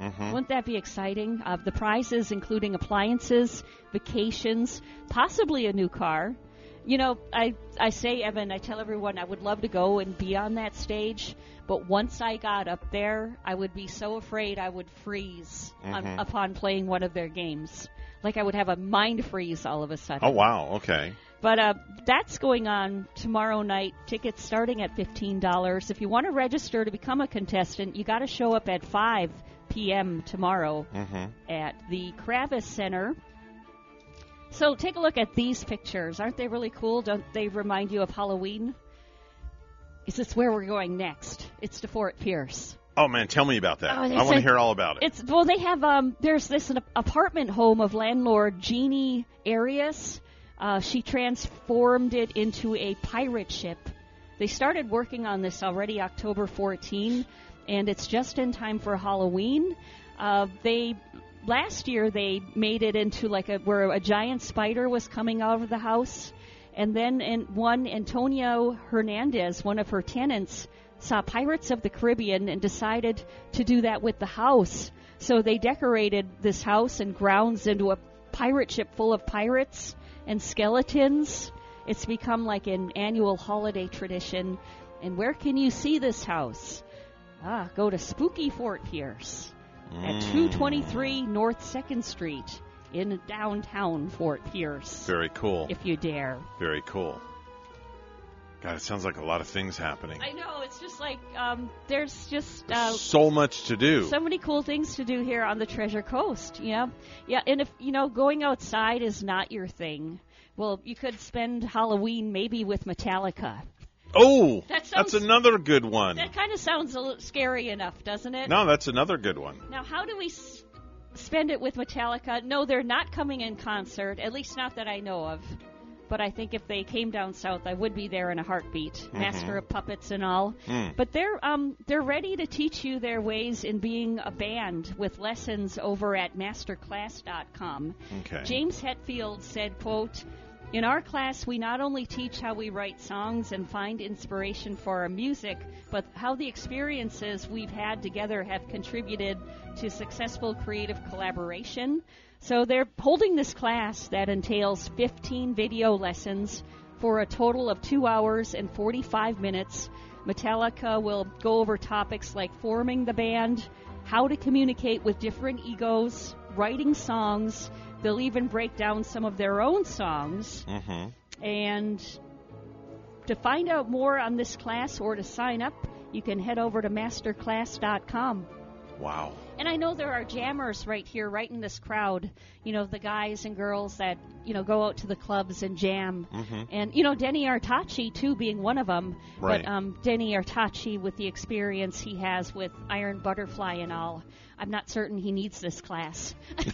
Mhm. Wouldn't that be exciting? Uh, the prizes including appliances, vacations, possibly a new car. you know, I I say Evan, I tell everyone I would love to go and be on that stage, but once I got up there, I would be so afraid I would freeze on, Mhm. upon playing one of their games. Like I would have a mind freeze all of a sudden. Oh wow. Okay. But uh, that's going on tomorrow night. Tickets starting at fifteen dollars. If you want to register to become a contestant, you got to show up at five p.m. tomorrow Mm-hmm. at the Kravis Center. So take a look at these pictures. Aren't they really cool? Don't they remind you of Halloween? Is this where we're going next? It's to Fort Pierce. Oh man, tell me about that. Oh, I want to hear all about it. It's well, they have um. There's this an apartment home of landlord Jeannie Arias. Uh, she transformed it into a pirate ship. They started working on this already October 14, and it's just in time for Halloween. Uh, they last year they made it into like a where a giant spider was coming out of the house, and then in one Antonio Hernandez, one of her tenants, saw Pirates of the Caribbean and decided to do that with the house. So they decorated this house and grounds into a pirate ship full of pirates and skeletons. It's become like an annual holiday tradition. And where can you see this house? Ah, go to Spooky Fort Pierce at Mm. 223 North 2nd Street in downtown Fort Pierce. Very cool. If you dare. Very cool. God, it sounds like a lot of things happening. I know, it's just like um, there's just uh, so much to do. so many cool things to do here on the Treasure Coast. Yeah, yeah, and if you know going outside is not your thing, well, you could spend Halloween maybe with Metallica. Oh, That sounds- that's another good one. That kind of sounds a little scary enough, doesn't it? No, that's another good one. Now, how do we s- spend it with Metallica? No, they're not coming in concert, at least not that I know of. But I think if they came down south, I would be there in a heartbeat. Mhm. Master of puppets and all. Mm. But they're um they're ready to teach you their ways in being a band with lessons over at masterclass.com. Okay. James Hetfield said, quote, in our class, we not only teach how we write songs and find inspiration for our music, but how the experiences we've had together have contributed to successful creative collaboration. So they're holding this class that entails 15 video lessons for a total of 2 hours and 45 minutes. Metallica will go over topics like forming the band, how to communicate with different egos, writing songs. They'll even break down some of their own songs. Mm-hmm. And to find out more on this class or to sign up, you can head over to masterclass.com. Wow. And I know there are jammers right here, right in this crowd. You know, the guys and girls that, you know, go out to the clubs and jam. Mhm. And, you know, Denny Artachi, too, being one of them. Right. But um, Denny Artachi, with the experience he has with Iron Butterfly and all, I'm not certain he needs this class.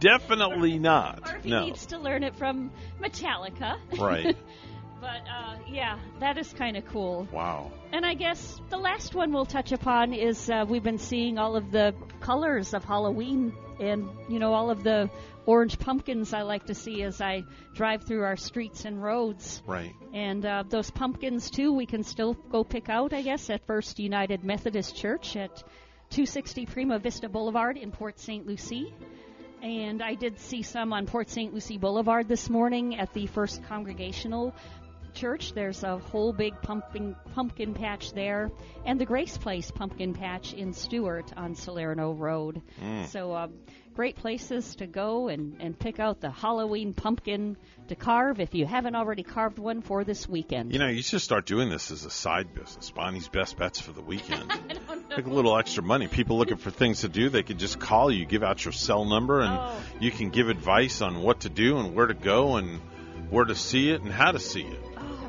Definitely not. or if he No. needs to learn it from Metallica. Right. but, uh, yeah, that is kind of cool. Wow. And I guess the last one we'll touch upon is uh, we've been seeing all of the colors of Halloween and, you know, all of the orange pumpkins I like to see as I drive through our streets and roads. Right. And uh, those pumpkins, too, we can still go pick out, I guess, at First United Methodist Church at 260 Prima Vista Boulevard in Port St. Lucie. And I did see some on Port St. Lucie Boulevard this morning at the First Congregational Church. There's a whole big pumpkin pumpkin patch there, and the Grace Place pumpkin patch in Stuart on Salerno Road. Mm. So, uh, great places to go and, and pick out the Halloween pumpkin to carve if you haven't already carved one for this weekend. You know, you should start doing this as a side business. Bonnie's best bets for the weekend. Make a little extra money. People looking for things to do, they could just call you, give out your cell number, and Oh. you can give advice on what to do and where to go and where to see it and how to see it.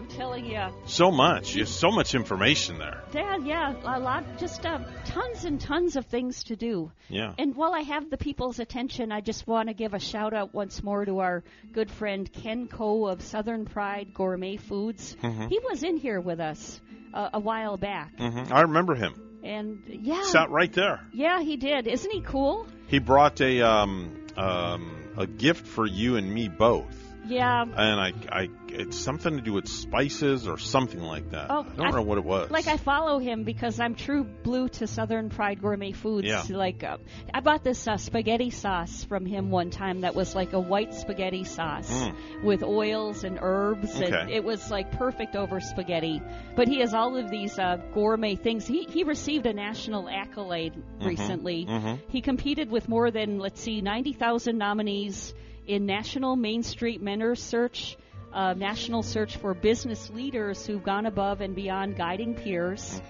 Telling you. So much. There's so much information there. Dad, yeah, a lot, just uh, tons and tons of things to do. Yeah. And while I have the people's attention, I just want to give a shout out once more to our good friend Ken Coe of Southern Pride Gourmet Foods. Mhm. He was in here with us uh, a while back, hmm I remember him. and yeah, Sat right there. yeah, he did. Isn't he cool? He brought a um, um, a gift for you and me both. Yeah. And I, I, it's something to do with spices or something like that. Oh, I don't I- know what it was. Like I follow him because I'm true blue to Southern Fried Gourmet Foods. Yeah. Like uh, I bought this uh, spaghetti sauce from him one time that was like a white spaghetti sauce Mm. with oils and herbs, and it was like perfect over spaghetti. But he has all of these uh, gourmet things. He he received a national accolade Mhm. recently. Mhm. He competed with more than let's see, ninety thousand nominees in National Main Street Mentors Search. Uh, national search for business leaders who've gone above and beyond guiding peers.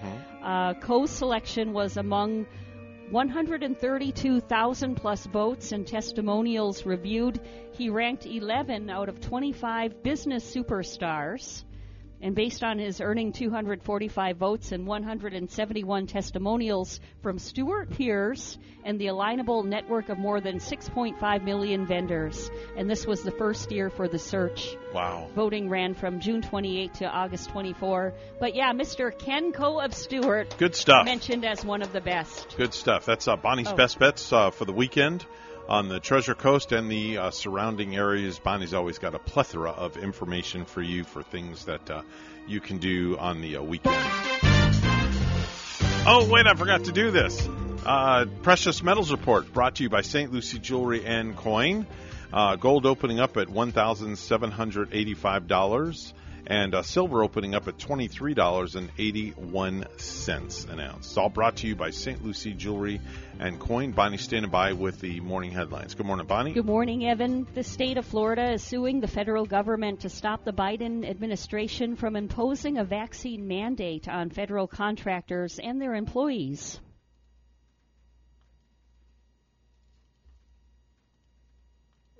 Uh, Coe's selection was among 132,000 plus votes and testimonials reviewed. He ranked 11 out of 25 business superstars. And based on his earning 245 votes and 171 testimonials from Stuart Peers and the alignable network of more than 6.5 million vendors. And this was the first year for the search. Wow. Voting ran from June 28 to August 24. But yeah, Mr. Ken Coe of Stuart. Good stuff. Mentioned as one of the best. Good stuff. That's uh, Bonnie's Oh. best bets uh, for the weekend on the Treasure Coast and the uh, surrounding areas. Bonnie's always got a plethora of information for you for things that uh, you can do on the uh, weekend. Oh, wait, I forgot to do this. Uh, Precious Metals Report brought to you by St. Lucie Jewelry and Coin. Uh, gold opening up at $1,785 and uh, silver opening up at $23.81 an ounce. It's all brought to you by St. Lucie Jewelry and Coin. Bonnie standing by with the morning headlines. Good morning, Bonnie. Good morning, Evan. The state of Florida is suing the federal government to stop the Biden administration from imposing a vaccine mandate on federal contractors and their employees.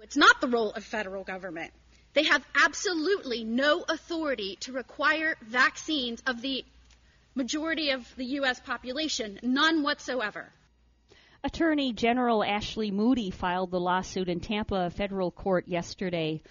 It's not the role of federal government. They have absolutely no authority to require vaccines of the majority of the U.S. population, none whatsoever. Attorney General Ashley Moody filed the lawsuit in Tampa federal court yesterday.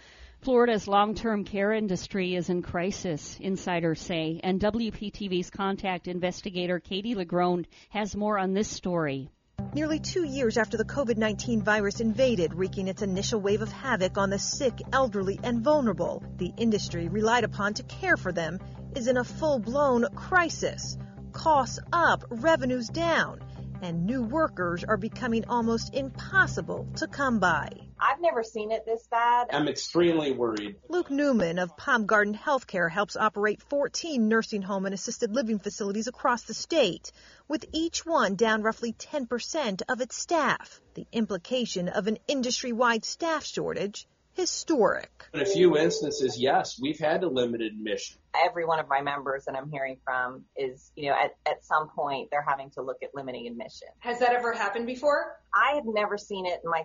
Florida's long term care industry is in crisis, insiders say, and WPTV's contact investigator Katie LaGrone has more on this story. Nearly two years after the COVID 19 virus invaded, wreaking its initial wave of havoc on the sick, elderly, and vulnerable, the industry relied upon to care for them is in a full blown crisis. Costs up, revenues down, and new workers are becoming almost impossible to come by. I've never seen it this bad. I'm extremely worried. Luke Newman of Palm Garden Healthcare helps operate 14 nursing home and assisted living facilities across the state, with each one down roughly 10% of its staff. The implication of an industry wide staff shortage historic. In a few instances, yes, we've had to limit admission. Every one of my members that I'm hearing from is, you know, at, at some point they're having to look at limiting admission. Has that ever happened before? I have never seen it in my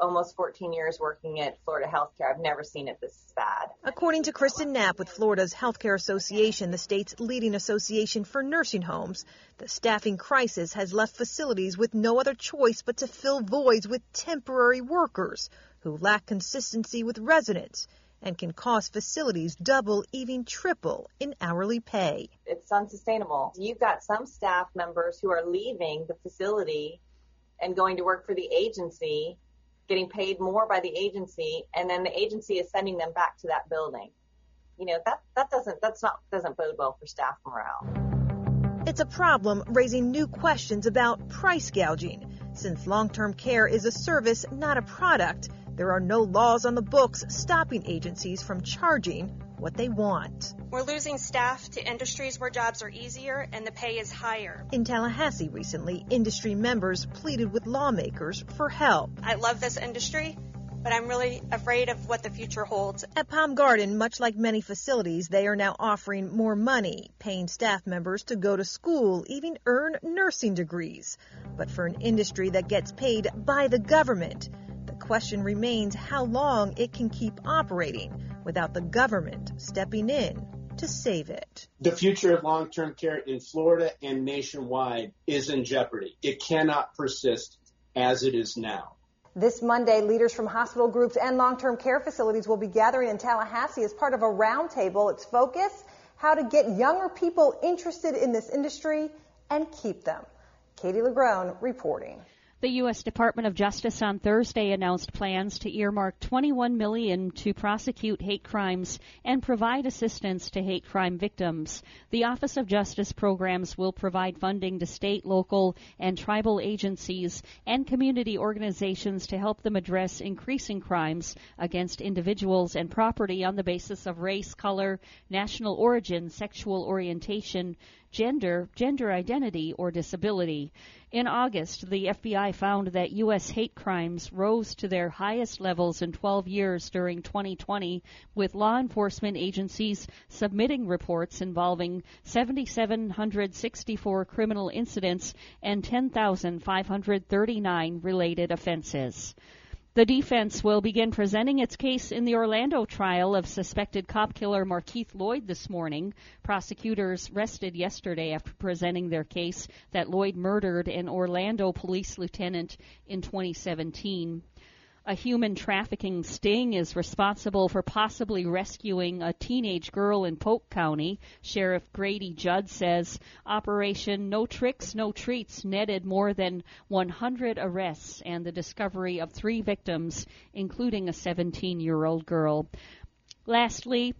almost 14 years working at Florida Healthcare. I've never seen it this bad. According to Kristen Knapp with Florida's Healthcare Association, the state's leading association for nursing homes, the staffing crisis has left facilities with no other choice but to fill voids with temporary workers who lack consistency with residents and can cost facilities double, even triple in hourly pay. It's unsustainable. You've got some staff members who are leaving the facility and going to work for the agency, getting paid more by the agency, and then the agency is sending them back to that building. You know, that, that doesn't, that's not, doesn't bode well for staff morale. It's a problem raising new questions about price gouging. Since long term care is a service, not a product, there are no laws on the books stopping agencies from charging what they want. We're losing staff to industries where jobs are easier and the pay is higher. In Tallahassee recently, industry members pleaded with lawmakers for help. I love this industry, but I'm really afraid of what the future holds. At Palm Garden, much like many facilities, they are now offering more money, paying staff members to go to school, even earn nursing degrees. But for an industry that gets paid by the government, question remains how long it can keep operating without the government stepping in to save it. The future of long-term care in Florida and nationwide is in jeopardy. It cannot persist as it is now. This Monday, leaders from hospital groups and long-term care facilities will be gathering in Tallahassee as part of a roundtable. Its focus, how to get younger people interested in this industry and keep them. Katie LaGrone reporting. The U.S. Department of Justice on Thursday announced plans to earmark 21 million to prosecute hate crimes and provide assistance to hate crime victims. The Office of Justice programs will provide funding to state, local, and tribal agencies and community organizations to help them address increasing crimes against individuals and property on the basis of race, color, national origin, sexual orientation, gender, gender identity, or disability. In August, the FBI found that U.S. hate crimes rose to their highest levels in 12 years during 2020, with law enforcement agencies submitting reports involving 7,764 criminal incidents and 10,539 related offenses. The defense will begin presenting its case in the Orlando trial of suspected cop killer Markeith Lloyd this morning. Prosecutors rested yesterday after presenting their case that Lloyd murdered an Orlando police lieutenant in 2017 a human trafficking sting is responsible for possibly rescuing a teenage girl in Polk County. Sheriff Grady Judd says Operation No Tricks, No Treats netted more than 100 arrests and the discovery of three victims, including a 17 year old girl. Lastly,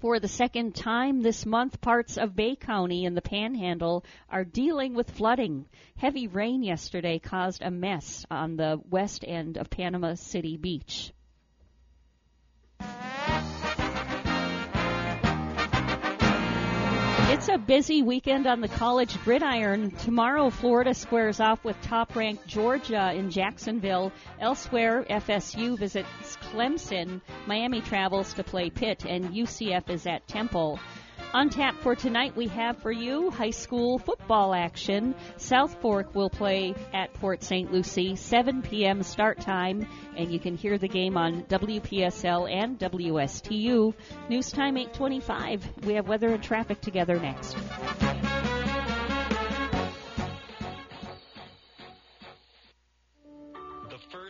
for the second time this month, parts of Bay County in the Panhandle are dealing with flooding. Heavy rain yesterday caused a mess on the west end of Panama City Beach. It's a busy weekend on the college gridiron. Tomorrow, Florida squares off with top ranked Georgia in Jacksonville. Elsewhere, FSU visits Clemson. Miami travels to play Pitt, and UCF is at Temple. On tap for tonight, we have for you high school football action. South Fork will play at Port St. Lucie, 7 p.m. start time, and you can hear the game on WPSL and WSTU. News time 825. We have weather and traffic together next.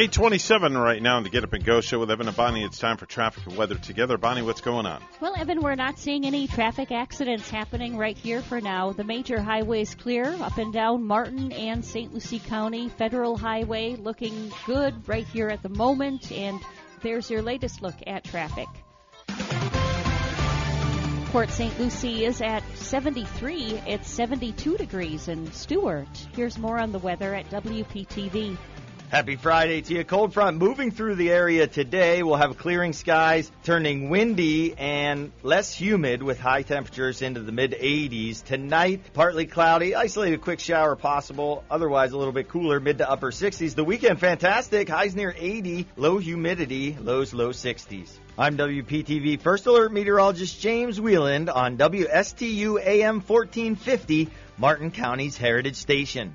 827 right now on the Get Up and Go show with Evan and Bonnie. It's time for traffic and weather together. Bonnie, what's going on? Well, Evan, we're not seeing any traffic accidents happening right here for now. The major highways clear up and down Martin and St. Lucie County. Federal Highway looking good right here at the moment. And there's your latest look at traffic. Port St. Lucie is at 73. It's 72 degrees in Stuart. Here's more on the weather at WPTV. Happy Friday to you. Cold front moving through the area today. We'll have clearing skies, turning windy and less humid with high temperatures into the mid 80s. Tonight, partly cloudy, isolated quick shower possible. Otherwise, a little bit cooler, mid to upper 60s. The weekend, fantastic. Highs near 80, low humidity, lows low 60s. I'm WPTV First Alert Meteorologist James Wieland on WSTU AM 1450, Martin County's Heritage Station.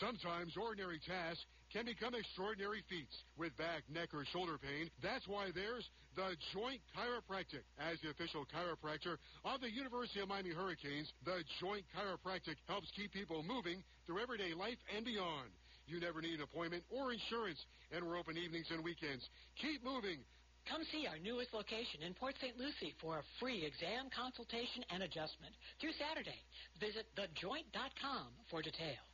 Sometimes ordinary tasks can become extraordinary feats. With back, neck, or shoulder pain, that's why there's the Joint Chiropractic. As the official chiropractor of the University of Miami Hurricanes, the Joint Chiropractic helps keep people moving through everyday life and beyond. You never need an appointment or insurance, and we're open evenings and weekends. Keep moving. Come see our newest location in Port St. Lucie for a free exam, consultation, and adjustment through Saturday. Visit thejoint.com for details.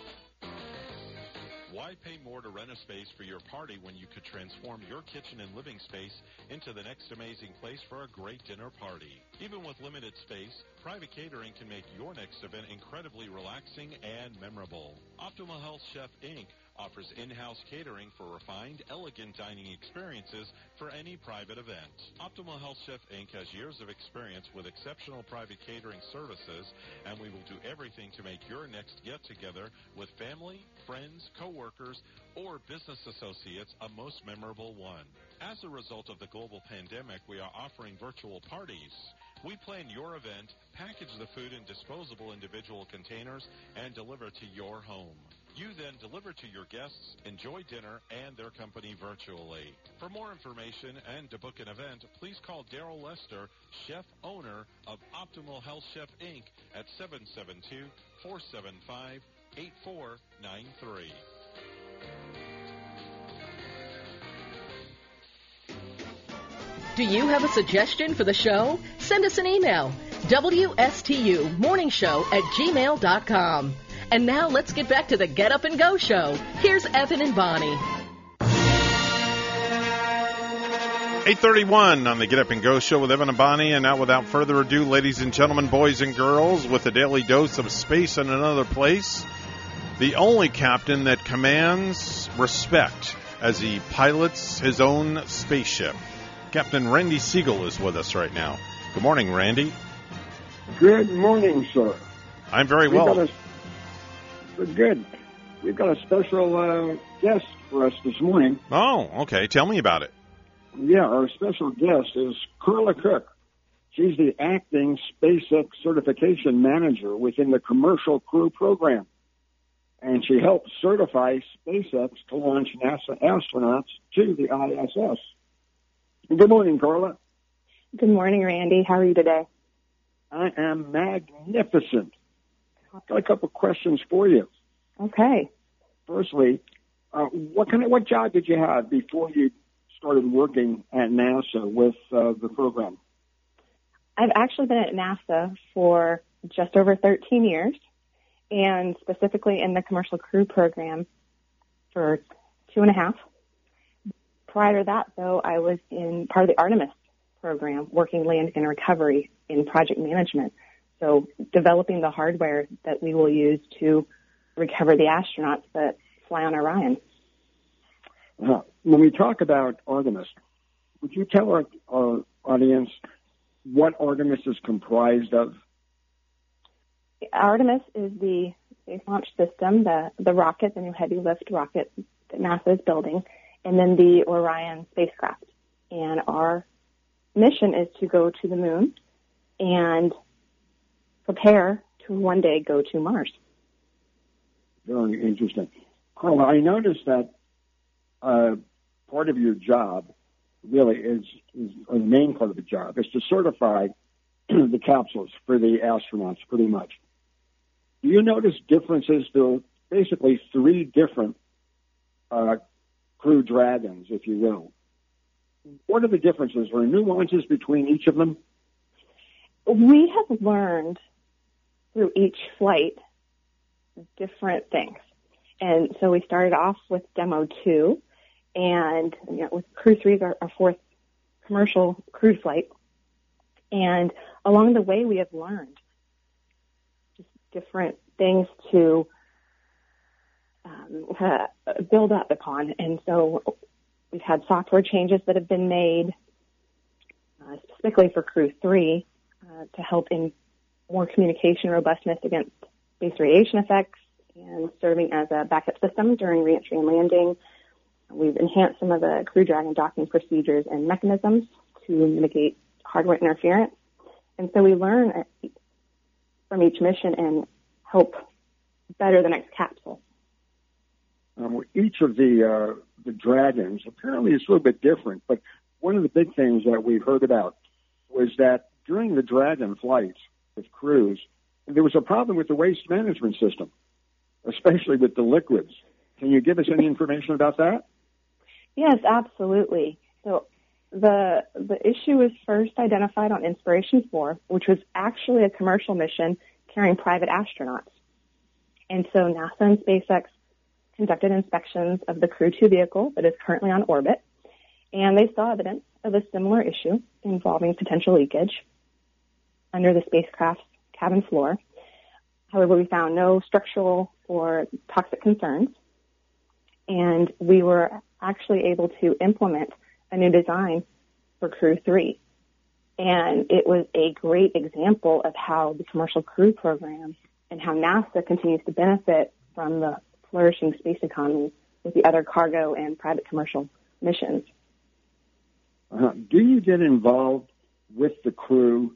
Why pay more to rent a space for your party when you could transform your kitchen and living space into the next amazing place for a great dinner party? Even with limited space, private catering can make your next event incredibly relaxing and memorable. Optimal Health Chef Inc. offers in-house catering for refined, elegant dining experiences for any private event. Optimal Health Chef Inc. has years of experience with exceptional private catering services, and we will do everything to make your next get-together with family, friends, coworkers, or business associates a most memorable one. As a result of the global pandemic, we are offering virtual parties. We plan your event, package the food in disposable individual containers, and deliver to your home. You then deliver to your guests, enjoy dinner and their company virtually. For more information and to book an event, please call Daryl Lester, chef owner of Optimal Health Chef Inc. at 772 475 8493. Do you have a suggestion for the show? Send us an email. WSTU Morning Show at gmail.com. And now let's get back to the Get Up and Go show. Here's Evan and Bonnie. 831 on the Get Up and Go show with Evan and Bonnie. And now, without further ado, ladies and gentlemen, boys and girls, with a daily dose of space in another place, the only captain that commands respect as he pilots his own spaceship. Captain Randy Segal is with us right now. Good morning, Randy. Good morning, sir. I'm very We've well. got a- good. We've got a special uh, guest for us this morning. Oh, okay. Tell me about it. Yeah, our special guest is Carla Cook. She's the acting SpaceX certification manager within the Commercial Crew Program. And she helped certify SpaceX to launch NASA astronauts to the ISS. Good morning, Carla. Good morning, Randy. How are you today? I am magnificent. I've got a couple of questions for you. Okay. Firstly, uh, what kind of what job did you have before you started working at NASA with uh, the program? I've actually been at NASA for just over 13 years, and specifically in the Commercial Crew Program for two and a half. Prior to that, though, I was in part of the Artemis program, working land and recovery in project management. So developing the hardware that we will use to recover the astronauts that fly on Orion. Uh, when we talk about Artemis, would you tell our, our audience what Artemis is comprised of? Artemis is the space launch system, the, the rocket, the new heavy lift rocket that NASA is building, and then the Orion spacecraft. And our mission is to go to the moon and prepare to one day go to Mars. Very interesting. Carla, I noticed that uh, part of your job really is, is or the main part of the job is to certify the capsules for the astronauts pretty much. Do you notice differences? There are basically three different uh, crew dragons, if you will. What are the differences or nuances between each of them? We have learned through each flight different things. And so we started off with demo two, and you know, with Crew Three is our, our fourth commercial crew flight. And along the way, we have learned just different things to um, build up upon. And so we've had software changes that have been made, uh, specifically for Crew 3, uh, to help in more communication robustness against space radiation effects and serving as a backup system during reentry and landing. We've enhanced some of the Crew Dragon docking procedures and mechanisms to mitigate hardware interference. And so we learn from each mission and help better the next capsule. Um, each of the uh, the dragons apparently is a little bit different, but one of the big things that we've heard about was that during the dragon flights with crews, there was a problem with the waste management system, especially with the liquids. Can you give us any information about that? Yes, absolutely. So the the issue was first identified on Inspiration 4, which was actually a commercial mission carrying private astronauts. And so NASA and SpaceX conducted inspections of the Crew 2 vehicle that is currently on orbit, and they saw evidence of a similar issue involving potential leakage under the spacecraft's cabin floor. However, we found no structural or toxic concerns, and we were actually able to implement a new design for Crew 3. And it was a great example of how the commercial crew program and how NASA continues to benefit from the flourishing space economy with the other cargo and private commercial missions. Uh, do you get involved with the crew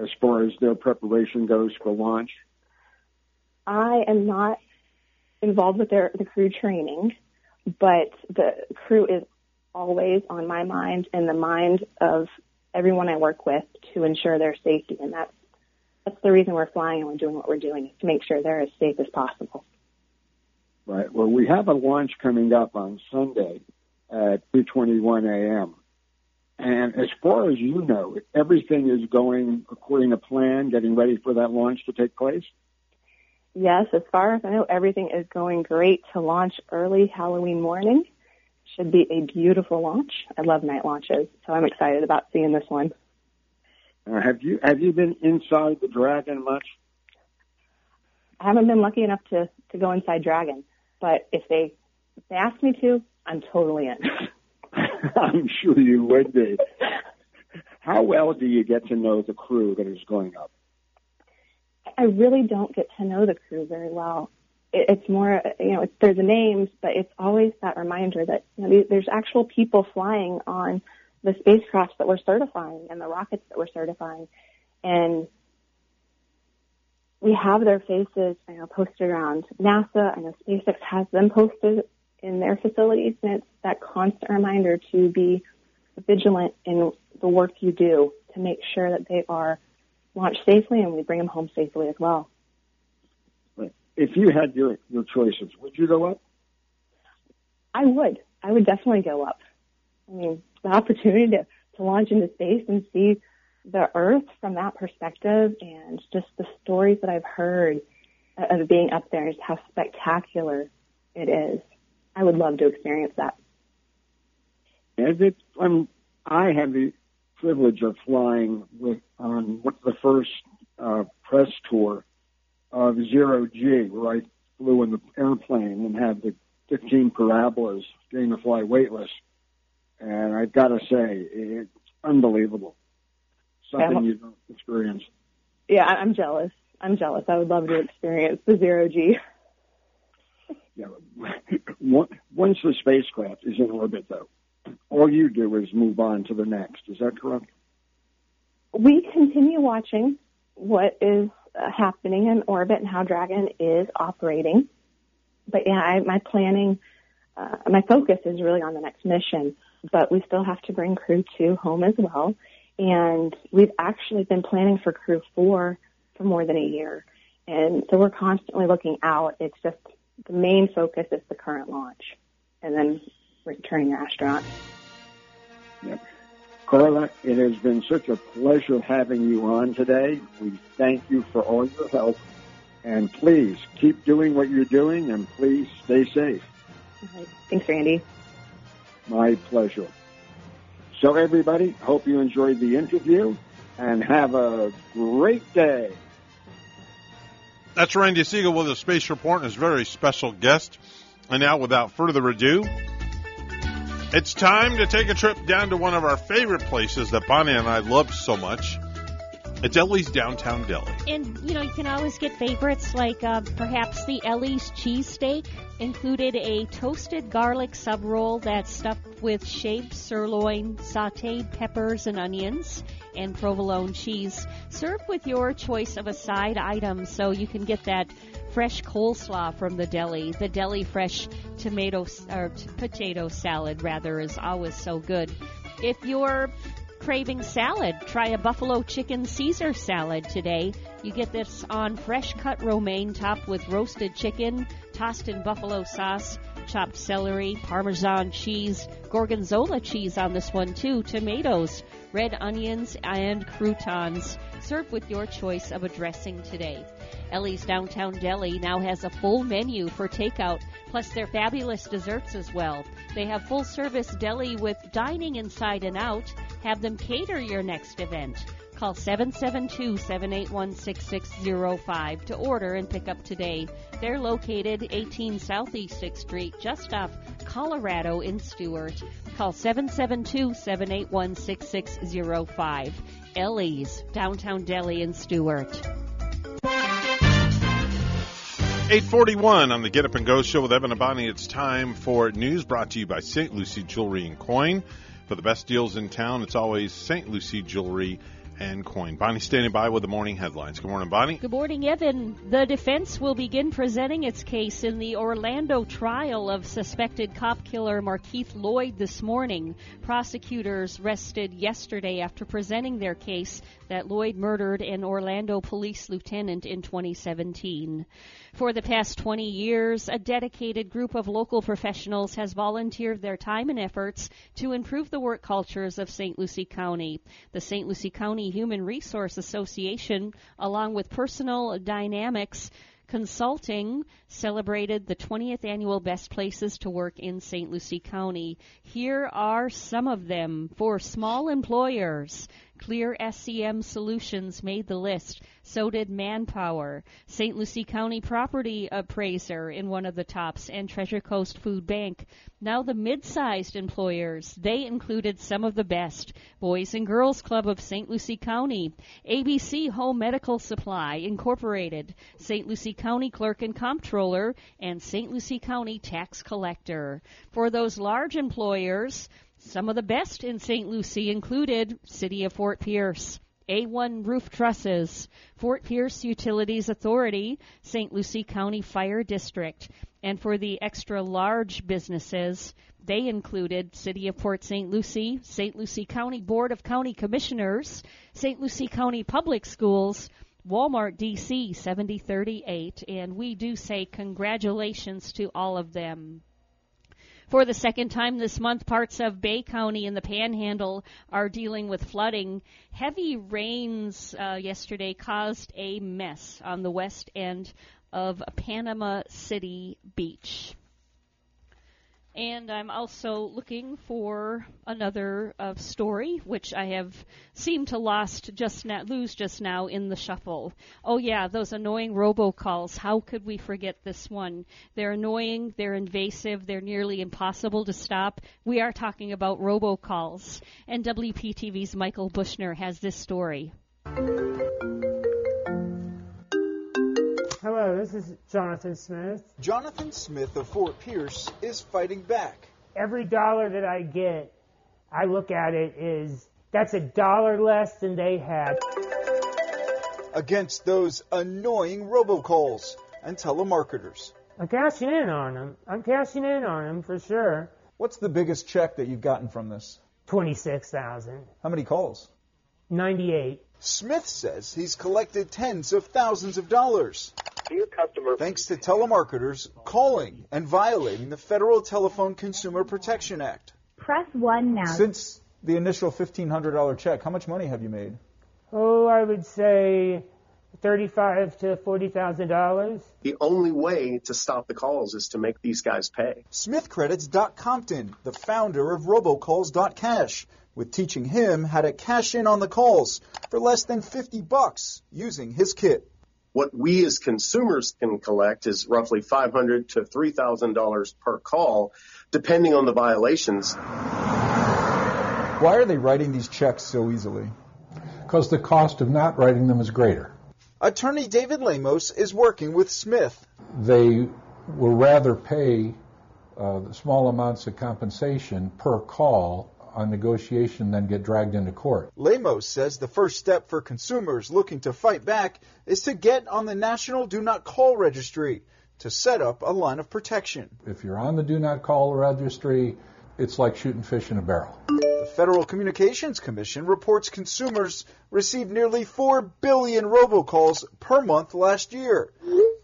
as far as their preparation goes for launch? I am not involved with their the crew training, but the crew is always on my mind and the mind of everyone I work with to ensure their safety, and that's that's the reason we're flying and we're doing what we're doing is to make sure they're as safe as possible. Right. Well, we have a launch coming up on Sunday at 2:21 a.m. And as far as you know, everything is going according to plan, getting ready for that launch to take place. Yes, as far as I know, everything is going great to launch early Halloween morning. Should be a beautiful launch. I love night launches, so I'm excited about seeing this one. Uh, have you have you been inside the Dragon much? I haven't been lucky enough to to go inside Dragon, but if they if they ask me to, I'm totally in. I'm sure you would be. How well do you get to know the crew that is going up? I really don't get to know the crew very well. It, it's more, you know, it's, there's the names, but it's always that reminder that you know, there's actual people flying on the spacecraft that we're certifying and the rockets that we're certifying, and we have their faces, you know, posted around NASA. I know SpaceX has them posted in their facilities, and it's that constant reminder to be vigilant in the work you do to make sure that they are launched safely and we bring them home safely as well. If you had your, your choices, would you go up? I would. I would definitely go up. I mean, the opportunity to, to launch into space and see the Earth from that perspective and just the stories that I've heard of being up there, just how spectacular it is. I would love to experience that. And it, um, I had the privilege of flying with on the first uh, press tour of Zero G, where I flew in the airplane and had the 15 parabolas getting to fly weightless. And I've got to say, it's unbelievable. Something you don't experience. Yeah, I'm jealous. I'm jealous. I would love to experience the zero G. Yeah. Once the spacecraft is in orbit, though, all you do is move on to the next. Is that correct? We continue watching what is uh, happening in orbit and how Dragon is operating. But yeah, I, my planning, uh, my focus is really on the next mission. But we still have to bring crew two home as well. And we've actually been planning for crew four for more than a year. And so we're constantly looking out. It's just the main focus is the current launch and then returning astronauts. Yep. Carla, it has been such a pleasure having you on today. We thank you for all your help. And please keep doing what you're doing and please stay safe. Thanks, Randy. My pleasure. So, everybody, hope you enjoyed the interview and have a great day. That's Randy Segal with a Space Report and his very special guest. And now, without further ado, it's time to take a trip down to one of our favorite places that Bonnie and I love so much. It's Ellie's Downtown Deli. And, you know, you can always get favorites like uh, perhaps the Ellie's cheesesteak included a toasted garlic sub roll that's stuffed with shaved sirloin, sauteed peppers and onions, and provolone cheese. Served with your choice of a side item so you can get that fresh coleslaw from the deli. The deli fresh tomato or potato salad rather is always so good. If you're craving salad, try a buffalo chicken Caesar salad today. You get this on fresh cut romaine topped with roasted chicken, tossed in buffalo sauce, chopped celery, parmesan cheese, gorgonzola cheese on this one too, tomatoes, red onions, and croutons. Serve with your choice of a dressing today. Ellie's Downtown Deli now has a full menu for takeout, plus their fabulous desserts as well. They have full service deli with dining inside and out. Have them cater your next event. Call 772-781-6605 to order and pick up today. They're located 18 Southeast 6th Street, just off Colorado in Stuart. Call 772-781-6605. Ellie's Downtown Deli in Stuart. 841 on the Get Up and Go show with Evan and Bonnie. It's time for news brought to you by St. Lucie Jewelry and Coin. For the best deals in town, it's always St. Lucie Jewelry and Coin. Bonnie standing by with the morning headlines. Good morning, Bonnie. Good morning, Evan. The defense will begin presenting its case in the Orlando trial of suspected cop killer Markeith Lloyd this morning. Prosecutors rested yesterday after presenting their case that Lloyd murdered an Orlando police lieutenant in 2017. For the past 20 years, a dedicated group of local professionals has volunteered their time and efforts to improve the work cultures of St. Lucie County. The St. Lucie County Human Resource Association, along with Personal Dynamics, Consulting celebrated the 20th annual Best Places to Work in St. Lucie County. Here are some of them for small employers. Clear SCM Solutions made the list. So did Manpower. St. Lucie County Property Appraiser in one of the tops, and Treasure Coast Food Bank. Now the mid-sized employers, they included some of the best. Boys and Girls Club of St. Lucie County, ABC Home Medical Supply Incorporated, St. Lucie County Clerk and Comptroller, and St. Lucie County Tax Collector. For those large employers, some of the best in St. Lucie included City of Fort Pierce, A1 Roof Trusses, Fort Pierce Utilities Authority, St. Lucie County Fire District, and for the extra large businesses, they included City of Port St. Lucie, St. Lucie County Board of County Commissioners, St. Lucie County Public Schools, Walmart DC 7038, and we do say congratulations to all of them. For the second time this month, parts of Bay County and the Panhandle are dealing with flooding. Heavy rains uh, yesterday caused a mess on the west end of Panama City Beach. And I'm also looking for another uh, story, which I have seemed to lost just lose just now in the shuffle. Oh yeah, those annoying robocalls. How could we forget this one? They're annoying, they're invasive, they're nearly impossible to stop. We are talking about robocalls. And WPTV's Michael Bushner has this story. Hello, this is Jonathan Smith. Jonathan Smith of Fort Pierce is fighting back. Every dollar that I get, I look at it is that's a dollar less than they had. Against those annoying robocalls and telemarketers. I'm cashing in on them. I'm cashing in on them for sure. What's the biggest check that you've gotten from this? Twenty-six thousand. How many calls? Ninety-eight. Smith says he's collected tens of thousands of dollars. Customer, thanks to telemarketers calling and violating the Federal Telephone Consumer Protection Act. Press 1 now. Since the initial $1,500 check, how much money have you made? Oh, I would say thirty-five to forty thousand dollars. the only way to stop the calls is to make these guys pay. Smith credits Doc Compton, the founder of robocalls.cash, with teaching him how to cash in on the calls for less than 50 bucks using his kit. What we as consumers can collect is roughly 500 to $3,000 per call, depending on the violations. Why are they writing these checks so easily? Because the cost of not writing them is greater. Attorney David Lamos is working with Smith. They will rather pay uh, small amounts of compensation per call on negotiation than get dragged into court. Lamos says the first step for consumers looking to fight back is to get on the National Do Not Call Registry to set up a line of protection. If you're on the do not call registry, it's like shooting fish in a barrel. The Federal Communications Commission reports consumers received nearly 4 billion robocalls per month last year.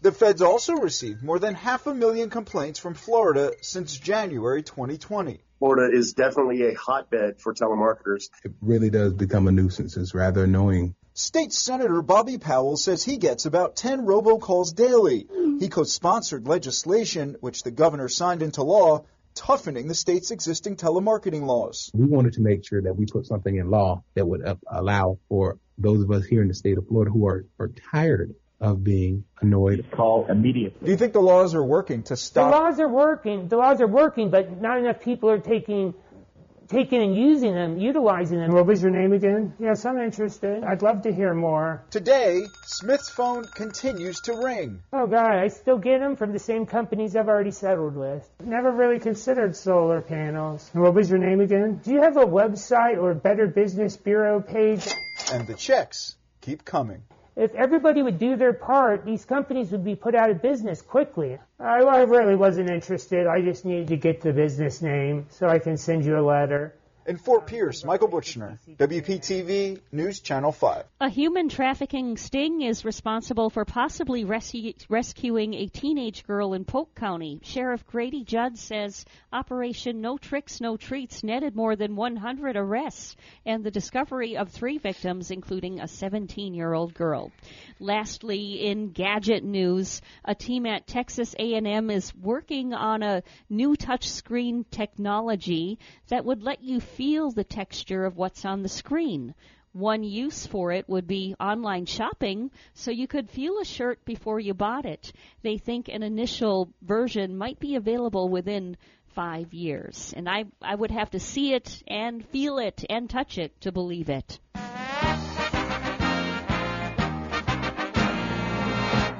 The feds also received more than half a million complaints from Florida since January 2020. Florida is definitely a hotbed for telemarketers. It really does become a nuisance. It's rather annoying. State Senator Bobby Powell says he gets about 10 robocalls daily. He co-sponsored legislation which the governor signed into law toughening the state's existing telemarketing laws. We wanted to make sure that we put something in law that would uh, allow for those of us here in the state of Florida who are, are tired of being annoyed. Call immediately. Do you think the laws are working to stop? The stop? laws are working. The laws are working, but not enough people are taking, taking and using them, utilizing them. What was your name again? Yes, I'm interested. I'd love to hear more. Today, Smith's phone continues to ring. Oh God, I still get them from the same companies I've already settled with. Never really considered solar panels. What was your name again? Do you have a website or Better Business Bureau page? And the checks keep coming. If everybody would do their part, these companies would be put out of business quickly. I, I really wasn't interested. I just needed to get the business name so I can send you a letter. In Fort Pierce, Michael Butchner, WPTV News Channel 5. A human trafficking sting is responsible for possibly rescu- rescuing a teenage girl in Polk County. Sheriff Grady Judd says Operation No Tricks, No Treats netted more than 100 arrests and the discovery of three victims, including a 17 year old girl. Lastly, in gadget news, a team at Texas A&M is working on a new touchscreen technology that would let you feel the texture of what's on the screen. One use for it would be online shopping, so you could feel a shirt before you bought it. They think an initial version might be available within five years. And I, I would have to see it and feel it and touch it to believe it.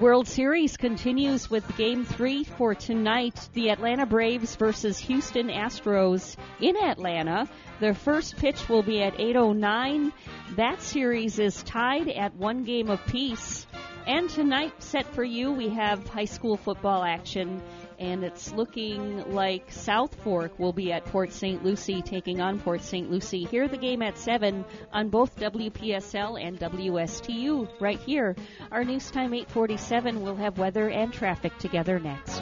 World Series continues with game three for tonight. The Atlanta Braves versus Houston Astros in Atlanta. Their first pitch will be at 8.09. That series is tied at one game apiece. And tonight, set for you, we have high school football action. And it's looking like South Fork will be at Port St. Lucie taking on Port St. Lucie. Hear the game at 7 on both WPSL and WSTU right here. Our news time 847 will have weather and traffic together next.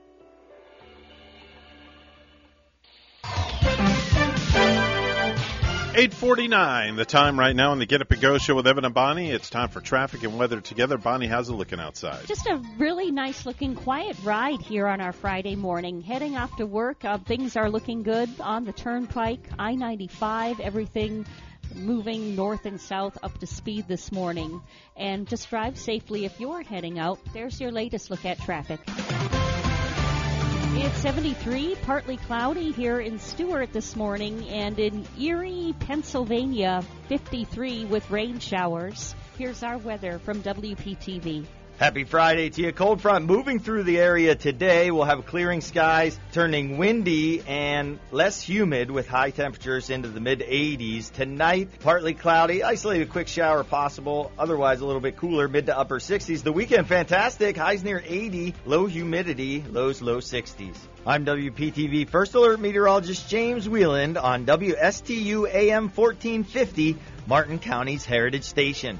849, the time right now on the Get Up and Go show with Evan and Bonnie. It's time for traffic and weather together. Bonnie, how's it looking outside? Just a really nice looking quiet ride here on our Friday morning. Heading off to work, uh, things are looking good on the turnpike, I 95, everything moving north and south up to speed this morning. And just drive safely if you're heading out. There's your latest look at traffic. It's 73, partly cloudy here in Stewart this morning, and in Erie, Pennsylvania, 53 with rain showers. Here's our weather from WPTV. Happy Friday to you. Cold front moving through the area today. We'll have clearing skies, turning windy and less humid with high temperatures into the mid 80s. Tonight, partly cloudy, isolated quick shower possible. Otherwise, a little bit cooler, mid to upper 60s. The weekend, fantastic. Highs near 80, low humidity, lows low 60s. I'm WPTV First Alert Meteorologist James Wheeland on WSTU AM 1450, Martin County's Heritage Station.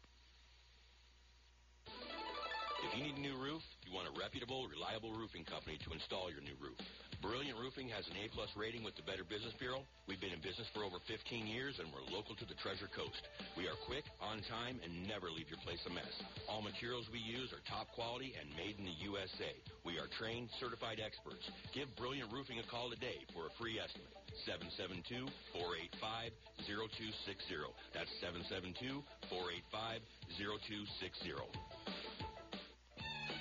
If you need a new roof, you want a reputable, reliable roofing company to install your new roof. Brilliant Roofing has an A-plus rating with the Better Business Bureau. We've been in business for over 15 years, and we're local to the Treasure Coast. We are quick, on time, and never leave your place a mess. All materials we use are top quality and made in the USA. We are trained, certified experts. Give Brilliant Roofing a call today for a free estimate. 772-485-0260. That's 772-485-0260.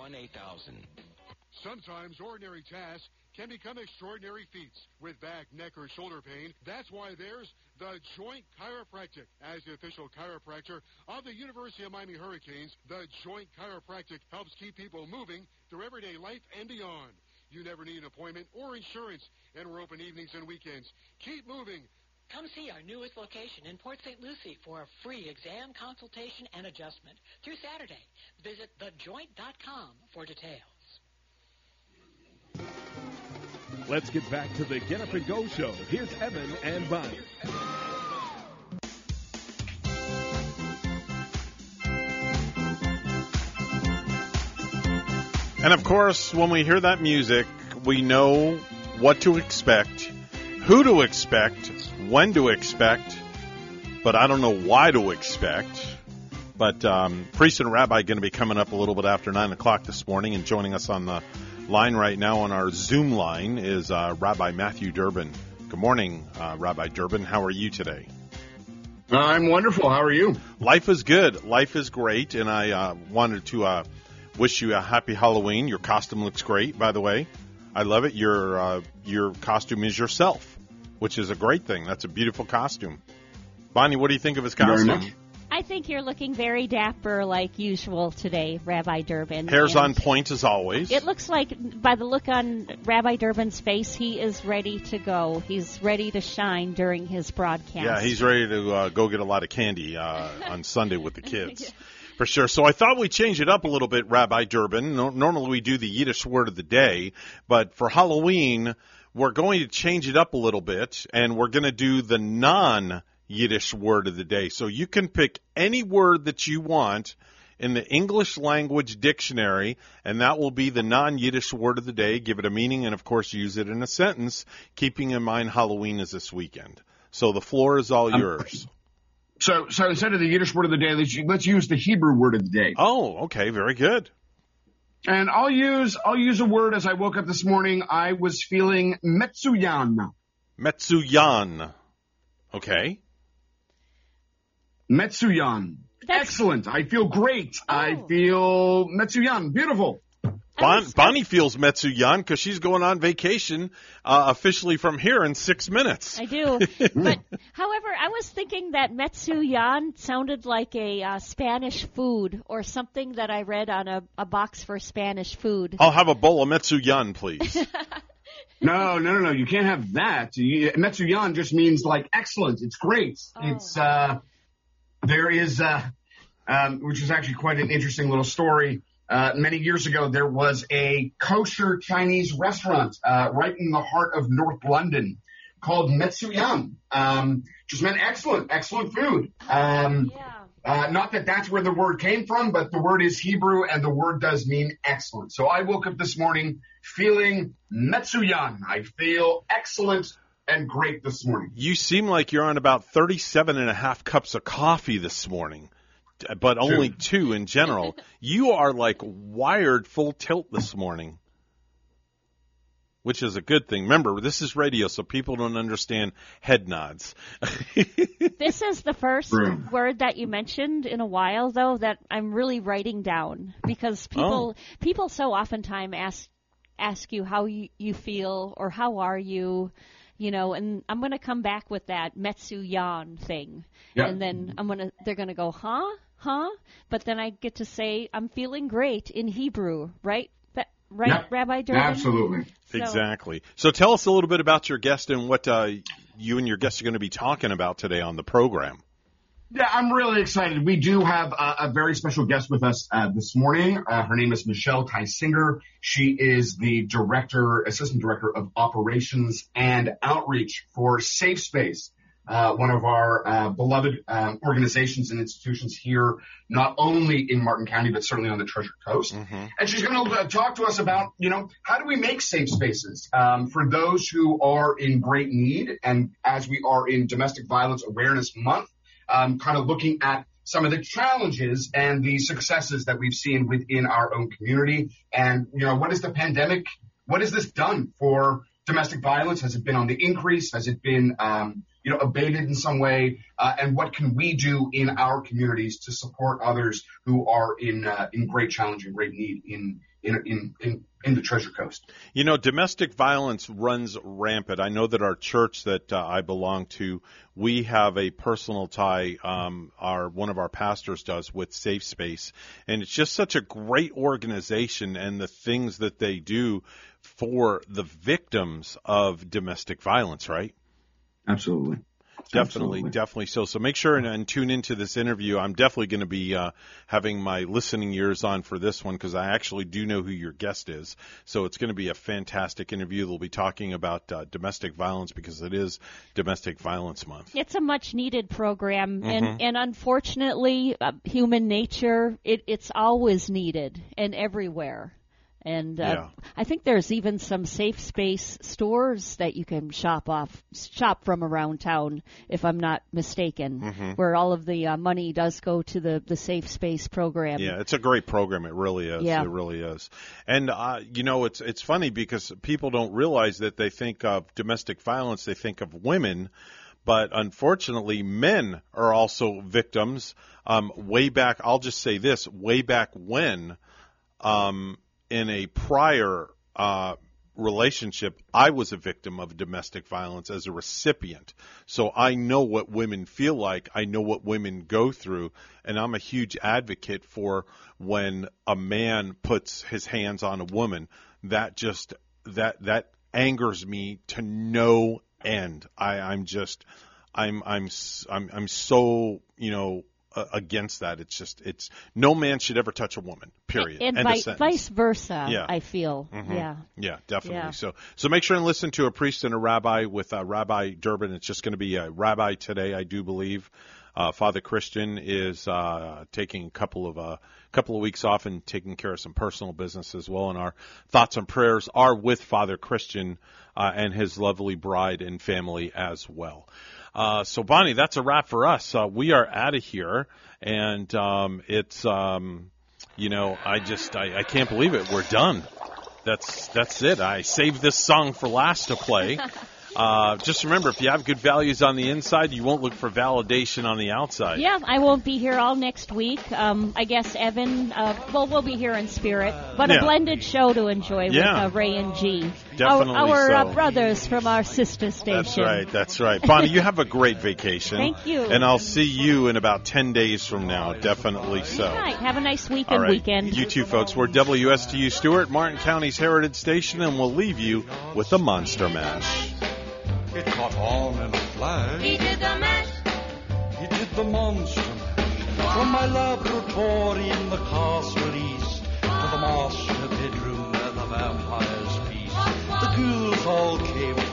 772-781 8000. Sometimes ordinary tasks can become extraordinary feats. With back, neck, or shoulder pain, that's why there's the Joint Chiropractic. As the official chiropractor of the University of Miami Hurricanes, the Joint Chiropractic helps keep people moving through everyday life and beyond. You never need an appointment or insurance, and we're open evenings and weekends. Keep moving. Come see our newest location in Port St. Lucie for a free exam consultation and adjustment through Saturday. Visit thejoint.com for details. Let's get back to the Get Up and Go show. Here's Evan and Bonnie. And of course, when we hear that music, we know what to expect, who to expect, when to expect, but I don't know why to expect. But um, priest and rabbi going to be coming up a little bit after nine o'clock this morning, and joining us on the line right now on our Zoom line is uh, Rabbi Matthew Durbin. Good morning, uh, Rabbi Durbin. How are you today? I'm wonderful. How are you? Life is good. Life is great, and I uh, wanted to uh, wish you a happy Halloween. Your costume looks great, by the way. I love it. Your uh, your costume is yourself, which is a great thing. That's a beautiful costume. Bonnie, what do you think of his costume? I I think you're looking very dapper like usual today, Rabbi Durbin. Hair's And on point as always. It looks like, by the look on Rabbi Durbin's face, he is ready to go. He's ready to shine during his broadcast. Yeah, he's ready to uh, go get a lot of candy uh, on Sunday with the kids. For sure. So I thought we'd change it up a little bit, Rabbi Durbin. No, normally we do the Yiddish word of the day, but for Halloween, we're going to change it up a little bit, and we're going to do the non Yiddish word of the day. So you can pick any word that you want in the English language dictionary, and that will be the non Yiddish word of the day. Give it a meaning, and of course, use it in a sentence, keeping in mind Halloween is this weekend. So the floor is all Um, yours. So, so instead of the Yiddish word of the day, let's, let's use the Hebrew word of the day. Oh, okay, very good. And I'll use I'll use a word as I woke up this morning. I was feeling metsuyan. Metsuyan. Okay. Metsuyan. Excellent. I feel great. I oh. feel metsuyan. Beautiful. Bon, Bonnie feels Metsuyan because she's going on vacation uh, officially from here in six minutes. I do. but, however, I was thinking that Metsuyan sounded like a uh, Spanish food or something that I read on a, a box for Spanish food. I'll have a bowl of Metsuyan, please. No, no, no, no. You can't have that. You- Metsuyan just means like excellent. It's great. It's uh, there is uh, um, which is actually quite an interesting little story. Uh, many years ago, there was a kosher Chinese restaurant uh, right in the heart of North London called Metsuyan. Um, just meant excellent, excellent food. Um, uh, not that that's where the word came from, but the word is Hebrew and the word does mean excellent. So I woke up this morning feeling Metsuyan. I feel excellent and great this morning. You seem like you're on about 37 and a half cups of coffee this morning, but only two in general. you are like wired full tilt this morning, which is a good thing. Remember, this is radio, so people don't understand head nods. This is the first Room. word that you mentioned in a while, though, that I'm really writing down because oh. people people so oftentimes ask ask you how you, you feel or how are you, you know, and I'm going to come back with that Metsuyan thing, Yeah. and then I'm gonna they're going to go, huh, huh, but then I get to say I'm feeling great in Hebrew, right? Right, Yep. Rabbi Durbin? So- Exactly. So tell us a little bit about your guest and what uh, you and your guests are going to be talking about today on the program. Yeah, I'm really excited. We do have a, a very special guest with us uh, this morning. Uh, her name is Michelle Tysinger. She is the director, assistant director of operations and outreach for Safe Space, one of our uh, beloved um, organizations and institutions here, not only in Martin County but certainly on the Treasure Coast. And she's going to uh, talk to us about, you know, how do we make safe spaces um, for those who are in great need, and as we are in Domestic Violence Awareness Month um, kind of looking at some of the challenges and the successes that we've seen within our own community. And, you know, what is the pandemic? What has this done for domestic violence? Has it been on the increase? Has it been, um, you know, abated in some way? Uh, and what can we do in our communities to support others who are in, uh, in great challenge and great need in, in, in, in, in the Treasure Coast? You know, domestic violence runs rampant. I know that our church that uh, I belong to, we have a personal tie. Um, our one of our pastors does with Safe Space, and it's just such a great organization and the things that they do for the victims of domestic violence. Right? Absolutely. Definitely, definitely so. So make sure and, and tune into this interview. I'm definitely going to be uh, having my listening ears on for this one because I actually do know who your guest is. So it's going to be a fantastic interview. They'll be talking about uh, domestic violence because it is Domestic Violence Month. It's a much needed program, Mhm. and and unfortunately, uh, human nature it, it's always needed and everywhere. And uh, Yeah. I think there's even some safe space stores that you can shop off shop from around town, if I'm not mistaken, Mhm. where all of the uh, money does go to the the safe space program. Yeah, it's a great program. It really is. Yeah. It really is. And uh, you know, it's it's funny because people don't realize that they think of domestic violence, they think of women, but unfortunately, men are also victims. Um, way back, I'll just say this: way back when, um, in a prior uh, relationship, I was a victim of domestic violence as a recipient. So I know what women feel like. I know what women go through. And I'm a huge advocate for when a man puts his hands on a woman. That just, that, that angers me to no end. I, I'm just, I'm, I'm, I'm, I'm so, you know, uh, against that. It's just, it's, no man should ever touch a woman, period. And End of vi- vice versa, Yeah. I feel. Mhm. Yeah. Yeah, definitely. Yeah. So, so make sure and listen to a priest and a rabbi with uh, Rabbi Durbin. It's just going to be a rabbi today, I do believe. Uh, Father Christian is uh, taking a couple of uh, couple of weeks off and taking care of some personal business as well. And our thoughts and prayers are with Father Christian uh, and his lovely bride and family as well. Uh, so Bonnie, that's a wrap for us. Uh, we are out of here, and um, it's um, you know I just I, I can't believe it. We're done. That's that's it. I saved this song for last to play. Uh, just remember, if you have good values on the inside, you won't look for validation on the outside. Yeah, I won't be here all next week. Um, I guess Evan, uh, well, we'll be here in spirit, but Yeah. a blended show to enjoy Yeah. with uh, Ray and G. Definitely our our uh, so. brothers from our sister station. That's right. That's right. Bonnie, you have a great vacation. Thank you. And I'll see you in about 10 days from now. Definitely so. All right, have a nice weekend. All right. weekend. You too, folks. We're WSTU Stewart, Martin County's Heritage Station, and we'll leave you with the Monster Mash. It caught on in a flash. He did the mash. He did the monster mash. From my laboratory in the castle Kühlfall came